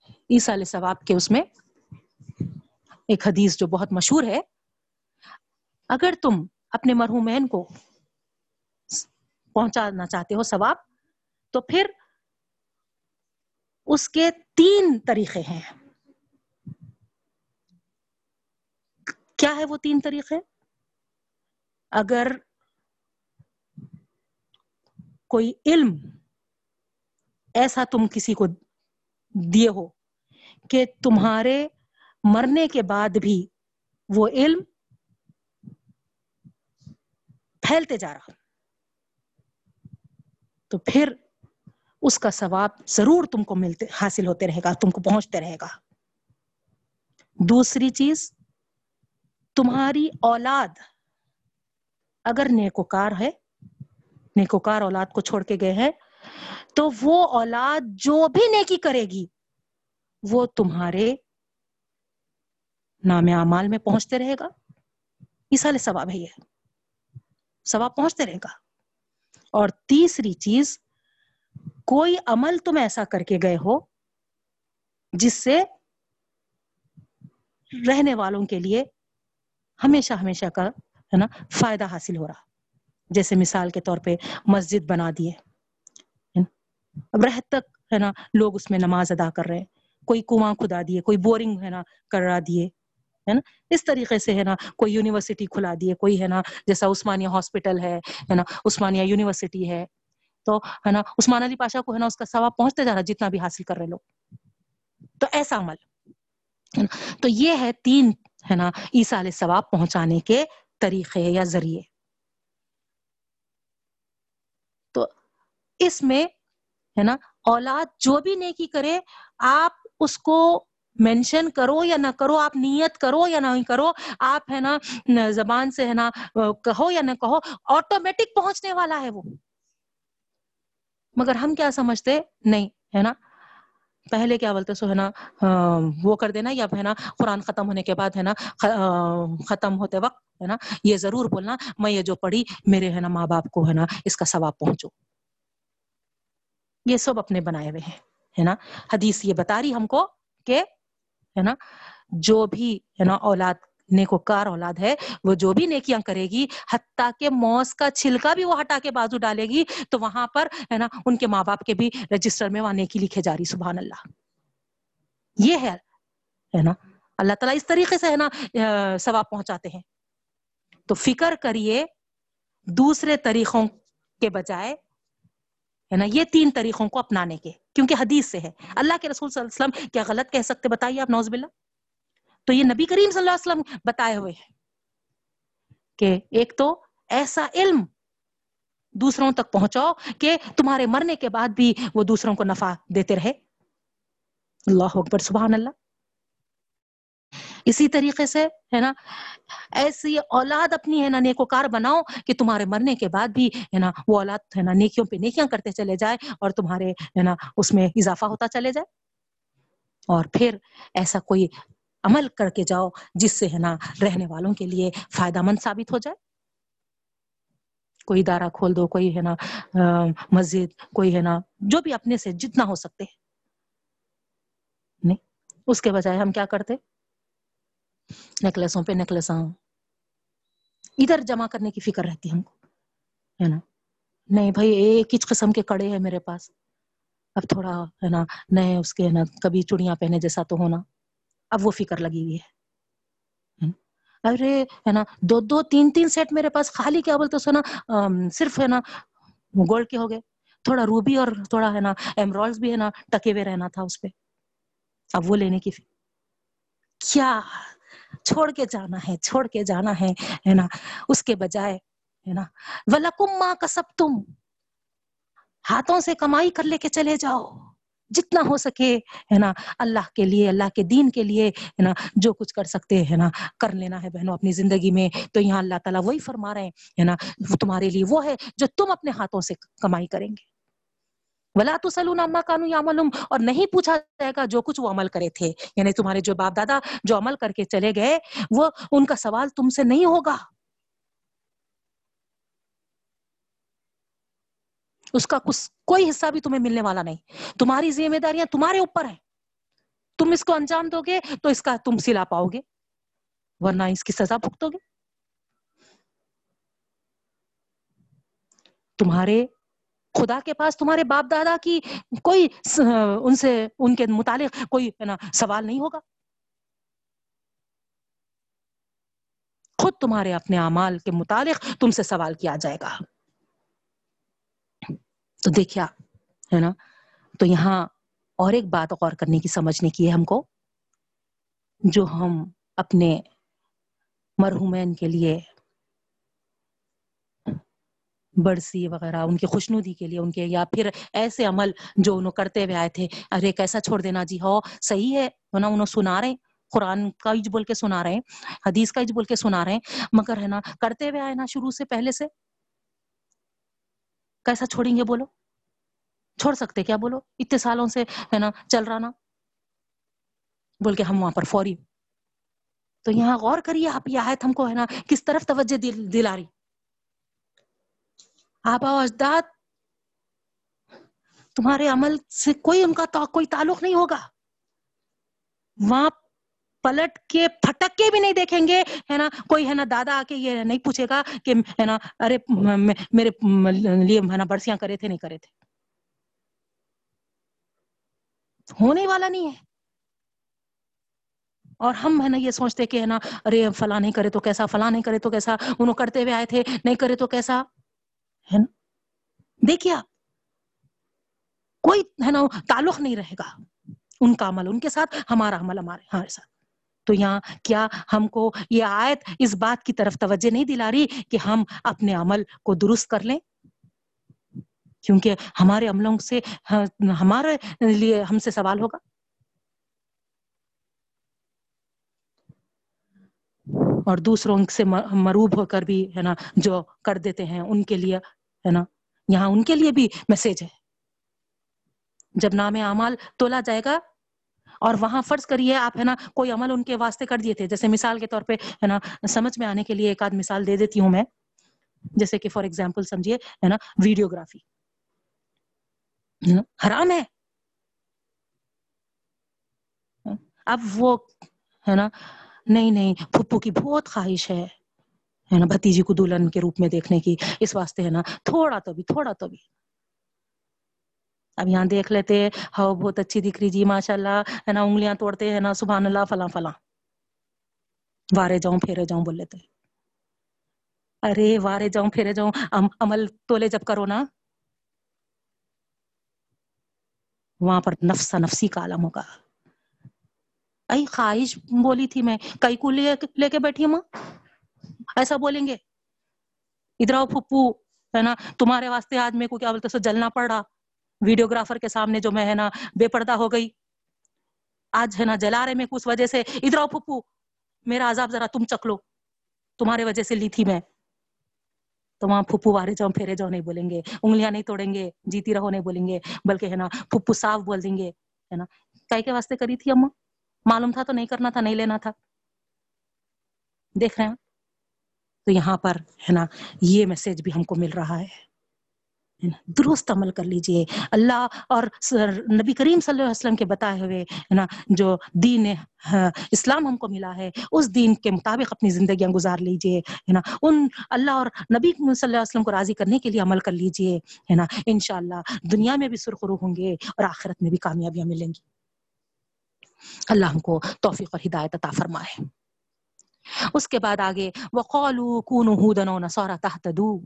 عیسیٰ علیہ ثواب کے اس میں ایک حدیث جو بہت مشہور ہے، اگر تم اپنے مرحومین کو پہنچانا چاہتے ہو ثواب، تو پھر اس کے تین طریقے ہیں۔ کیا ہے وہ تین طریقے؟ اگر کوئی علم ایسا تم کسی کو دیے ہو کہ تمہارے مرنے کے بعد بھی وہ علم پھیلتے جا رہا تو پھر اس کا ثواب ضرور تم کو ملتے، حاصل ہوتے رہے گا، تم کو پہنچتے رہے گا۔ دوسری چیز، تمہاری اولاد اگر نیکوکار ہے، نیکوکار اولاد کو چھوڑ کے گئے ہیں تو وہ اولاد جو بھی نیکی کرے گی، وہ تمہارے نام اعمال میں پہنچتے رہے گا۔ اس والے ثواب ہے، یہ ثواب پہنچتے رہے گا۔ اور تیسری چیز، کوئی عمل تم ایسا کر کے گئے ہو جس سے رہنے والوں کے لیے ہمیشہ ہمیشہ کا، ہے نا، فائدہ حاصل ہو رہا۔ جیسے مثال کے طور پہ مسجد بنا دیے۔ اب رہ تک، ہے نا، لوگ اس میں نماز ادا کر رہے ہیں۔ کوئی کنواں کھدا دیے، کوئی بورنگ، ہے نا، کرا دیے، ہے نا۔ اس طریقے سے، ہے نا، کوئی یونیورسٹی کھلا دیے، کوئی، ہے نا، جیسا عثمانیہ ہاسپٹل ہے نا، عثمانیہ یونیورسٹی ہے۔ تو، ہے نا، عثمان علی پاشا کو، ہے نا، اس کا ثواب پہنچتے جا رہا جتنا بھی حاصل کر رہے لوگ۔ تو ایسا عمل تو یہ ہے تین، ہے نا، عیسیٰ علیہ ثواب پہنچانے کے طریقے یا ذریعے۔ تو اس میں ہے نا؟ اولاد جو بھی نیکی کرے، آپ اس کو مینشن کرو یا نہ کرو، آپ نیت کرو یا نہیں کرو، آپ ہے نا، زبان سے ہے نا، کہو یا نہ کہو آٹومیٹک پہنچنے والا ہے وہ۔ مگر ہم کیا سمجھتے؟ نہیں، ہے نا؟ پہلے کیا بولتے؟ سو ہے نا وہ کر دینا یا ہے نا، قرآن ختم ہونے کے بعد ہے نا ختم ہوتے وقت ہے نا، یہ ضرور بولنا، میں یہ جو پڑھی، میرے ہے نا ماں باپ کو ہے نا، اس کا ثواب پہنچو۔ یہ سب اپنے بنائے ہوئے ہیں، ہے نا؟ حدیث یہ بتا رہی ہم کو کہ، ہے نا، جو بھی، ہے نا، اولاد، نیکوکار اولاد ہے، وہ جو بھی نیکیاں کرے گی، حتیٰ کہ موس کا چھلکا بھی وہ ہٹا کے بازو ڈالے گی، تو وہاں پر، ہے نا، ان کے ماں باپ کے بھی رجسٹر میں وہاں نیکی لکھے جا رہی، سبحان اللہ۔ یہ ہے ہے نا؟ اللہ تعالیٰ اس طریقے سے، ہے نا ثواب پہنچاتے ہیں۔ تو فکر کریے، دوسرے طریقوں کے بجائے ہے نا؟ یہ تین طریقوں کو اپنانے کے، کیونکہ حدیث سے ہے۔ اللہ کے رسول صلی اللہ علیہ وسلم کیا غلط کہہ سکتے؟ بتائیے آپ نوز باللہ۔ تو یہ نبی کریم صلی اللہ علیہ وسلم بتائے ہوئے ہیں کہ ایک تو ایسا علم دوسروں تک پہنچاؤ کہ تمہارے مرنے کے بعد بھی وہ دوسروں کو نفع دیتے رہے۔ اللہ اکبر، سبحان اللہ۔ اسی طریقے سے، ہے نا؟ ایسی اولاد اپنی، ہے نا، نیکوکار بناؤ کہ تمہارے مرنے کے بعد بھی، ہے نا، وہ اولاد، ہے نا، نیکیوں پہ نیکیاں کرتے چلے جائے اور تمہارے، ہے نا، اس میں اضافہ ہوتا چلے جائے۔ اور پھر ایسا کوئی عمل کر کے جاؤ جس سے، ہے نا، رہنے والوں کے لیے فائدہ مند ثابت ہو جائے۔ کوئی ادارہ کھول دو، کوئی، ہے نا مسجد، کوئی، ہے نا، جو بھی اپنے سے جتنا ہو سکتے۔ نہیں، اس کے بجائے ہم کیا کرتے؟ نیکلسوں پہ نیکلس ادھر جمع کرنے کی فکر رہتی ہے ہم کو، ہے نا؟ نہیں بھائی، ایک ہی قسم کے کڑے ہیں میرے پاس۔ اب تھوڑا، ہے نا، نئے اس کے نا، کبھی چڑیاں پہنے جیسا تو ہونا۔ اب وہ فکر لگی ہوئی ہے۔ ارے، ہے نا، دو دو، تین تین سیٹ میرے پاس خالی کیا بولتے سو نا؟ صرف، ہے نا، گولڈ کے ہو گئے۔ تھوڑا روبی اور تھوڑا، ہے نا ایمرالڈ بھی، ہے نا، ٹکے ہوئے رہنا تھا اس پہ۔ اب وہ لینے کی فکر. کیا چھوڑ کے جانا ہے، چھوڑ کے جانا ہے ہے نا؟ اس کے بجائے، ہے نا؟ ولکم ماں کسب تم ہاتھوں سے کمائی کر لے کے چلے جاؤ۔ جتنا ہو سکے، ہے نا؟ اللہ کے لیے، اللہ کے دین کے لیے، ہے نا؟ جو کچھ کر سکتے، ہے نا؟ کر لینا ہے بہنوں اپنی زندگی میں۔ تو یہاں اللہ تعالیٰ وہی فرما رہے ہیں نا؟ تمہارے لیے وہ ہے جو تم اپنے ہاتھوں سے کمائی کریں گے۔ ولا تسلون اما کانو یا یامل اور نہیں پوچھا جائے گا جو کچھ وہ عمل کرے تھے۔ یعنی تمہارے جو باپ دادا جو عمل کر کے چلے گئے، وہ ان کا سوال تم سے نہیں ہوگا۔ اس کا کچھ کوئی حصہ بھی تمہیں ملنے والا نہیں۔ تمہاری ذمہ داریاں تمہارے اوپر ہیں۔ تم اس کو انجام دو گے تو اس کا تم سلا پاؤ گے۔ ورنہ اس کی سزا بھگتو گے۔ تمہارے خدا کے پاس تمہارے باپ دادا کی کوئی ان سے ان کے متعلق کوئی نا سوال نہیں ہوگا؟ خود تمہارے اپنے اعمال کے متعلق تم سے سوال کیا جائے گا۔ تو دیکھیا ہے نا؟ تو یہاں اور ایک بات غور کرنے کی، سمجھنے کی ہے ہم کو، جو ہم اپنے مرحومین کے لیے برسی وغیرہ، ان کی خوشنودی کے لیے، ان کے، یا پھر ایسے عمل جو انہوں کرتے ہوئے آئے تھے، ارے کیسا چھوڑ دینا جی ہو صحیح ہے ورنہ انہوں سنا رہے ہیں، قرآن کا عج بول کے سنا رہے ہیں، حدیث کا عج بول کے سنا رہے ہیں، مگر ہے نا، کرتے ہوئے آئے نا شروع سے، پہلے سے؟ کیسا چھوڑیں گے بولو؟ چھوڑ سکتے کیا بولو؟ اتنے سالوں سے ہے نا چل رہا نا؟ بول کے ہم وہاں پر فوری تو یہاں غور کریے، آپ یہ آیت ہم کو ہے نا کس طرف توجہ دل، دلا رہی؟ آبا و اجداد تمہارے عمل سے کوئی ان کا کوئی تعلق نہیں ہوگا۔ وہاں پلٹ کے، پھٹک کے بھی نہیں دیکھیں گے، ہے نا؟ کوئی، ہے نا، دادا آ کے یہ نہیں پوچھے گا کہ، ہے نا، ارے میرے لیے، ہے نا، برسیاں کرے تھے، نہیں کرے تھے۔ ہونے والا نہیں ہے۔ اور ہم، ہے نا، یہ سوچتے کہ، ہے نا، ارے، فلاں نہیں کرے تو کیسا، فلاں نہیں کرے تو کیسا، انہوں کرتے ہوئے آئے تھے، نہیں کرے تو کیسا۔ ہے نا؟ دیکھیے آپ، کوئی ہے نا، تعلق نہیں رہے گا ان کا عمل، ان کے ساتھ ہمارا عمل، ہمارے ہمارے ساتھ۔ تو یہاں کیا ہم کو یہ آیت اس بات کی طرف توجہ نہیں دلا رہی کہ ہم اپنے عمل کو درست کر لیں؟ کیونکہ ہمارے عملوں سے ہاں، ہمارے لیے ہم سے سوال ہوگا۔ اور دوسروں سے مروب ہو کر بھی، ہے نا، جو کر دیتے ہیں، ان کے لیے، ہے نا، یہاں ان کے لیے بھی میسج ہے۔ جب نام اعمال تولا جائے گا، اور وہاں فرض کریے آپ، ہے نا، کوئی عمل ان کے واسطے کر دیے تھے۔ جیسے مثال کے طور پہ، ہے نا، سمجھ میں آنے کے لیے ایک آدھ مثال دے دیتی ہوں میں۔ جیسے کہ فار ایگزامپل سمجھیے، ہے نا ویڈیوگرافی حرام ہے۔ اب وہ، ہے نا نہیں نہیں پھپھو کی بہت خواہش ہے۔ ہے نا، بھتیجی کو دلہن کے روپ میں دیکھنے کی اس واسطے، ہے نا۔ تھوڑا تو بھی، تھوڑا تو بھی۔ اب یہاں دیکھ لیتے ہو بہت اچھی دکھ رہی جی ماشاء اللہ ہے نا، انگلیاں توڑتے، ہے نا، سبحان اللہ، فلاں فلاں۔ وارے جاؤں، پھیرے جاؤں بول لیتے۔ ارے، وارے جاؤں، پھیرے جاؤں عمل تولے جب کرو نا۔ وہاں پر نفسا نفسی کا عالم ہوگا۔ ائی خواہش بولی تھی میں کئی کو لے لے کے بیٹھی ماں؟ ایسا بولیں گے؟ ادھر آؤ پھپھو، ہے نا؟ تمہارے واسطے آج میرے کو کیا بولتے سو جلنا پڑ رہا۔ ویڈیوگرافر کے سامنے جو میں، ہے نا، بے پردہ ہو گئی۔ آج، ہے نا، جلا رہے میں اس وجہ سے۔ ادھر آؤ پھپھو، میرا عذاب ذرا تم چک لو۔ تمہارے وجہ سے لی تھی میں۔ تو وہاں پھپھو وارے جاؤ پھیرے جاؤ نہیں بولیں گے۔ انگلیاں نہیں توڑیں گے، جیتی رہو نہیں بولیں گے۔ بلکہ، ہے نا، پھپھو صاف بول دیں گے، ہے نا۔ کئی کے واسطے کری تھی اما معلوم تھا تو نہیں کرنا تھا، نہیں لینا تھا۔ دیکھ رہے ہیں؟ تو یہاں پر ہے نا، یہ میسج بھی ہم کو مل رہا ہے۔ درست عمل کر لیجیے۔ اللہ اور نبی کریم صلی اللہ علیہ وسلم کے بتائے ہوئے، ہے نا، جو دین ہاں، اسلام ہم کو ملا ہے، اس دین کے مطابق اپنی زندگیاں گزار لیجیے۔ ہے نا، ان اللہ اور نبی صلی اللہ علیہ وسلم کو راضی کرنے کے لیے عمل کر لیجیے۔ ہے نا، انشاءاللہ دنیا میں بھی سرخرو ہوں گے اور آخرت میں بھی کامیابیاں ملیں گی۔ اللہ ہم کو توفیق اور ہدایت عطا فرمائے۔ اس کے بعد آگے، وقالوا كونوا هودا ونصارى تهتدوا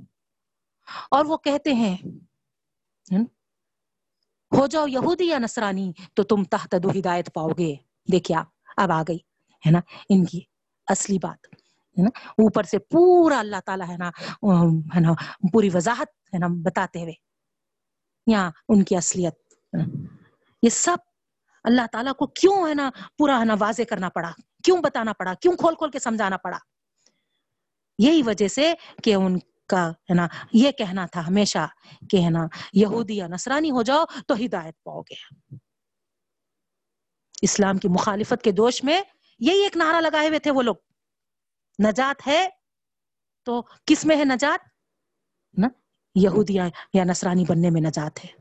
اور وہ کہتے ہیں ہو جاؤ یہودی یا نصرانی، تو تم تحتدو ہدایت پاؤ گے۔ دیکھیا اب آ گئی، ہے نا، ان کی اصلی بات، ہے نا۔ اوپر سے پورا اللہ تعالیٰ، ہے نا ہے نا، پوری وضاحت، ہے نا، بتاتے ہوئے۔ یہاں ان کی اصلیت یہ سب اللہ تعالیٰ کو کیوں ہے نا پورا ہے نا واضح کرنا پڑا؟ کیوں بتانا پڑا؟ کیوں کھول کھول کے سمجھانا پڑا؟ یہی وجہ سے کہ ان کا ہے نا یہ کہنا تھا ہمیشہ کہ ہے نا یہودی یا نصرانی ہو جاؤ تو ہدایت پاؤ گے۔ اسلام کی مخالفت کے دوش میں یہی ایک نعرہ لگائے ہوئے تھے وہ لوگ۔ نجات ہے تو کس میں ہے نجات؟ نا یہودی یا- یا نصرانی بننے میں نجات ہے۔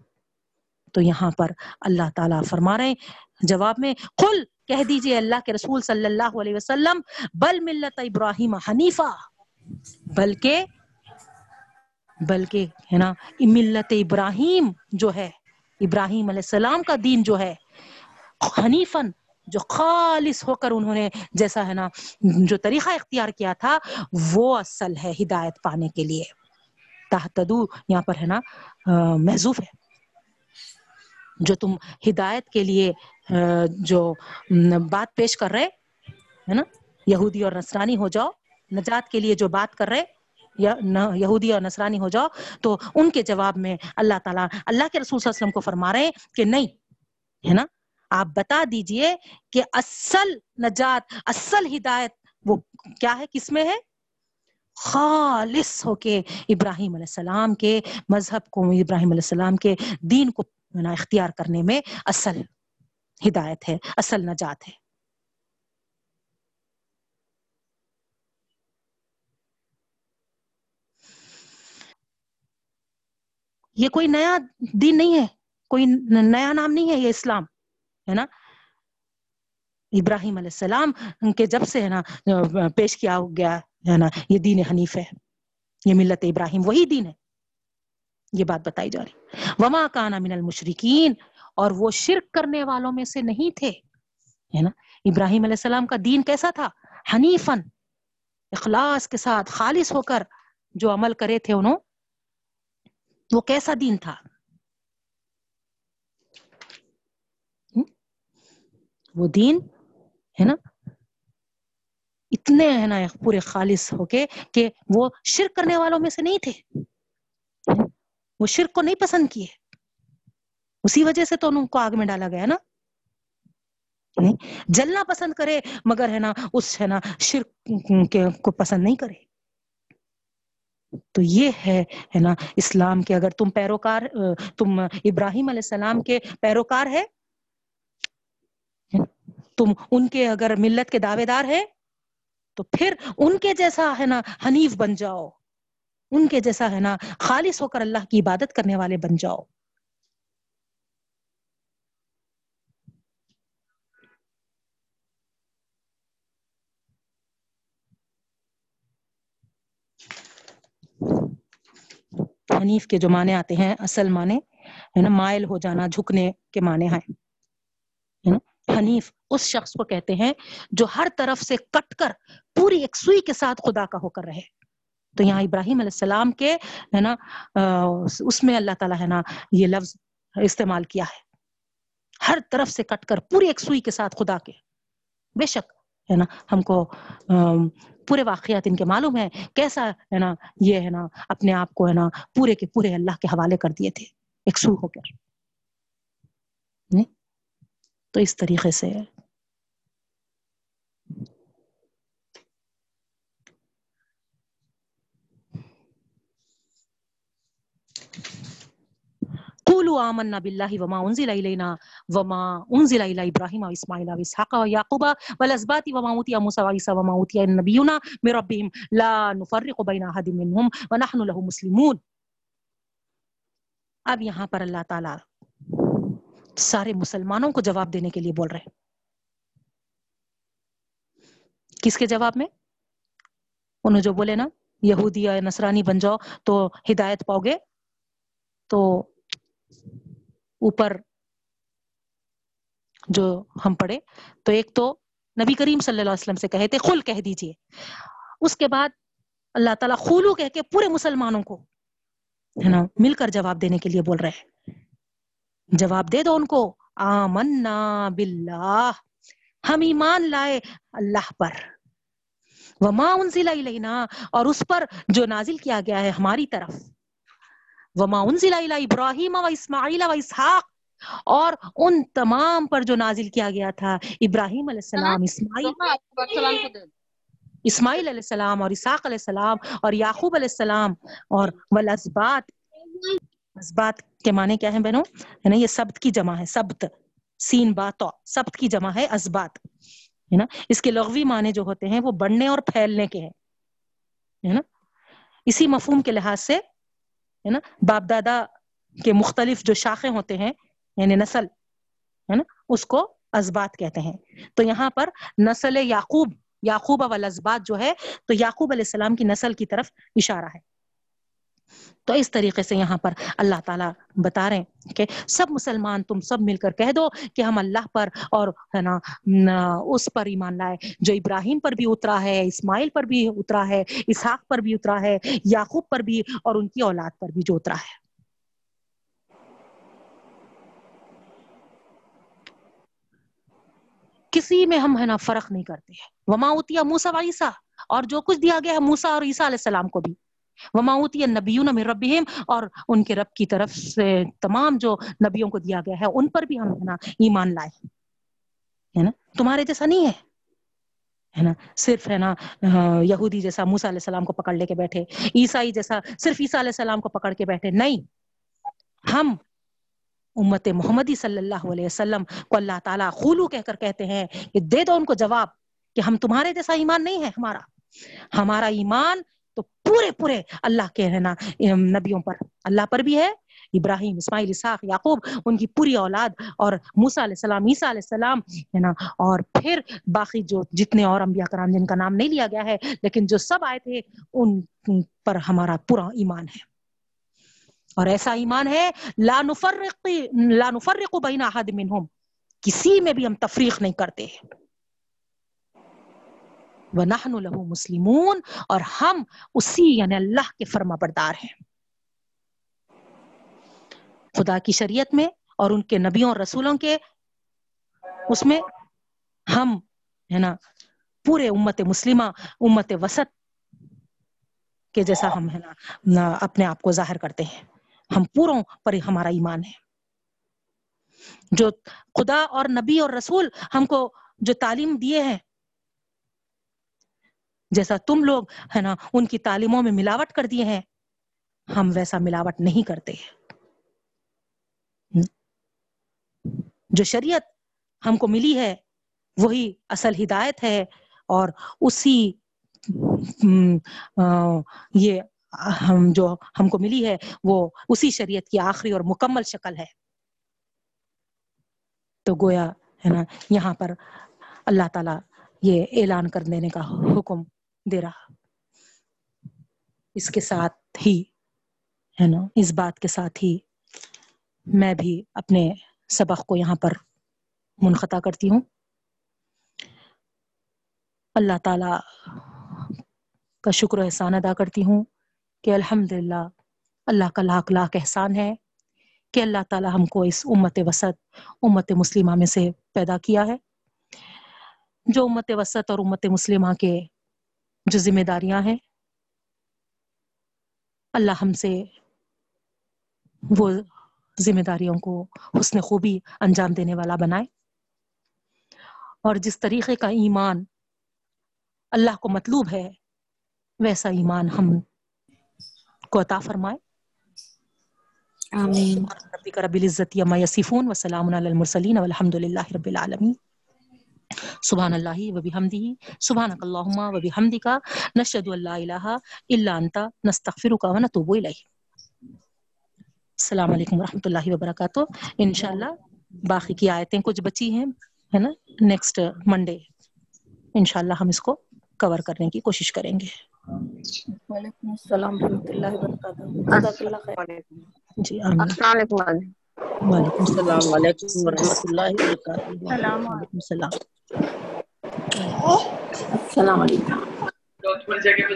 تو یہاں پر اللہ تعالیٰ فرما رہے ہیں۔ جواب میں قل کہہ دیجیے اللہ کے رسول صلی اللہ علیہ وسلم بل ملت ابراہیم حنیفہ بلکہ بلکہ ہے نا ملت ابراہیم جو ہے ابراہیم علیہ السلام کا دین جو ہے حنیفن جو خالص ہو کر انہوں نے جیسا ہے نا جو طریقہ اختیار کیا تھا وہ اصل ہے ہدایت پانے کے لیے۔ تحتدو یہاں پر ہے نا آ، محذوف ہے۔ جو تم ہدایت کے لیے جو بات پیش کر رہے، ہے نا؟ یہودی اور نصرانی ہو جاؤ، نجات کے لیے جو بات کر رہے، یا یہودی اور نصرانی ہو جاؤ، تو ان کے جواب میں اللہ تعالیٰ، اللہ کے رسول صلی اللہ علیہ وسلم کو فرما رہے ہیں کہ نہیں، ہے نا؟ آپ بتا دیجیے کہ اصل نجات، اصل ہدایت وہ کیا ہے، کس میں ہے؟ خالص ہو کے ابراہیم علیہ السلام کے مذہب کو، ابراہیم علیہ السلام کے دین کو اختیار کرنے میں اصل ہدایت ہے، اصل نجات ہے۔ یہ کوئی نیا دین نہیں ہے، کوئی نیا نام نہیں ہے یہ اسلام، ہے نا؟ ابراہیم علیہ السلام کے جب سے، ہے نا، پیش کیا گیا، ہے نا، یہ دین حنیف ہے۔ یہ ملت ابراہیم، وہی دین ہے۔ یہ بات بتائی جا رہی۔ وما کانا من المشرکین اور وہ شرک کرنے والوں میں سے نہیں تھے۔ ہے نا؟ ابراہیم علیہ السلام کا دین کیسا تھا؟ حنیفن اخلاص کے ساتھ خالص ہو کر جو عمل کرے تھے انہوں، وہ کیسا دین تھا؟ وہ دین، ہے نا؟ اتنے، ہے نا، پورے خالص ہو کے کہ وہ شرک کرنے والوں میں سے نہیں تھے۔ وہ شرک کو نہیں پسند کیے۔ اسی وجہ سے تو ان کو آگ میں ڈالا گیا نا۔ یعنی جلنا پسند کرے، مگر ہے نا، اس ہے نا شرک کو پسند نہیں کرے۔ تو یہ ہے ہے نا، اسلام کے اگر تم پیروکار، تم ابراہیم علیہ السلام کے پیروکار ہے، تم ان کے اگر ملت کے دعوے دار ہے، تو پھر ان کے جیسا، ہے نا، حنیف بن جاؤ۔ ان کے جیسا ہے نا، خالص ہو کر اللہ کی عبادت کرنے والے بن جاؤ۔ حنیف کے جو معنی آتے ہیں، اصل معنی ہے نا، مائل ہو جانا، جھکنے کے معنی ہیں۔ حنیف اس شخص کو کہتے ہیں جو ہر طرف سے کٹ کر پوری ایک سوئی کے ساتھ خدا کا ہو کر رہے۔ تو یہاں ابراہیم علیہ السلام کے ہے نا اس میں اللہ تعالیٰ ہے نا یہ لفظ استعمال کیا ہے۔ ہر طرف سے کٹ کر پوری ایک سوئی کے ساتھ خدا کے۔ بے شک ہے نا، ہم کو پورے واقعات ان کے معلوم ہے کیسا ہے نا، یہ ہے نا، اپنے آپ کو ہے نا پورے کے پورے اللہ کے حوالے کر دیے تھے۔ ایک سو ہو کر تو اس طریقے سے قولوا آمنا بالله وما أنزل إلينا وما أنزل إلى إبراهيم وإسماعيل وإسحاق ويعقوب والأسباط وما أوتي موسى وعيسى وما أوتي النبيون من ربهم لا نفرق بين أحد منهم ونحن له مسلمون۔ اب یہاں پر اللہ تعالیٰ سارے مسلمانوں کو جواب دینے کے لیے بول رہے ہیں۔ کس کے جواب میں؟ انہوں جو بولے نا، یہودی یا نصرانی بن جاؤ تو ہدایت پاؤ گے تو اوپر جو ہم پڑھے تو ایک تو نبی کریم صلی اللہ علیہ وسلم سے کہے تھے، خل کہہ دیجیے۔ اس کے بعد اللہ تعالیٰ خولو کہہ کے پورے مسلمانوں کو، ہے نا، مل کر جواب دینے کے لیے بول رہے ہیں۔ جواب دے دو ان کو۔ آمنا باللہ۔ ہم ایمان لائے اللہ پر۔ وما انزل الینا۔ اور اس پر جو نازل کیا گیا ہے ہماری طرف۔ وما انزل الی ابراہیم و اسماعیل و اسحاق اور ان تمام پر جو نازل کیا گیا تھا ابراہیم علیہ السلام اسماعیل اسماعیل علیہ السلام اور اسحاق علیہ السلام اور یعقوب علیہ السلام اور والاسبات اسبات کے معنی کیا ہیں بہنوں؟ ہے نا یہ سبت کی جمع ہے سبت سین باتو سبت کی جمع ہے اسبات ہے نا؟ اس کے لغوی معنی جو ہوتے ہیں وہ بڑھنے اور پھیلنے کے ہیں ہے نا؟ اسی مفہوم کے لحاظ سے ہے نا؟ باپ دادا کے مختلف جو شاخیں ہوتے ہیں یعنی نسل، ہے نا؟ اس کو ازبات کہتے ہیں۔ تو یہاں پر نسل یعقوب یعقوب والازبات جو ہے، تو یعقوب علیہ السلام کی نسل کی طرف اشارہ ہے۔ تو اس طریقے سے یہاں پر اللہ تعالیٰ بتا رہے ہیں کہ سب مسلمان تم سب مل کر کہہ دو کہ ہم اللہ پر اور ہے نا اس پر ایمان لائے۔ جو ابراہیم پر بھی اترا ہے، اسماعیل پر بھی اترا ہے، اسحاق پر بھی اترا ہے، یعقوب پر بھی اور ان کی اولاد پر بھی جو اترا ہے۔ کسی میں ہم ہے نا فرق نہیں کرتے۔ وما اتیا موسا و عیسیٰ اور جو کچھ دیا گیا ہے موسا اور عیسیٰ علیہ السلام کو بھی۔ وما نبیون من ربہم اور ان کے رب کی طرف سے تمام جو نبیوں کو دیا گیا ہے، ان پر بھی ہم ہے نا ایمان لائے ہے نا؟ تمہارے جیسا نہیں ہے ہے نا؟ صرف ہے نا یہودی جیسا موسا علیہ السلام کو پکڑ لے کے بیٹھے، عیسائی جیسا صرف عیسیٰ علیہ السلام کو پکڑ کے بیٹھے، نہیں، ہم امت محمدی صلی اللہ علیہ وسلم کو اللہ تعالیٰ خولو کہہ کر کہتے ہیں کہ دے دو ان کو جواب کہ ہم تمہارے جیسا ایمان نہیں ہے، ہمارا ہمارا ایمان تو پورے پورے اللہ کے ہے نا نبیوں پر۔ اللہ پر بھی ہے، ابراہیم، اسماعیل، اسحاق، یعقوب، ان کی پوری اولاد اور موسا علیہ السلام، عیسیٰ علیہ السلام ہے نا۔ اور پھر باقی جو جتنے اور انبیاء کرام جن کا نام نہیں لیا گیا ہے، لیکن جو سب آئے تھے، ان پر ہمارا پورا ایمان ہے۔ اور ایسا ایمان ہے، لا نفرق لا نفرق بین احد منہم۔ کسی میں بھی ہم تفریق نہیں کرتے۔ وَنَحْنُ لَهُ مسلمون، اور ہم اسی یعنی اللہ کے فرما بردار ہیں۔ خدا کی شریعت میں اور ان کے نبیوں اور رسولوں کے، اس میں ہم، ہے نا، پورے امت مسلمہ، امت وسط کے جیسا ہم، ہے نا، اپنے آپ کو ظاہر کرتے ہیں۔ ہم پوروں پر ہمارا ایمان ہے۔ جو خدا اور نبی اور رسول ہم کو جو تعلیم دیے ہیں جیسا تم لوگ، ہے نا، ان کی تعلیموں میں ملاوٹ کر دیے ہیں، ہم ویسا ملاوٹ نہیں کرتے جو شریعت ہم کو ملی ہے، وہی اصل ہدایت ہے، اور اسی یہ ہم جو ہم کو ملی ہے، وہ اسی شریعت کی آخری اور مکمل شکل ہے۔ تو گویا، ہے نا، یہاں پر اللہ تعالی یہ اعلان کر دینے کا حکم دے رہا۔ اس کے ساتھ ہی، ہے نا، اس بات کے ساتھ ہی میں بھی اپنے سبق کو یہاں پر منقطع کرتی ہوں۔ اللہ تعالی کا شکر و احسان ادا کرتی ہوں کہ الحمد للہ اللہ کا لاکھ لاکھ احسان ہے کہ اللہ تعالی ہم کو اس امت وسط، امت مسلمہ میں سے پیدا کیا ہے۔ جو امت وسط اور امت مسلمہ کے جو ذمہ داریاں ہیں اللہ ہم سے وہ ذمہ داریوں کو حسن خوبی انجام دینے والا بنائے۔ اور جس طریقے کا ایمان اللہ کو مطلوب ہے ویسا ایمان ہم کو عطا فرمائے۔ آمین۔ رب العزت یما یصفون وسلام علی المرسلین والحمد للہ رب العالمین۔ سبحان اللہ و بحمدہ سبحانک اللہم و بحمدک نشہد ان لا الہ الا انت نستغفرک و نتوب الیک السلام علیکم ورحمۃ اللہ وبرکاتہ۔ انشاءاللہ باقی کی آیتیں کچھ بچی ہیں ہے نا؟ نیکسٹ منڈے انشاءاللہ ہم اس کو کور کرنے کی کوشش کریں گے۔ وعلیکم السلام ورحمۃ اللہ وبرکاتہ۔ جی السلام علیکم۔ وعلیکم السلام۔ السلام علیکم ورحمۃ اللہ وبرکاتہ۔ السلام وعلیکم السلام۔ السلام علیکم۔ جگہ